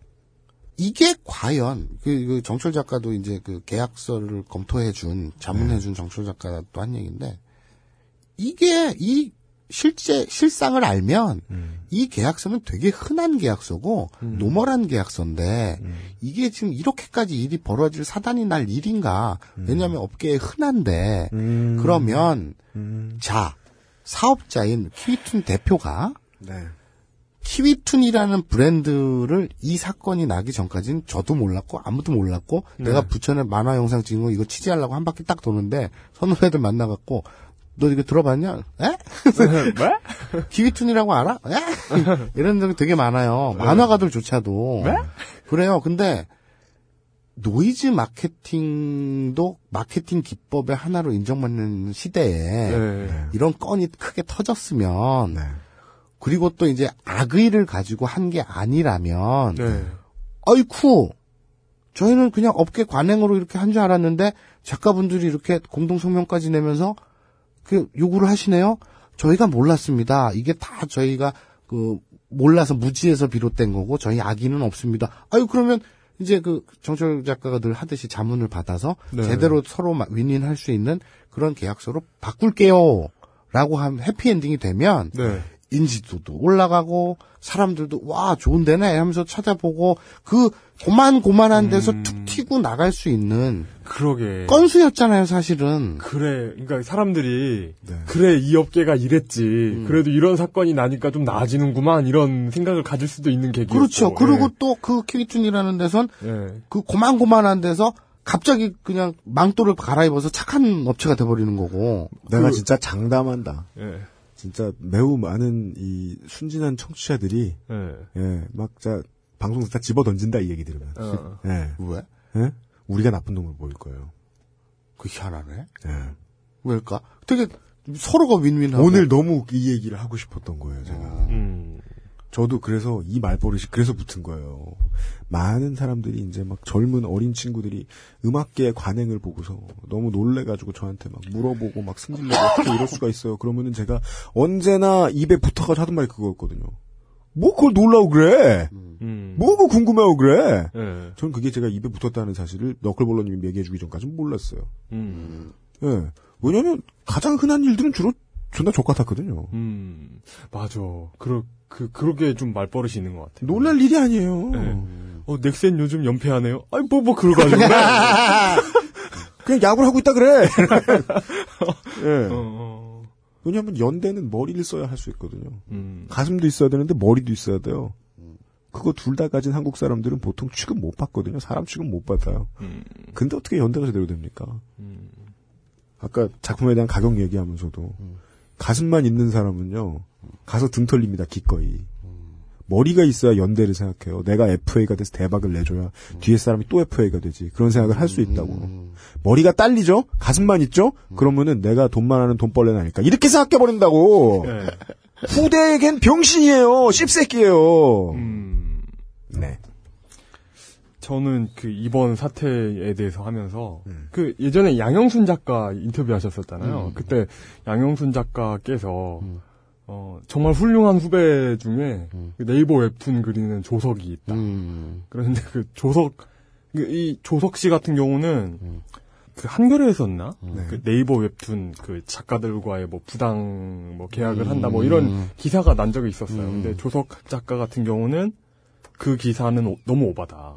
이게 과연 그, 그 정철 작가도 이제 그 계약서를 검토해 준 자문해 준 정철 작가도 한 얘기인데 이게 이 실제 실상을 알면 이 계약서는 되게 흔한 계약서고 normal한 계약서인데 이게 지금 이렇게까지 일이 벌어질 사단이 날 일인가? 왜냐하면 업계에 흔한데 그러면 자 사업자인 키위툰 대표가 네. 키위툰이라는 브랜드를 이 사건이 나기 전까지는 저도 몰랐고 아무도 몰랐고 네. 내가 부천에 만화 영상 찍은 거 이거 취재하려고 한 바퀴 딱 도는데 선후배들 만나갖고 너 이거 들어봤냐? 에? (laughs) 왜? 키위툰이라고 알아? 에? 이런 적 되게 많아요. 만화가들조차도. 왜? 그래요. 근데 노이즈 마케팅도 마케팅 기법의 하나로 인정받는 시대에 네. 이런 건이 크게 터졌으면 그리고 또 이제 악의를 가지고 한 게 아니라면 네. 아이쿠 저희는 그냥 업계 관행으로 이렇게 한 줄 알았는데 작가분들이 이렇게 공동 성명까지 내면서 그 요구를 하시네요. 저희가 몰랐습니다. 이게 다 저희가 그 몰라서 무지해서 비롯된 거고 저희 악의는 없습니다. 아유 그러면 이제 그 정철 작가가 늘 하듯이 자문을 받아서 네. 제대로 서로 마- 윈윈할 수 있는 그런 계약서로 바꿀게요 라고 한 해피엔딩이 되면 네. 인지도도 올라가고 사람들도 와 좋은 데네 하면서 찾아보고 그 고만고만한 데서 툭 튀고 나갈 수 있는 그러게. 건수였잖아요 사실은 그래. 그러니까 사람들이 네. 그래 이 업계가 이랬지. 그래도 이런 사건이 나니까 좀 나아지는구만 이런 생각을 가질 수도 있는 계기였고. 그렇죠 그리고 또그 키위툰이라는 데선 예. 예. 그 고만고만한 데서 갑자기 그냥 망토를 갈아입어서 착한 업체가 돼버리는 거고 내가 그- 진짜 장담한다. 예. 진짜 매우 많은 이 순진한 청취자들이 예. 예, 막자 방송 듣다 집어 던진다 이 얘기 들으면. 어. 예. 왜? 예? 우리가 나쁜 놈을 보일 거예요. 그 희한하네 예. 왜일까 되게 서로가 윈윈하고 오늘 너무 이 얘기를 하고 싶었던 거예요, 제가. 음. 저도 그래서 이 말버릇이 그래서 붙은 거예요. 많은 사람들이 이제 막 젊은 어린 친구들이 음악계의 관행을 보고서 너무 놀래가지고 저한테 막 물어보고 막 승질내고 어떻게 이럴 수가 있어요. 그러면은 제가 언제나 입에 붙어가지고 하던 말이 그거였거든요. 뭐 그걸 놀라고 그래? 음. 뭐가 궁금해하고 그래? 예. 전 그게 제가 입에 붙었다는 사실을 너클볼러님이 얘기해주기 전까지는 몰랐어요. 음. 예. 왜냐면 가장 흔한 일들은 주로 존나 족같았거든요. 음. 맞아. 그러 그 그러게 좀 말버릇이 있는 것 같아요. 놀랄 일이 아니에요. 예. 어 넥센 요즘 연패하네요. 아니 뭐 뭐 그러 가지고. 그냥 야구를 하고 있다 그래. (laughs) 예. 어, 어. 왜냐하면 연대는 머리를 써야 할 수 있거든요. 음. 가슴도 있어야 되는데 머리도 있어야 돼요. 그거 둘 다 가진 한국 사람들은 보통 취급 못 받거든요. 사람 취급 못 받아요. 음. 근데 어떻게 연대가 제대로 됩니까? 음. 아까 작품에 대한 가격 얘기하면서도 가슴만 있는 사람은요 가서 등 털립니다 기꺼이 머리가 있어야 연대를 생각해요 내가 FA가 돼서 대박을 내줘야 뒤에 사람이 또 FA가 되지 그런 생각을 할 수 있다고 머리가 딸리죠 가슴만 있죠 그러면은 내가 돈 많아는 돈벌레는 아닐까 이렇게 생각해 버린다고 예. 후대에겐 병신이에요 씹새끼예요 음. 네 저는 그 이번 사태에 대해서 하면서 음. 그 예전에 양영순 작가 인터뷰하셨었잖아요. 음. 그때 양영순 작가께서 음. 어, 정말 훌륭한 후배 중에 음. 그 네이버 웹툰 그리는 조석이 있다. 음. 그런데 그 조석 그이 조석 씨 같은 경우는 음. 그 한겨레에서였나? 네. 그 네이버 웹툰 그 작가들과의 뭐 부당 뭐 계약을 음. 한다 뭐 이런 음. 기사가 난 적이 있었어요. 음. 근데 조석 작가 같은 경우는 그 기사는 오- 너무 오바다.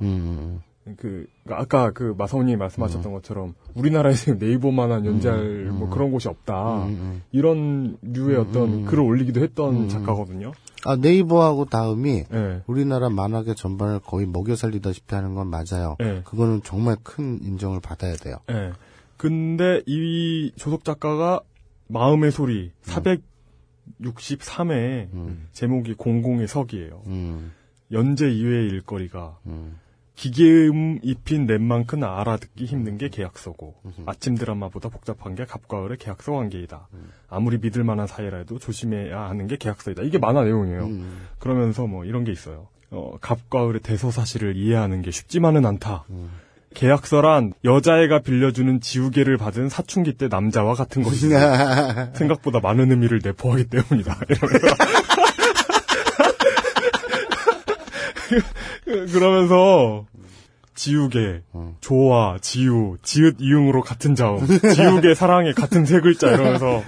음. 그 아까 그 마사오님이 말씀하셨던 것처럼 우리나라에서 (laughs) 네이버만한 연재할 뭐 그런 곳이 없다. 음. 이런 류의 어떤 음. 글을 올리기도 했던 음. 작가거든요. 아 네이버하고 다음이 예. 우리나라 만화계 전반을 거의 먹여 살리다시피 하는 건 맞아요. 예. 그거는 정말 큰 인정을 받아야 돼요. 예. 근데 이 조석 작가가 마음의 소리 463회 음. 제목이 공공의 석이에요. 음. 연재 이외의 일거리가 음. 기계음 입힌 랩만큼 알아듣기 힘든 게 계약서고 아침 드라마보다 복잡한 게 갑과을의 계약서 관계이다. 아무리 믿을 만한 사이라 해도 조심해야 하는 게 계약서이다. 이게 만화 내용이에요. 음. 그러면서 뭐 이런 게 있어요. 어, 갑과 을의 대소사실을 이해하는 게 쉽지만은 않다. 계약서란 여자애가 빌려주는 지우개를 받은 사춘기 때 남자와 같은 것이다. (laughs) 생각보다 많은 의미를 내포하기 때문이다. 이러면서 (laughs) (laughs) 그러면서 지우개, 조화, 지우, 지읒 이응으로 같은 자음, 지우개 (laughs) 사랑의 같은 세 글자 이러면서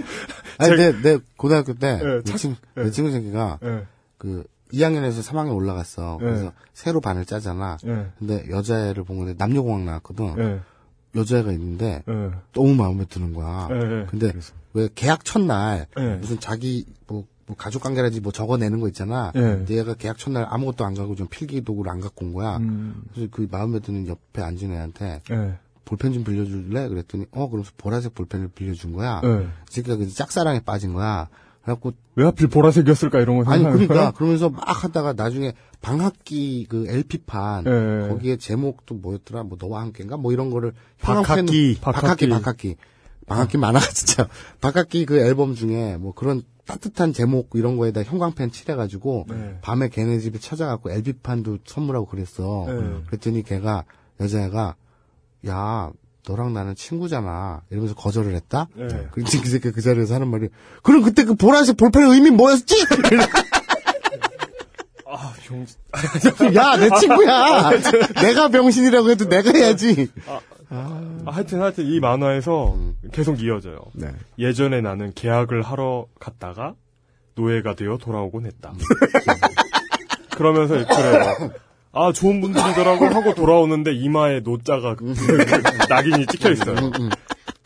아니, 제- 내, 내 고등학교 때, 예, 내, 착- 친, 예. 내 친구 새끼가, 예. 그, 2학년에서 3학년 올라갔어. 예. 그래서 새로 반을 짜잖아. 예. 근데 여자애를 본 건데 남녀공학 나왔거든. 예. 여자애가 있는데, 예. 너무 마음에 드는 거야. 근데 왜 계약 첫날, 예. 무슨 자기, 뭐, 뭐 가족 관계라지 뭐 적어내는 거 있잖아. 예. 근데 얘가 계약 첫날 아무것도 안 가고 좀 필기 도구를 안 갖고 온 거야. 음. 그래서 그 마음에 드는 옆에 앉은 애한테, 예. 볼펜 좀 빌려줄래? 그랬더니, 어, 그러면서 보라색 볼펜을 빌려준 거야. 예. 이 새끼가 그 짝사랑에 빠진 거야. 그래갖고, 왜 하필 보라색이었을까 이런 거 아니, 그러니까, 거야? 그러면서 막 하다가 나중에 방학기 그 LP판, 예. 거기에 제목도 뭐였더라? 뭐 너와 함께인가? 뭐 이런 거를. 박학기. 형광펜- 박학기, 박학기. 방학기 만화가 (laughs) 진짜. 박학기 그 앨범 중에 뭐 그런 따뜻한 제목 이런 거에다 형광펜 칠해가지고 네. 밤에 걔네 집에 찾아가고 LP판도 선물하고 그랬어. 네. 그랬더니 걔가 여자애가 야 너랑 나는 친구잖아 이러면서 거절을 했다. 네. 그랬더니 그 새끼 그 자리에서 하는 말이 그럼 그때 그 보라색 볼펜의 의미 뭐였지? (laughs) 아, 병... 야 내 친구야. (laughs) 내가 병신이라고 해도 내가 해야지. 아, 하여튼 하여튼 이 만화에서 음. 계속 이어져요. 네. 예전에 나는 계약을 하러 갔다가 노예가 되어 돌아오곤 했다. 음. (laughs) 그러면서 그래요. 아 좋은 분들이더라고 하고 돌아오는데 이마에 노자가 그- 그 (laughs) 낙인이 찍혀 있어요. 음,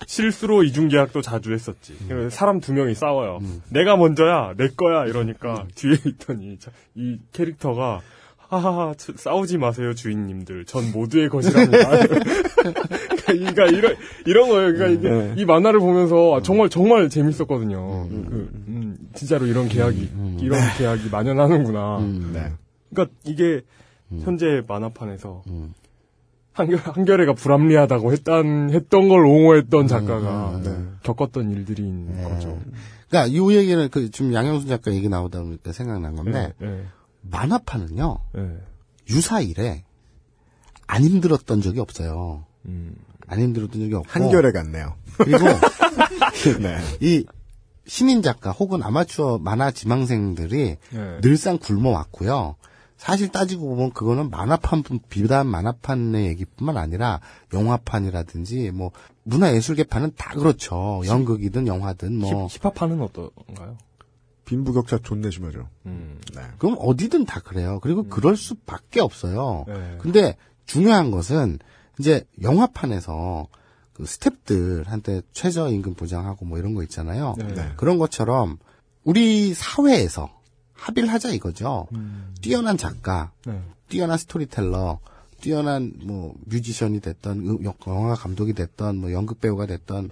실수로 이중 계약도 자주 했었지. 그래서 사람 두 명이 싸워요. 내가 먼저야, 내 거야 이러니까 뒤에 있더니 자- 이 캐릭터가 하하하 저- 싸우지 마세요 주인님들. 전 모두의 것이랍니다. (laughs) 그러니까 이런 이런 거예요. 그러니까 이게 네. 이 만화를 보면서 아, 정말 정말 재밌었거든요. 그, 음, 진짜로 이런 계약이 이런 계약이 만연하는구나. 네. 그러니까 이게 현재 만화판에서 한결, 한결애가 불합리하다고 했던, 했던 걸 옹호했던 작가가 네, 겪었던 일들인 거죠. 그러니까 이 얘기는 그 지금 양영순 작가 얘기 나오다 보니까 생각난 건데 네, 네, 만화판은요 네. 유사일에 안 힘들었던 적이 없어요. 음. 안 힘들었던 적이 없고 한결에 같네요. 그리고 (laughs) 네. 이 신인 작가 혹은 아마추어 만화 지망생들이 네. 늘상 굶어왔고요. 사실 따지고 보면 그거는 만화판 비단 만화판의 얘기뿐만 아니라 영화판이라든지 뭐 문화예술계판은 다 그렇죠. 연극이든 영화든 뭐 힙, 힙합판은 어떤가요? 빈부격차 존내 심하죠. 음. 네. 그럼 어디든 다 그래요. 그리고 그럴 수밖에 없어요. 네. 근데 중요한 것은 이제 영화판에서 그 스탭들한테 최저임금 보장하고 뭐 이런 거 있잖아요. 네. 네. 그런 것처럼 우리 사회에서 합의를 하자 이거죠. 뛰어난 작가, 네. 뛰어난 스토리텔러, 뛰어난 뭐 뮤지션이 됐던 음, 영화 감독이 됐던 뭐 연극 배우가 됐던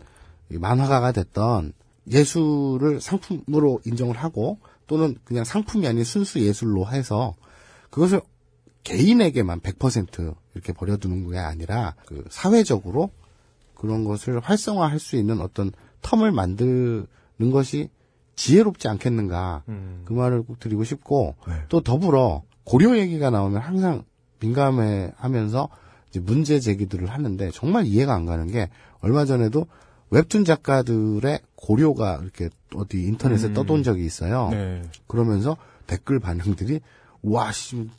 이 만화가가 됐던 예술을 상품으로 인정을 하고 또는 그냥 상품이 아닌 순수 예술로 해서 그것을 개인에게만 100% 이렇게 버려두는 게 아니라 그 사회적으로 그런 것을 활성화할 수 있는 어떤 텀을 만드는 것이 지혜롭지 않겠는가 음. 그 말을 꼭 드리고 싶고 네. 또 더불어 고려 얘기가 나오면 항상 민감해 하면서 이제 문제 제기들을 하는데 정말 이해가 안 가는 게 얼마 전에도 웹툰 작가들의 고려가 이렇게 어디 인터넷에 음. 떠돈 적이 있어요. 네. 그러면서 댓글 반응들이 와 씨,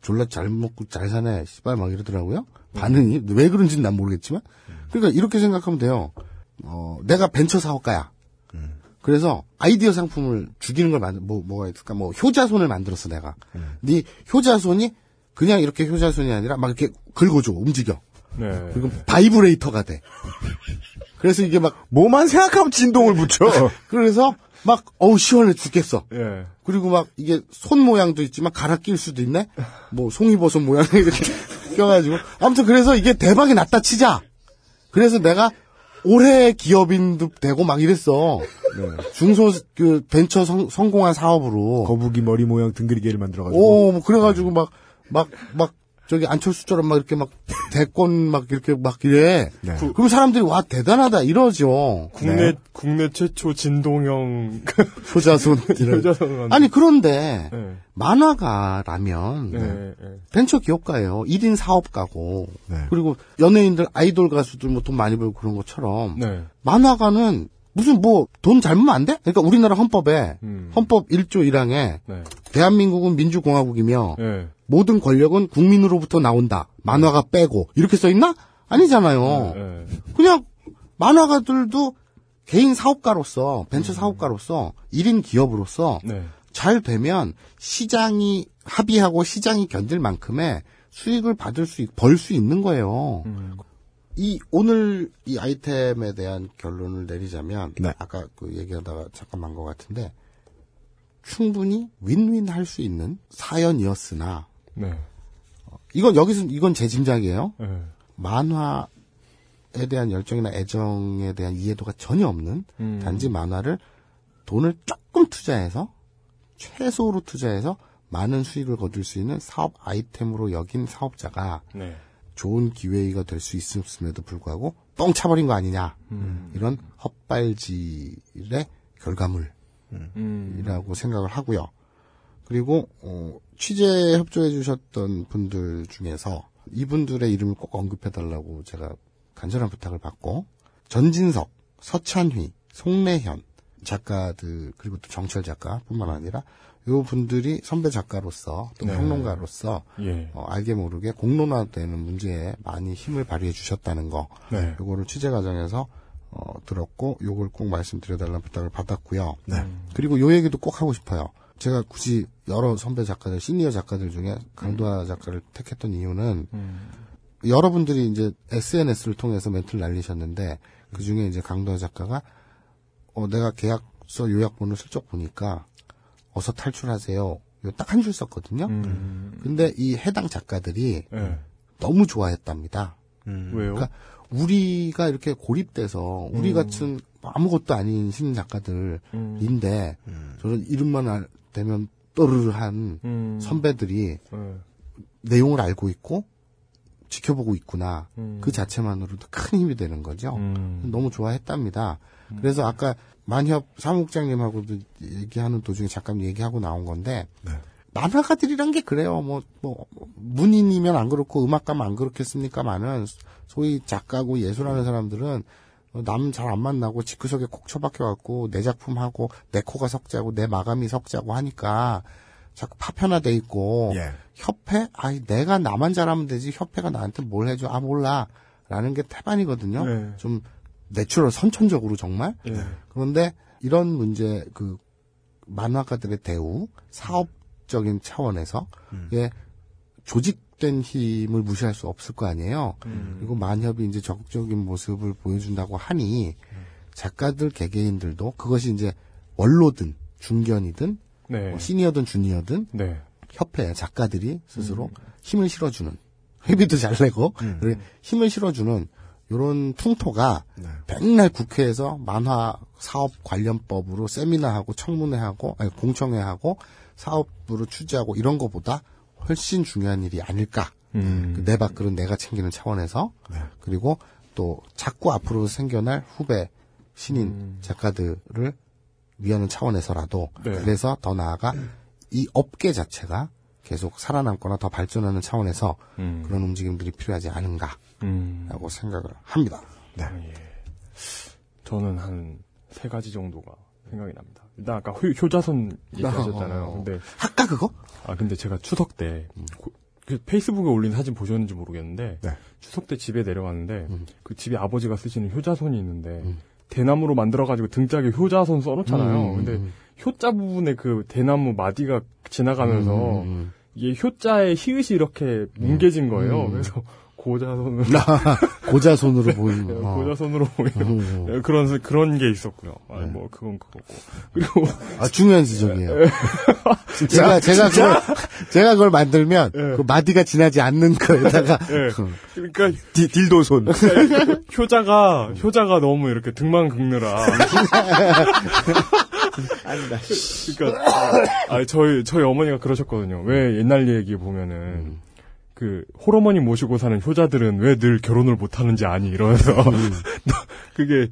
졸라 잘 먹고 잘 사네 씨발 막 이러더라고요. 반응이 왜 그런지는 난 모르겠지만 그러니까 이렇게 생각하면 돼요. 어, 내가 벤처 사업가야. 그래서 아이디어 상품을 죽이는 걸 만들 뭐 뭐가 있을까? 뭐 효자손을 만들었어 내가. 네 효자손이 그냥 이렇게 효자손이 아니라 막 이렇게 긁어줘 움직여. 네. 그리고 바이브레이터가 돼. 그래서 이게 막 뭐만 생각하면 진동을 붙여. (laughs) 그래서 막 어우 시원해 죽겠어. 예. 그리고 막 이게 손 모양도 있지만 갈아 낄 수도 있네. 뭐 송이버섯 모양 (laughs) 이렇게 껴가지고 아무튼 그래서 이게 대박이 났다 치자. 그래서 내가 올해 기업인도 되고 막 이랬어. 중소 그 벤처 성, 성공한 사업으로. 거북이 머리 모양 등그리개를 만들어가지고. 오, 뭐 그래가지고 막 막 막 저기 안철수처럼 막 이렇게 막 대권 막 이렇게 막 이래. 네. 그럼 사람들이 와 대단하다 이러죠. 국내 국내 최초 진동형 (laughs) 효자손. (laughs) 효자손 아니 그런데 네. 만화가라면 네, 네. 벤처 기업가예요. 1인 사업가고 네. 그리고 연예인들 아이돌 가수들 뭐 돈 많이 벌고 그런 것처럼 네. 만화가는 무슨 뭐 돈 잘못 안 돼? 그러니까 우리나라 헌법에 음. 헌법 1조 1항에 네. 대한민국은 민주공화국이며 네. 모든 권력은 국민으로부터 나온다. 만화가 빼고 이렇게 써 있나? 아니잖아요. 네. 그냥 만화가들도 개인 사업가로서 벤처 사업가로서 1인 기업으로서 네. 잘 되면 시장이 합의하고 시장이 견딜 만큼의 수익을 받을 수, 벌 수 있는 거예요. 음. 이, 오늘 이 아이템에 대한 결론을 내리자면, 네. 아까 그 얘기하다가 잠깐 만 것 같은데, 충분히 윈윈 할 수 있는 사연이었으나, 네. 이건 여기서, 이건 제 짐작이에요. 네. 만화에 대한 열정이나 애정에 대한 이해도가 전혀 없는, 음. 단지 만화를 돈을 조금 투자해서, 최소로 투자해서 많은 수익을 거둘 수 있는 사업 아이템으로 여긴 사업자가 네. 좋은 기회가 될 수 있음에도 불구하고 뻥 차버린 거 아니냐 음. 이런 헛발질의 결과물이라고 음. 생각을 하고요. 그리고 어, 취재 협조해 주셨던 분들 중에서 이분들의 이름을 꼭 언급해 달라고 제가 간절한 부탁을 받고 전진석, 서찬휘, 송래현 작가들 그리고 또 정철 작가뿐만 아니라 요 분들이 선배 작가로서 또 네. 평론가로서 예. 어, 알게 모르게 공론화되는 문제에 많이 힘을 발휘해 주셨다는 거 네. 요거를 취재 과정에서 어, 들었고 요걸 꼭 말씀드려달라는 부탁을 받았고요. 네. 그리고 요 얘기도 꼭 하고 싶어요. 제가 굳이 여러 선배 작가들, 시니어 작가들 중에 강도아 작가를 택했던 이유는 음. 여러분들이 이제 SNS를 통해서 멘트를 날리셨는데 그 중에 이제 강도아 작가가 어, 내가 계약서 요약본을 슬쩍 보니까 어서 탈출하세요. 요 딱 한 줄 썼거든요. 음. 근데 이 해당 작가들이 네. 너무 좋아했답니다. 왜요? 그러니까 우리가 이렇게 고립돼서 우리 음. 같은 아무것도 아닌 신인 작가들인데 저런 이름만 알, 되면 떠르르한 음. 선배들이 네. 내용을 알고 있고 지켜보고 있구나. 음. 그 자체만으로도 큰 힘이 되는 거죠. 음. 너무 좋아했답니다. 그래서 아까 만협 사무국장님하고도 얘기하는 도중에 잠깐 얘기하고 나온 건데 만화가들이란 게 그래요. 뭐, 뭐 문인이면 안 그렇고 음악가면 안 그렇겠습니까만은 소위 작가고 예술하는 사람들은 남 잘 안 만나고 집구석에 콕 처박혀 갖고 내 작품 하고 내 코가 석자고 내 마감이 석자고 하니까 자꾸 파편화돼 있고 예. 협회 아이 내가 나만 잘하면 되지 협회가 나한테 뭘 해줘 아 몰라라는 게 태반이거든요. 네. 좀 natural 선천적으로 정말 예. 그런데 이런 문제 그 만화가들의 대우 사업적인 차원에서 예 조직 된 힘을 무시할 수 없을 거 아니에요. 음. 그리고 만협이 이제 적극적인 모습을 보여준다고 하니 작가들 개개인들도 그것이 이제 원로든 중견이든 네. 뭐 시니어든 주니어든 네. 협회 작가들이 스스로 힘을 실어주는 회비도 잘 내고 그리고 힘을 실어주는 이런 풍토가 맨날 국회에서 만화 사업 관련법으로 세미나하고 청문회하고 아니 공청회하고 사업부로 취재하고 이런 거보다 훨씬 중요한 일이 아닐까. 음. 그내 밥그릇 내가 챙기는 차원에서 그리고 또 자꾸 앞으로 생겨날 후배 신인 작가들을 위하는 차원에서라도 네. 그래서 더 나아가 이 업계 자체가 계속 살아남거나 더 발전하는 차원에서 음. 그런 움직임들이 필요하지 않은가라고 음. 생각을 합니다. 저는 한 세 가지 정도가 생각이 납니다. 일단 아까 효, 효자손 얘기하셨잖아요. 어. 근데 할까 그거? 아 근데 제가 추석 때 고- 그 페이스북에 올린 사진 보셨는지 모르겠는데 네. 추석 때 집에 내려갔는데 음. 그 집에 아버지가 쓰시는 효자손이 있는데 대나무로 만들어가지고 등짝에 효자손 써놓잖아요. 음, 근데 음. 효자 부분에 그 대나무 마디가 지나가면서 음, 이게 효자의 히읗이 이렇게 뭉개진 거예요. 음. 그래서 고자손으로 고자손으로 보이는 어. 고자손으로 보이는 음. 네, 그런 그런 게 있었고요. 아니 뭐 그건 그거고 그리고 아, 중요한 지적이에요. (laughs) 제가, 제가 그걸, 제가 그걸 만들면, 그 마디가 지나지 않는 거에다가, 예. 그러니까 디, 딜도손. 효자가 효자가 너무 이렇게 등만 긁느라 (laughs) 그러니까 아 저희 저희 어머니가 그러셨거든요. 왜 옛날 얘기 보면은 그 홀어머니 모시고 사는 효자들은 왜 늘 결혼을 못 하는지 아니 이러면서 (laughs) 너 그게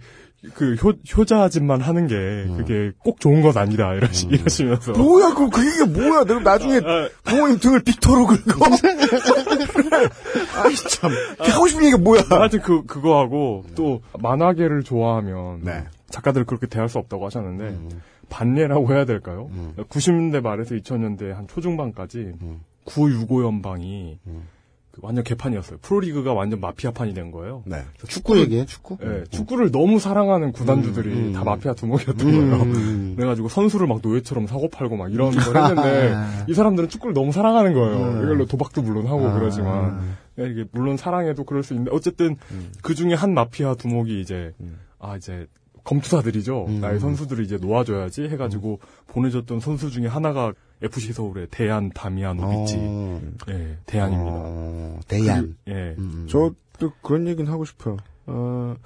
그 효, 효자짓만 하는 게 그게 꼭 좋은 것 아니다 이러시, 이러시면서 뭐야, 그, 그게 뭐야. 내가 나중에 부모님 등을 빅터로 긁어. (laughs) 아이, 참. 하고 싶은 얘기가 뭐야. 하여튼 그 그거 하고 또 만화계를 좋아하면 네. 작가들 그렇게 대할 수 없다고 하셨는데 반례라고 해야 될까요? 90년대 말에서 2000년대 한 초중반까지 구유고 연방이 그 완전 개판이었어요. 프로리그가 완전 마피아판이 된 거예요. 네. 축구 얘기해, 축구? 네, 축구를 너무 사랑하는 구단주들이 음, 음. 다 마피아 두목이었던 음, 거예요. 음. (laughs) 그래가지고 선수를 막 노예처럼 사고 팔고 막 이런 (laughs) 걸 했는데 이 사람들은 축구를 너무 사랑하는 거예요. 음. 이걸로 도박도 물론 하고 아. 그러지만 이게 물론 사랑해도 그럴 수 있는데 어쨌든 그 중에 한 마피아 두목이 이제 아 이제 검투사들이죠. 음. 나의 선수들이 이제 놓아줘야지 해가지고 보내줬던 선수 중에 하나가 FC 서울의 대안 다미아노비치. 어. 예, 대안입니다. 어, 대안. 그, 예. 저도 그런 얘기는 하고 싶어요. 어,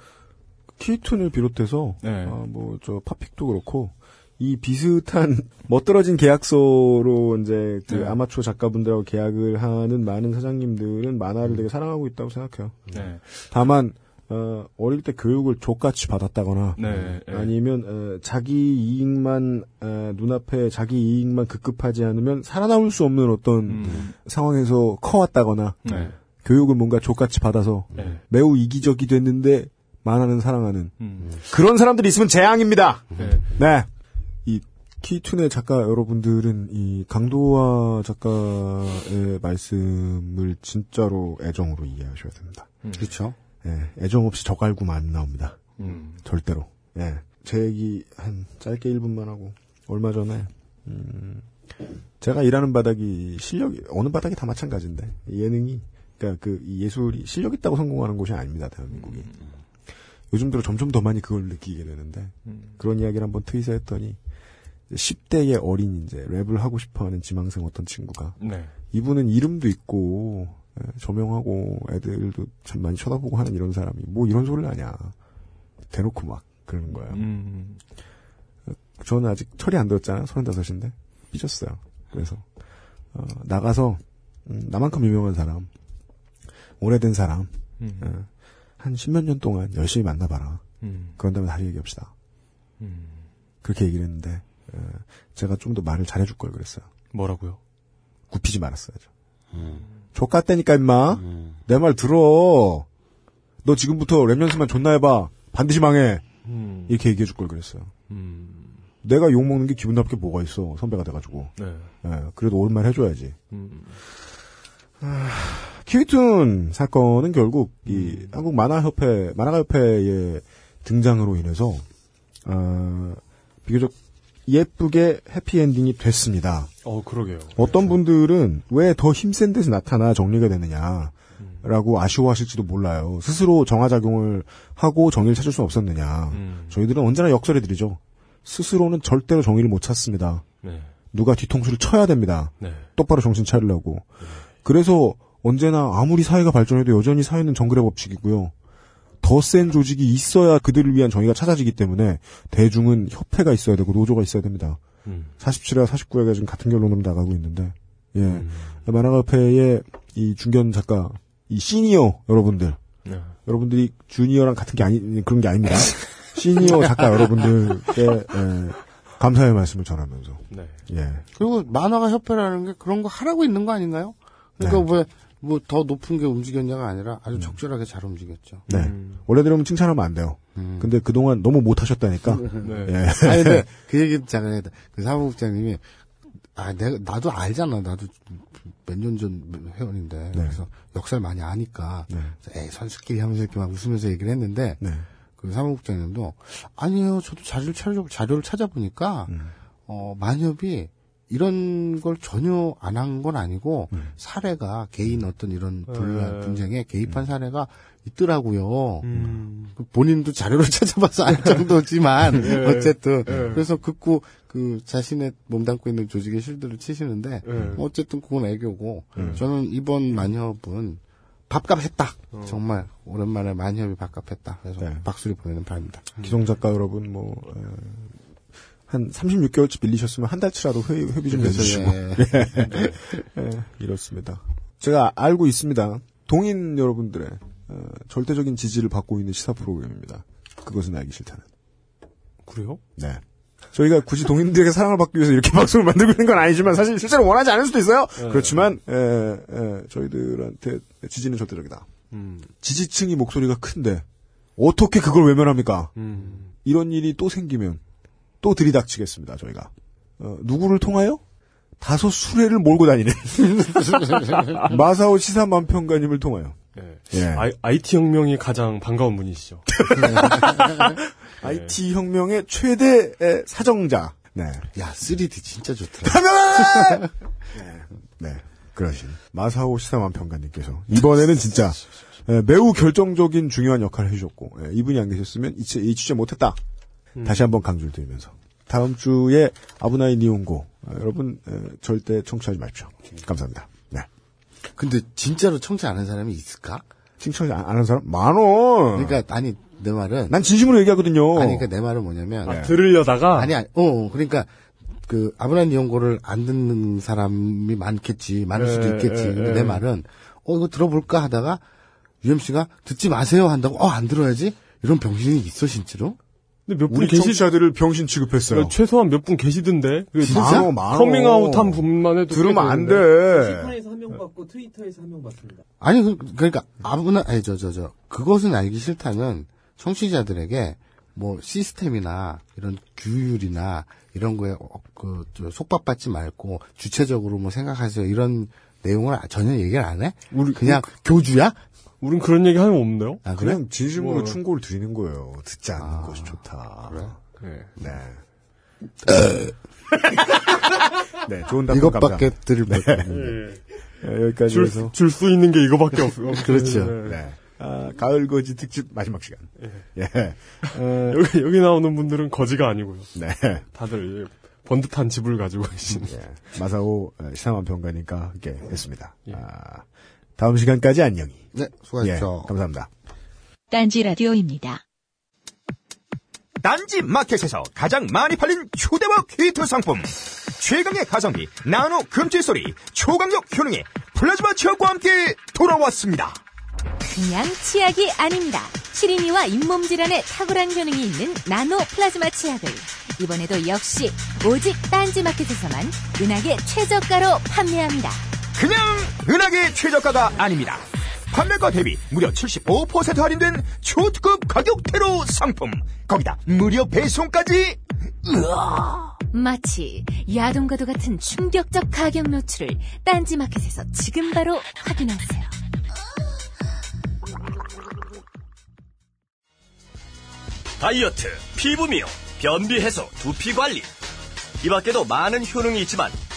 키톤을 비롯해서, 네. 어, 뭐, 저, 팝픽도 그렇고, 이 비슷한, (laughs) 멋들어진 계약서로 이제, 그 네. 아마추어 작가분들하고 계약을 하는 많은 사장님들은 만화를 되게 사랑하고 있다고 생각해요. 네. 다만, 어, 어릴 때 교육을 족같이 받았다거나, 네, 네. 아니면, 어, 자기 이익만, 어, 눈앞에 자기 이익만 급급하지 않으면 살아남을 수 없는 어떤 음. 상황에서 커왔다거나, 네. 교육을 뭔가 족같이 받아서 네. 매우 이기적이 됐는데 만화는 사랑하는 음. 그런 사람들이 있으면 재앙입니다. 네. 네. 이 키툰의 작가 여러분들은 이 강도화 작가의 말씀을 진짜로 애정으로 이해하셔야 됩니다. 그렇죠. 예, 애정 없이 저갈구만 안 나옵니다. 음. 절대로. 예. 제 얘기 한 짧게 1분만 하고 얼마 전에 음, 제가 일하는 바닥이 실력이 어느 바닥이 다 마찬가지인데 예능이 그러니까 그이 예술이 실력 있다고 성공하는 곳이 아닙니다 대한민국이. 요즘 들어 점점 더 많이 그걸 느끼게 되는데 그런 이야기를 한번 트윗에 했더니 10대의 어린 이제 랩을 하고 싶어하는 지망생 어떤 친구가 네. 이분은 이름도 있고 예, 저명하고 애들도 참 많이 쳐다보고 하는 이런 사람이 뭐 이런 소리를 하냐 대놓고 막 그러는 거예요. 음. 저는 아직 철이 안 들었잖아요. 35인데 삐졌어요. 그래서 어, 나가서 음, 나만큼 유명한 사람, 오래된 사람, 음. 어, 한 십몇 년 동안 열심히 만나봐라. 음. 그런 다음에 다시 얘기합시다. 음. 그렇게 얘기를 했는데 어, 제가 좀 더 말을 잘해줄 걸 그랬어요. 뭐라고요? 굽히지 말았어야죠. 족같다니까 임마. 내말 들어. 너 지금부터 랩 연습만 존나 해봐. 반드시 망해. 음. 이렇게 얘기해 줄 걸 그랬어요. 음. 내가 욕 먹는 게 기분 나쁠 게 뭐가 있어. 선배가 돼가지고. 네. 예, 그래도 옳은 말 해줘야지. 음. 키위툰 사건은 결국 이 한국 만화협회 만화가협회의 등장으로 인해서 어, 비교적 예쁘게 해피엔딩이 됐습니다. 어, 그러게요. 어떤 분들은 왜 더 힘센 데서 나타나 정리가 되느냐 라고 아쉬워하실지도 몰라요. 스스로 정화작용을 하고 정의를 찾을 수 없었느냐. 음. 저희들은 언제나 역설해드리죠. 스스로는 절대로 정의를 못 찾습니다. 네. 누가 뒤통수를 쳐야 됩니다. 네. 똑바로 정신 차리려고. 그래서 언제나 아무리 사회가 발전해도 여전히 사회는 정글의 법칙이고요. 더 센 조직이 있어야 그들을 위한 정의가 찾아지기 때문에 대중은 협회가 있어야 되고 노조가 있어야 됩니다. 음. 47회와 49회가 지금 같은 결론으로 나가고 있는데, 예. 만화가협회의 이 중견 작가, 이 시니어 여러분들, 네. 여러분들이 주니어랑 같은 게 아니, 그런 게 아닙니다. (laughs) 시니어 작가 여러분들께, 예, 감사의 말씀을 전하면서, 네. 예. 그리고 만화가 협회라는 게 그런 거 하라고 있는 거 아닌가요? 그러니까 왜 뭐 더 높은 게 움직였냐가 아니라 아주 적절하게 잘 움직였죠. 네. 음. 원래대로면 칭찬하면 안 돼요. 근데 그동안 너무 못하셨다니까. (laughs) 네. 예. 아니 근데 (laughs) 그 얘기 잠깐 해야 돼. 그 사무국장님이 아 내가 나도 알잖아. 나도 몇 년 전 회원인데 그래서 역사를 많이 아니까 네. 에이 선수끼리 하면서 이렇게 막 웃으면서 얘기를 했는데 네. 그 사무국장님도 아니에요. 저도 자료를 찾아 자료를 찾아보니까 음. 어 만협이 이런 걸 전혀 안 한 건 아니고 음. 사례가 개인 어떤 이런 분, 네. 분쟁에 개입한 사례가 있더라고요. 음. 그 본인도 자료를 (laughs) 찾아봐서 알 정도지만 (laughs) 네. 어쨌든 네. 그래서 극구 그 자신의 몸담고 있는 조직의 실드를 치시는데 네. 어쨌든 그건 애교고 네. 저는 이번 만협은 밥값 했다. 어. 정말 오랜만에 만협이 밥값 했다. 그래서 네. 박수를 보내는 바입니다. 기성 작가 여러분, 뭐, 에, 한 36개월치 밀리셨으면 한 달치라도 회, 회비 좀 내주시고. 예. 예, 이렇습니다. 제가 알고 있습니다. 동인 여러분들의 어, 절대적인 지지를 받고 있는 시사 프로그램입니다. 그것은 알기 싫다는. 그래요? 네. 저희가 굳이 동인들에게 사랑을 받기 위해서 이렇게 (laughs) 방송을 만들고 있는 건 아니지만 사실 실제로 원하지 않을 수도 있어요. 네. 그렇지만 에, 에, 저희들한테 지지는 절대적이다. 음. 지지층이 목소리가 큰데 어떻게 그걸 외면합니까? 음. 이런 일이 또 생기면 또 들이닥치겠습니다. 저희가 어, 누구를 통하여 다소 수레를 몰고 다니는 (laughs) 마사오 시사만평가님을 통하여 예. 예. 아이, IT 혁명이 가장 반가운 분이시죠. (laughs) IT 혁명의 최대 의 사정자. 네. 야, 3D 진짜 좋더라. 카메라! (laughs) 네. 네. 그러신 마사오 시사만 평가님께서 이번에는 진짜 예, 매우 결정적인 중요한 역할을 해주셨고 예, 이분이 안 계셨으면 이, 취- 이 취재 못했다. 다시 한번 강조를 드리면서 다음 주에 아브나이 니온고 어, 여러분 에, 절대 청취하지 마십시오. 감사합니다. 네. 근데 진짜로 청취 안 하는 사람이 있을까? 칭찬 안 하는 사람 많어. 그러니까 아니 내 말은 난 진심으로 얘기하거든요. 아니 그러니까 내 말은 뭐냐면 아, 들으려다가 아니 아니 어 그러니까 그 아브라함 이용고를 안 듣는 사람이 많겠지 많을 수도 예, 있겠지 예, 근데 예. 내 말은 어 이거 들어볼까 하다가 UMC가 듣지 마세요 한다고 어 안 들어야지 이런 병신이 있어 진짜로 근데 몇분 우리 계시 청취자들을 병신 취급했어요. 야, 최소한 몇 분 계시던데. 그 진짜? 많어. 커밍아웃한 분만 해도 들으면 안. 돼. 시판에서 한 명 받고 트위터에서 한 명 받습니다. 아니 그, 그러니까 아무나 아니 저저저 그것은 알기 싫다는 청취자들에게 뭐 시스템이나 이런 규율이나 이런 거에 어, 그, 저 속박받지 말고 주체적으로 뭐 생각하세요 이런 내용을 전혀 얘기를 안 해? 우리 그냥 교주야? 우린 그런 얘기 하면 없네요. 아 그래? 그냥 진심으로 뭐. 충고를 드리는 거예요. 듣지 않는 것이 좋다. 네. 네. (laughs) 네, 좋은 답변 이것밖에. 드릴 거 네, 여기까지 해서 줄 수 있는 게 이거밖에 없어. 그렇죠. 네. 아, 가을 거지 특집 마지막 시간. 예. 어, 여기 여기 나오는 분들은 거지가 아니고요. 네. 다들 번듯한 집을 가지고 계신. 예. 마사오 어, 시사만 평가니까 함께 했습니다. 아, 다음 시간까지 안녕히. 네, 수고하십시오. 예, 감사합니다. 딴지 라디오입니다. 딴지 마켓에서 가장 많이 팔린 휴대와 히트 상품 최강의 가성비 나노 금질 소리 초강력 효능의 플라즈마 치약과 함께 돌아왔습니다. 그냥 치약이 아닙니다. 시린이와 잇몸 질환에 탁월한 효능이 있는 나노 플라즈마 치약을 이번에도 역시 오직 딴지 마켓에서만 은하계 최저가로 판매합니다. 그냥 은하계 최저가가 아닙니다. 판매가 대비 무려 75% 할인된 초특급 가격대로 상품 거기다 무료 배송까지 으아. 마치 야동과도 같은 충격적 가격 노출을 딴지 마켓에서 지금 바로 확인하세요. 다이어트, 피부 미용, 변비 해소, 두피 관리. 이 밖에도 많은 효능이 있지만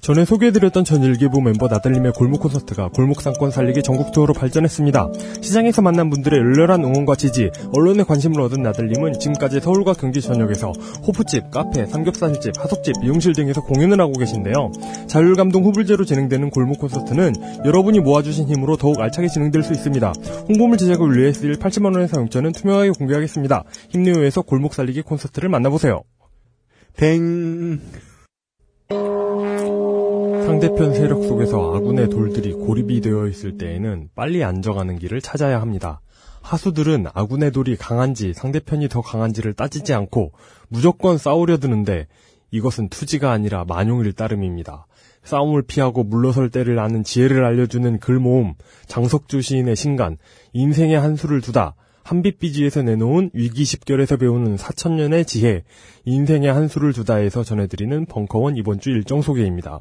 전에 소개해드렸던 전 일기예보 멤버 나들님의 골목 콘서트가 골목 상권 살리기 전국 투어로 발전했습니다. 시장에서 만난 분들의 열렬한 응원과 지지, 언론의 관심을 얻은 나들님은 지금까지 서울과 경기 전역에서 호프집, 카페, 삼겹살집, 하숙집, 미용실 등에서 공연을 하고 계신데요. 자율감동 후불제로 진행되는 골목 콘서트는 여러분이 모아주신 힘으로 더욱 알차게 진행될 수 있습니다. 홍보물 제작을 위해 쓰일 80만 원의 사용자는 투명하게 공개하겠습니다. 힘내요에서 골목 살리기 콘서트를 만나보세요. 댕. 상대편 세력 속에서 아군의 돌들이 고립이 되어 있을 때에는 빨리 안정하는 길을 찾아야 합니다. 하수들은 아군의 돌이 강한지 상대편이 더 강한지를 따지지 않고 무조건 싸우려 드는데 이것은 투지가 아니라 만용일 따름입니다. 싸움을 피하고 물러설 때를 아는 지혜를 알려주는 글모음, 장석주 시인의 신간, 인생의 한수를 두다, 한빛비지에서 내놓은 위기십결에서 배우는 사천년의 지혜, 인생의 한수를 두다에서 전해드리는 벙커원 이번 주 일정 소개입니다.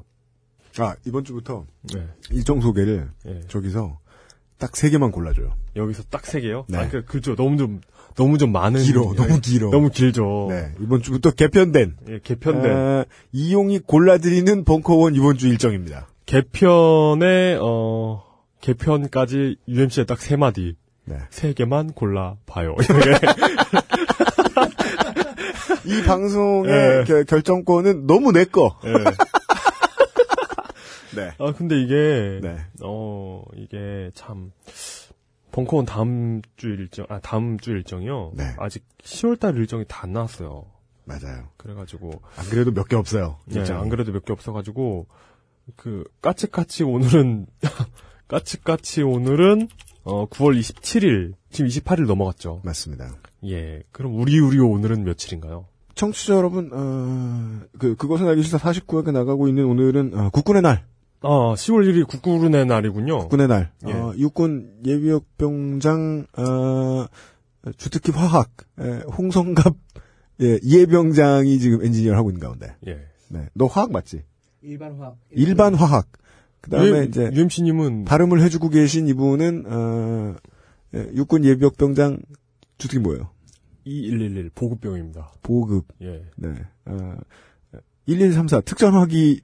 아, 이번 주부터 네. 일정 소개를 예. 저기서 딱 세 개만 골라줘요. 여기서 딱 세 개요? 네. 아, 그, 그죠. 너무 좀, 너무 좀 많은. 길어, 너무 길어. 너무 길죠. 네, 이번 주부터 개편된. 예, 개편된. 아, 이용이 골라드리는 벙커원 이번 주 일정입니다. 개편에, 어, 개편까지 UMC에 딱 세 마디. 네. 세 개만 골라 봐요. (laughs) 이 방송의 예. 겨- 결정권은 너무 내 거. 예. 네. 아, 근데 이게, 네. 어, 이게 참, 벙커원 다음 주 일정, 아, 다음 주 일정이요? 네. 아직 10월달 일정이 다 안 나왔어요. 맞아요. 그래가지고. 안 그래도 몇 개 없어요. 네, 일정이. 안 그래도 몇 개 없어가지고, 그, 까치까치 오늘은, (laughs) 까치까치 오늘은, 어, 9월 27일, 지금 28일 넘어갔죠. 맞습니다. 예. 그럼 우리 우리 오늘은 며칠인가요? 청취자 여러분, 어, 그, 그것은 알기 싫다 49회가 나가고 있는 오늘은, 어, 국군의 날. 아, 10월 1일이 국군의 날이군요. 국군의 날. 예. 어, 육군 예비역병장, 어, 주특기 화학, 에, 홍성갑, 예, 이해병장이 지금 엔지니어를 하고 있는 가운데. 예. 네. 너 화학 맞지? 일반 화학. 일반 화학. 그 다음에 유- 이제, UMC님은, 발음을 해 주고 계신 이분은, 어, 예, 육군 예비역병장, 주특기 뭐예요? 2111 보급병입니다. 보급. 예. 네. 어, 1134 특전화기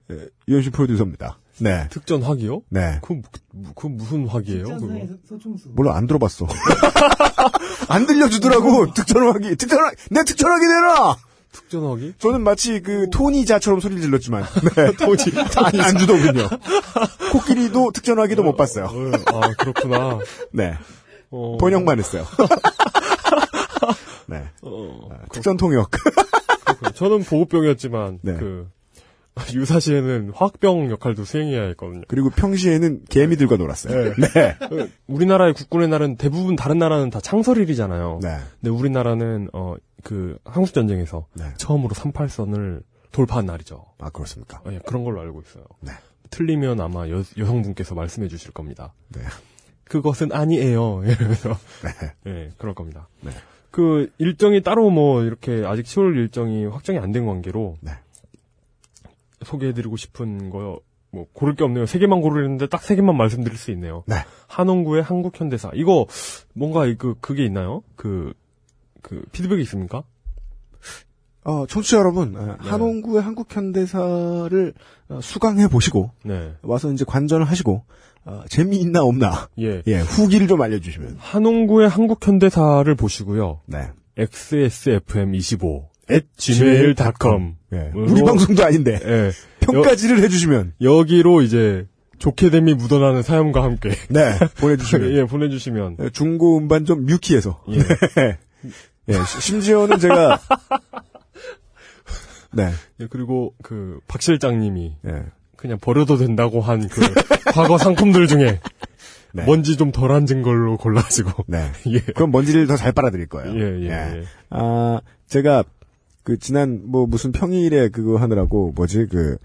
유현신 프로듀서입니다. 네. 특전 화기요? 네. 그, 그, 그 무슨 화기예요? 그거? 직전상의 소- 소총수. 몰라 안 들어봤어. (laughs) 안 들려주더라고 특전화기 특전화 내 특전화기 내놔. 특전화기? 저는 마치 그 토니자처럼 소리를 질렀지만 (laughs) 네. 토니 안, 안 주더군요. 코끼리도 특전화기도 못 봤어요. 어, 아, 그렇구나. 네. 어, 번역만 했어요. (laughs) 네. 어, 아, 특전 통역. 저는 보급병이었지만, 네. 그, (laughs) 유사시에는 화학병 역할도 수행해야 했거든요. 그리고 평시에는 개미들과 놀았어요. 네. 그 (laughs) 우리나라의 국군의 날은 대부분 다른 나라는 다 창설일이잖아요. 네. 근데 우리나라는, 어, 그, 한국 전쟁에서 네. 처음으로 38선을 돌파한 날이죠. 아 그렇습니까? 예, 그런 걸로 알고 있어요. 네. 틀리면 아마 여, 여성분께서 말씀해 주실 겁니다. 네. 그것은 아니에요. (laughs) 이러면서. 네. 예, 그럴 겁니다. 네. 그 일정이 따로 뭐 이렇게 아직 10월 일정이 확정이 안 된 관계로 네. 소개해드리고 싶은 거 뭐 고를 게 없네요. 세 개만 고르는데 딱 세 개만 말씀드릴 수 있네요. 네. 한홍구의 한국현대사 이거 뭔가 그 그게 있나요? 그 그 피드백이 있습니까? 어, 청취자 여러분, 어, 네. 한홍구의 한국현대사를 어, 수강해 보시고 네. 와서 이제 관전을 하시고 어, 재미있나 없나 예. 예 후기를 좀 알려주시면 한홍구의 한국현대사를 보시고요. 네 xsfm25 at gmail.com 예. 으로- 우리 방송도 아닌데 예. 평가지를 해주시면 여기로 이제 좋게됨이 묻어나는 사연과 함께 네 보내주시면 (laughs) 예, 보내주시면 예, 중고 음반점 뮤키에서 예. 네. 예, 시- 심지어는 제가 (laughs) 네 예, 그리고 그 박 실장님이 예. 그냥 버려도 된다고 한 그 (laughs) 과거 상품들 중에 네. 먼지 좀 덜 앉은 걸로 골라가지고 네. 예. 그럼 먼지를 더 잘 빨아들일 거예요. 예, 예, 예. 아, 제가 그 지난 뭐 무슨 평일에 그거 하느라고 뭐지 그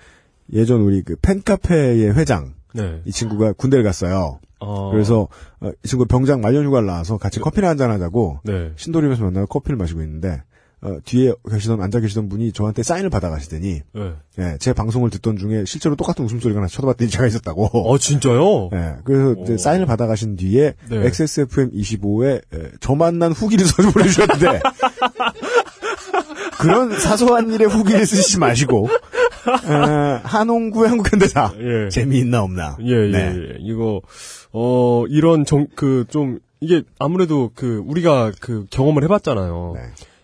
예전 우리 그 팬카페의 회장 네. 이 친구가 군대를 갔어요. 어, 그래서 어, 이 친구 병장 말년 휴가를 나와서 같이 커피나 한잔 하자고 네. 신도림에서 만나서 커피를 마시고 있는데 어, 뒤에 계시던 앉아 계시던 분이 저한테 사인을 받아가시더니 네. 예, 제 방송을 듣던 중에 실제로 똑같은 웃음소리가 나 쳐다봤더니 제가 있었다고. 어 진짜요? (laughs) 예, 그래서 이제 오. 사인을 받아가신 뒤에 네. XSFM25에 저 만난 후기를 (laughs) 써서 보내주셨는데 그런 (laughs) 사소한 일에 후기를 쓰시지 마시고 어, 한홍구의 한국현대사 예. 재미있나 없나 예, 예, 네. 예. 이거, 어, 이런 정, 그, 좀, 이게 아무래도 그, 우리가 그 경험을 해봤잖아요. 네.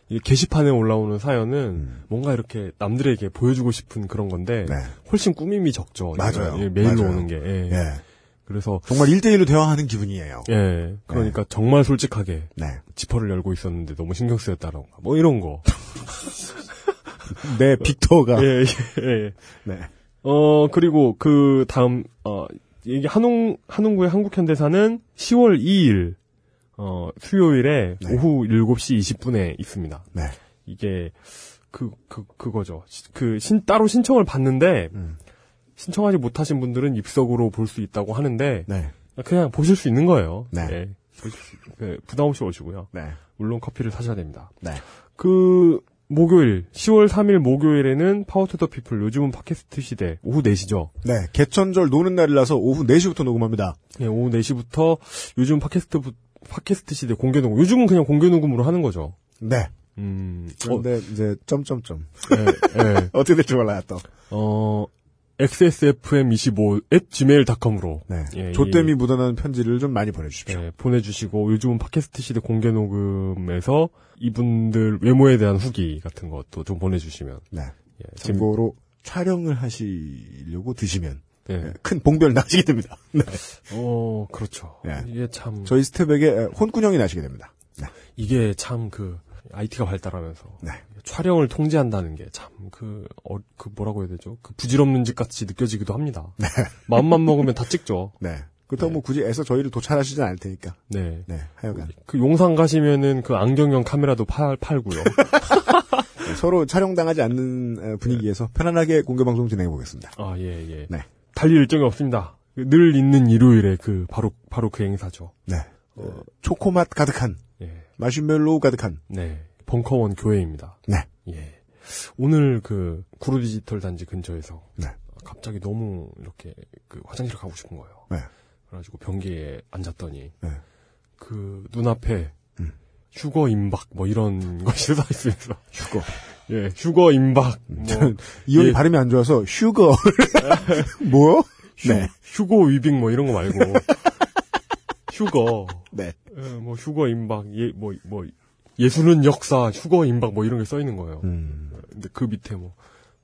이게 게시판에 올라오는 사연은 뭔가 이렇게 남들에게 보여주고 싶은 그런 건데, 네. 훨씬 꾸밈이 적죠. 맞아요. 예, 메일로 맞아요. 오는 게. 예. 예. 그래서, 정말 1대1로 대화하는 기분이에요 예. 그러니까 정말 솔직하게 네. 지퍼를 열고 있었는데 너무 신경 쓰였다던가, 뭐 이런 거. (laughs) 내 빅터가 예, 예, 예. 네. 어, 그리고 그 다음, 어, 이게 한홍, 한홍구의 한국현대사는 10월 2일, 어, 수요일에 네. 오후 7시 20분에 있습니다. 네. 이게, 그, 그, 그거죠. 시- 그, 신, 따로 신청을 받는데, 음. 신청하지 못하신 분들은 입석으로 볼 수 있다고 하는데, 네. 그냥 보실 수 있는 거예요. 네. 예. 보실 수- 그, 부담 없이 오시고요. 네. 물론 커피를 사셔야 됩니다. 네. 그, 목요일 10월 3일 목요일에는 Power to the People 요즘은 팟캐스트 시대 오후 4시죠. 네, 개천절 노는 날이라서 오후 4시부터 녹음합니다. 네, 오후 4시부터 요즘 팟캐스트 부- 팟캐스트 시대 공개 녹음. 요즘은 그냥 공개 녹음으로 하는 거죠. 네. 음. 그런데 이제 점점점. 네, 네. (laughs) 어떻게 될지 몰라요 또. 어 xsfm25 at gmail.com으로 네. 예, 조땜이 이- 묻어나는 편지를 좀 많이 보내주십시오. 네, 보내주시고 요즘은 팟캐스트 시대 공개 녹음에서 이분들 외모에 대한 후기 같은 것도 좀 보내주시면 네. 예, 참고로 촬영을 하시려고 드시면 예. 예, 큰 봉변 나시게 됩니다. (laughs) 네. 어 그렇죠. 예. 이게 참 저희 스텝에게 혼꾸녕이 나시게 됩니다. 네. 이게 참 그 IT가 발달하면서 네. 촬영을 통제한다는 게 참그 어, 그 뭐라고 해야 되죠? 그 부질없는 짓 같이 느껴지기도 합니다. 마음만 먹으면 다 찍죠. (laughs) 네. 그렇다고 뭐 굳이 애써 저희를 도찰하시진 않을 테니까. 네. 네. 하여간. 그 용산 가시면은 그 안경형 카메라도 팔, 팔고요. 네, (laughs) 서로 촬영당하지 않는 어, 분위기에서 편안하게 공개방송 진행해 보겠습니다. 아, 예, 예. 네. 달릴 일정이 없습니다. 늘 있는 일요일에 그, 바로, 바로 그 행사죠. 네. 어, 초코맛 가득한, 예. 마시멜로우 가득한, 네. 벙커원 교회입니다. 네. 예. 오늘 그, 구루 디지털 단지 근처에서. 네. 갑자기 너무 이렇게 그 화장실을 가고 싶은 거예요. 네. 그래가지고 변기에 앉았더니. 네. 그 눈앞에 음. 휴거 임박 뭐 이런 (laughs) 것이 써 있으면서. 휴거. 예, 휴거 임박. 뭐, 저는 이혼이 예. 발음이 안 좋아서 휴거. (laughs) 뭐? 휴, 네. 휴거 위빙 뭐 이런 거 말고 (laughs) 휴거 네. 예, 뭐 휴거 임박 예뭐뭐 예수는 역사 휴거 임박 뭐 이런 게 써 있는 거예요. 음. 근데 그 밑에 뭐,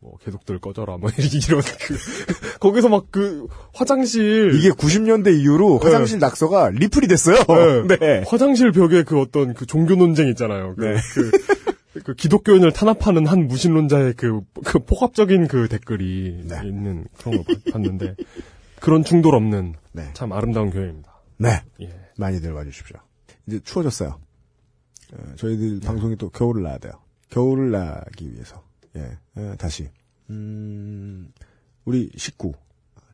뭐 계속들 꺼져라 뭐 (laughs) 이런 그 거기서 막 그 화장실 이게 90년대 이후로 네. 화장실 낙서가 리플이 됐어요. 네. (laughs) 네. 화장실 벽에 그 어떤 그 종교 논쟁 있잖아요. 그, 네. 그, 그 기독교인을 탄압하는 한 무신론자의 그, 그 폭압적인 그 댓글이 네. 있는 그런 걸 봤- 봤는데 그런 충돌 없는 네. 참 아름다운 교회입니다. 네. 예. 많이들 와주십시오. 이제 추워졌어요. 어, 저희들 방송이 또 겨울을 나야 돼요. 겨울을 나기 위해서. 예. 어, 다시. 음, 우리 식구.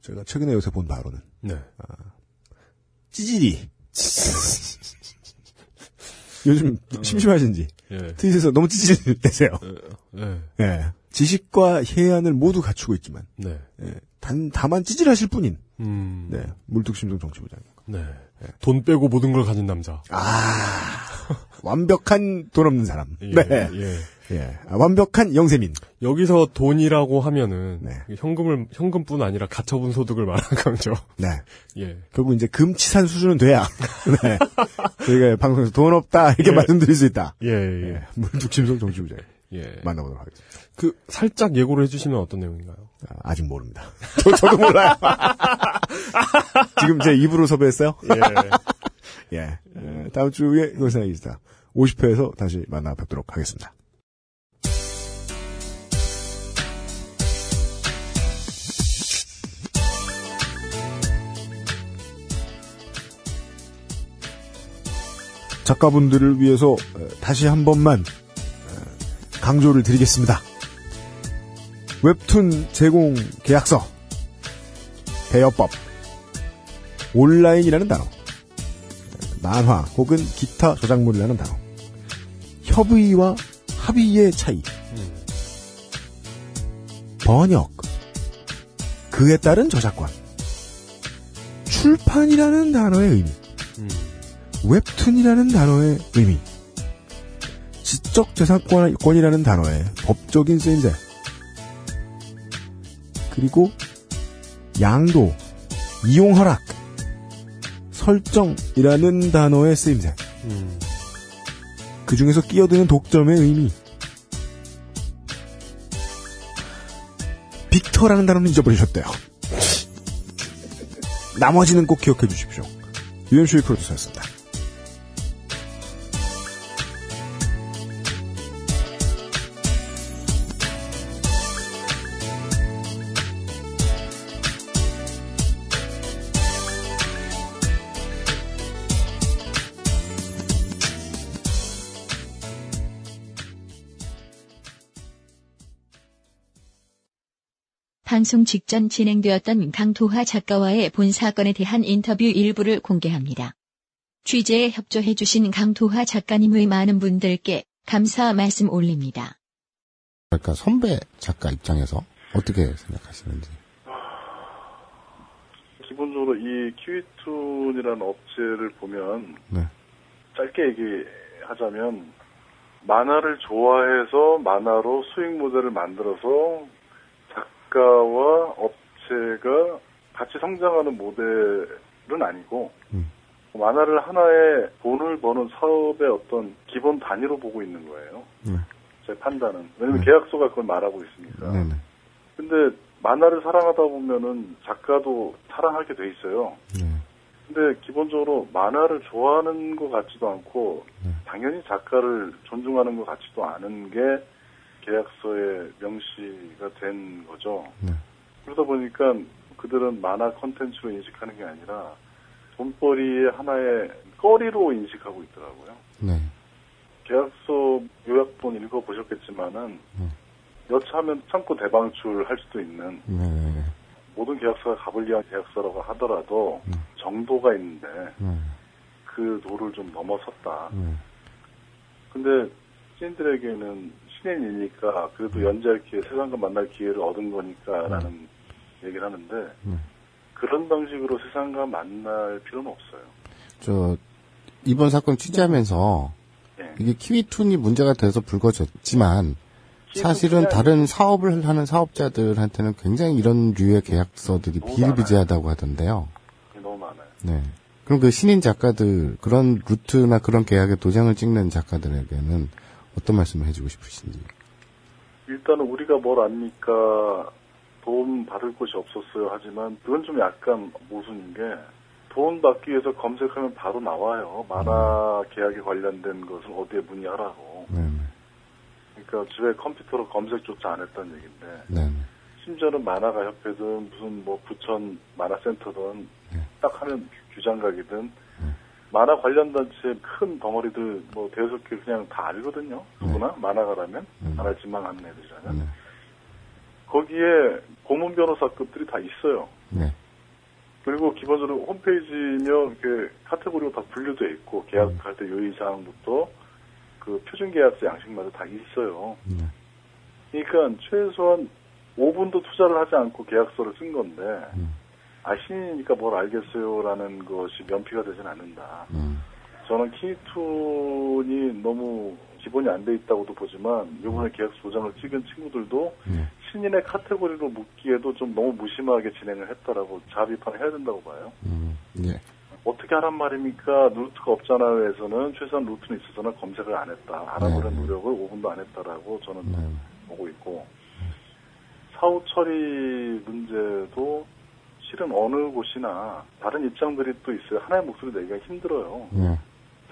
제가 최근에 요새 본 바로는. 네. 찌질이. (laughs) 요즘 심심하신지. 예. 트윗에서 너무 찌질대세요. 예. 예. 지식과 해안을 모두 갖추고 있지만. 네. 예. 단, 다만 찌질하실 뿐인. 음. 네. 물뚝심송 정치부장님. 네. 돈 빼고 모든 걸 가진 남자. 아. 완벽한 돈 없는 사람. 예. 네. 예. 예. 아, 완벽한 영세민. 여기서 돈이라고 하면은 네. 현금을 현금뿐 아니라 가처분 소득을 말하는 거죠. 네. 예. 결국 이제 금치산 수준은 돼야. (laughs) 네. 저희가 방송에서 돈 없다 이렇게 예. 말씀드릴 수 있다. 예. 예. 예. 물뚝심송 정치부장 예. 만나보도록 하겠습니다. 그 살짝 예고를 해주시면 어떤 내용인가요? 아, 직 모릅니다. (laughs) 저, 저도 몰라요. (laughs) 지금 제 입으로 섭외했어요. 예. 예. 예. 다음 주에 생각이다. 50회에서 다시 만나 뵙도록 하겠습니다. 작가분들을 위해서 어, 다시 한 번만 어, 강조를 드리겠습니다. 웹툰 제공 계약서, 배어법, 온라인이라는 단어, 만화 혹은 기타 저작물이라는 단어, 협의와 합의의 차이, 번역, 그에 따른 저작권, 출판이라는 단어의 의미, 음. 웹툰이라는 단어의 의미, 지적 재산권이라는 단어의 법적인 쓰임새, 그리고 양도, 이용 허락, 설정이라는 단어의 쓰임새, 음. 그 중에서 끼어드는 독점의 의미, 빅터라는 단어는 잊어버리셨대요. (laughs) 나머지는 꼭 기억해 주십시오. UMC의 프로듀서였습니다. 방송 직전 진행되었던 강도화 작가와의 본 사건에 대한 인터뷰 일부를 공개합니다. 취재에 협조해주신 강도화 작가님의 많은 분들께 감사 말씀 올립니다. 그러니까 선배 작가 입장에서 어떻게 생각하시는지. 기본적으로 이 키위툰이라는 업체를 보면 네. 짧게 얘기하자면 만화를 좋아해서 만화로 수익 모델을 만들어서 작가와 업체가 같이 성장하는 모델은 아니고 만화를 하나의 돈을 버는 사업의 어떤 기본 단위로 보고 있는 거예요. 네. 제 판단은. 왜냐면 계약서가 그걸 말하고 있으니까. 네 네. 근데 만화를 사랑하다 보면은 작가도 사랑하게 돼 있어요. 근데 기본적으로 만화를 좋아하는 것 같지도 않고 당연히 작가를 존중하는 것 같지도 않은 게 계약서에 명시가 된 거죠. 그러다 보니까 그들은 만화 컨텐츠로 인식하는 게 아니라 돈벌이의 하나의 거리로 인식하고 있더라고요. 네. 계약서 요약본 읽어보셨겠지만은 여차하면 참고 대방출할 수도 있는 네. 모든 계약서가 가불리한 계약서라고 하더라도 정도가 있는데 그 도를 좀 넘어섰다. 근데 시인들에게는 신인이니까 그래도 연재할 기회, 세상과 만날 기회를 얻은 거니까라는 얘기를 하는데 그런 방식으로 세상과 만날 필요는 없어요. 저 이번 사건 취재하면서 예. 이게 키위툰이 문제가 돼서 불거졌지만 사실은 다른 사업을 하는 사업자들한테는 굉장히 이런 류의 계약서들이 비일비재하다고 하던데요. 너무 많아요. 네. 그럼 그 신인 작가들 그런 루트나 그런 계약에 도장을 찍는 작가들에게는 어떤 말씀을 해주고 싶으신지. 일단은 우리가 뭘 압니까? 도움 받을 곳이 없었어요. 하지만 그건 좀 약간 모순인 게 돈 받기 위해서 검색하면 바로 나와요. 만화 계약에 관련된 것을 어디에 문의하라고. 그러니까 집에 컴퓨터로 검색조차 안 했다는 얘기인데 네. 심지어는 만화가 협회든 무슨 뭐 부천 만화센터든 딱 하면 규장각이든 만화 관련 단체 큰 덩어리들 뭐 대여섯 개 그냥 다 알거든요. 누구나 만화가라면 만화 지망하는 애들이라면 거기에 고문 변호사급들이 다 있어요. 네. 그리고 기본적으로 홈페이지며 이렇게 카테고리로 다 분류돼 있고 계약할 때 요의사항부터 그 표준 계약서 양식마다 다 있어요. 그러니까 최소한 5분도 투자를 하지 않고 계약서를 쓴 건데 아 신이니까 뭘 알겠어요라는 것이 면피가 되진 않는다. 저는 키투니 너무 기본이 안 돼 있다고도 보지만 이번에 계약서 도장을 찍은 친구들도 신인의 카테고리로 묻기에도 좀 너무 무심하게 진행을 했다라고 자비판을 해야 된다고 봐요. 예. 어떻게 하란 말입니까? 루트가 없잖아요에서는 최소한 루트는 있어서는 검색을 안 했다. 알아보는 노력을 5분도 안 했다라고 저는 보고 있고 사후 처리 문제도 실은 어느 곳이나 다른 입장들이 또 있어요. 하나의 목소리 내기가 힘들어요. 네.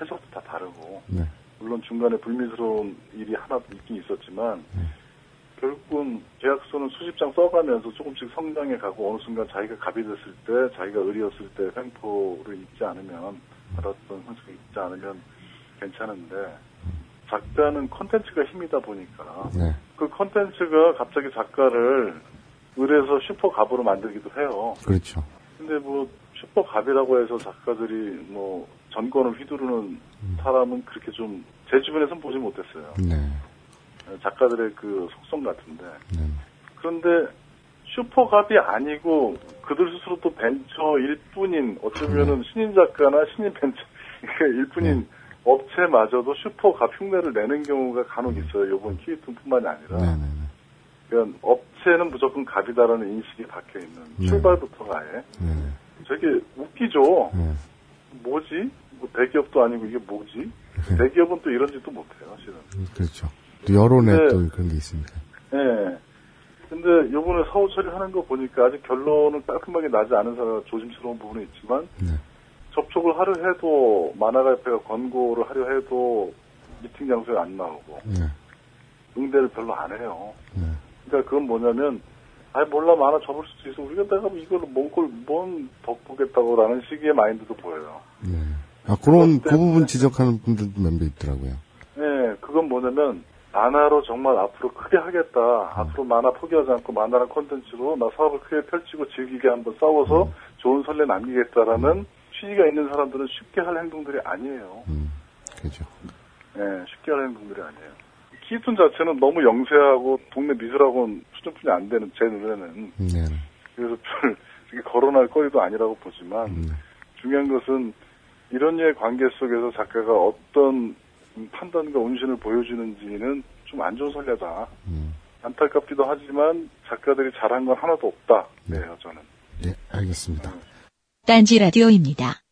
해석도 다 다르고 네. 물론 중간에 불미스러운 일이 하나 있긴 있었지만 결국은 계약서는 수십 장 써가면서 조금씩 성장해 가고 어느 순간 자기가 갑이 됐을 때 자기가 의리였을 때 횡포를 잊지 않으면 받았던 흔적이 잊지 않으면 괜찮은데 작가는 컨텐츠가 힘이다 보니까 네. 그 컨텐츠가 갑자기 작가를 을에서 슈퍼 갑으로 만들기도 해요. 그렇죠. 근데 뭐 슈퍼 갑이라고 해서 작가들이 뭐 전권을 휘두르는 사람은 그렇게 좀 제 주변에선 보지 못했어요. 네. 작가들의 그 속성 같은데. 그런데 슈퍼갑이 아니고 그들 스스로 또 벤처일 뿐인 어쩌면은 신인 작가나 신인 벤처 (laughs) 그러니까 일 뿐인 업체마저도 슈퍼갑 흉내를 내는 경우가 간혹 있어요. 요번 키위툰뿐만이 아니라. 그러니까 업체는 무조건 갑이다라는 인식이 박혀 있는 네. 출발부터가 아예 되게 웃기죠. 뭐지? 뭐 대기업도 아니고 이게 뭐지? 대기업은 또 이런 짓도 못해요, 실은. 그렇죠. 또 여론에 근데- 또 그런 게 있습니다. 예. 근데 요번에 사후 처리하는 거 보니까 아직 결론은 깔끔하게 나지 않은 사람 조심스러운 부분이 있지만 접촉을 하려 해도 만화가협회가 권고를 하려 해도 미팅 장소에 안 나오고 네. 응대를 별로 안 해요. 그러니까 그건 뭐냐면 아 몰라 만화 접을 수도 있어 우리가 내가 이걸로 뭔걸뭔 덕보겠다고라는 식의 마인드도 보여요. 아, 그런, 그 부분 지적하는 분들도 몇명 있더라고요. 네, 그건 뭐냐면 만화로 정말 앞으로 크게 하겠다. 앞으로 만화 포기하지 않고 만화랑 콘텐츠로 나 사업을 크게 펼치고 즐기게 한번 싸워서 좋은 선례 남기겠다라는 취지가 있는 사람들은 쉽게 할 행동들이 아니에요. 그죠. 네, 쉽게 할 행동들이 아니에요. 키톤 자체는 너무 영세하고 동네 미술학원 수준뿐이 안 되는 제 눈에는 네. 그래서 별 이렇게 거론할 거리도 아니라고 보지만 중요한 것은 이런 류의 관계 속에서 작가가 어떤 판단과 운신을 보여주는지는 좀안 좋은 선례다. 안타깝기도 하지만 작가들이 잘한 건 하나도 없다. 네, 저는. 네, 알겠습니다. 딴지 라디오입니다.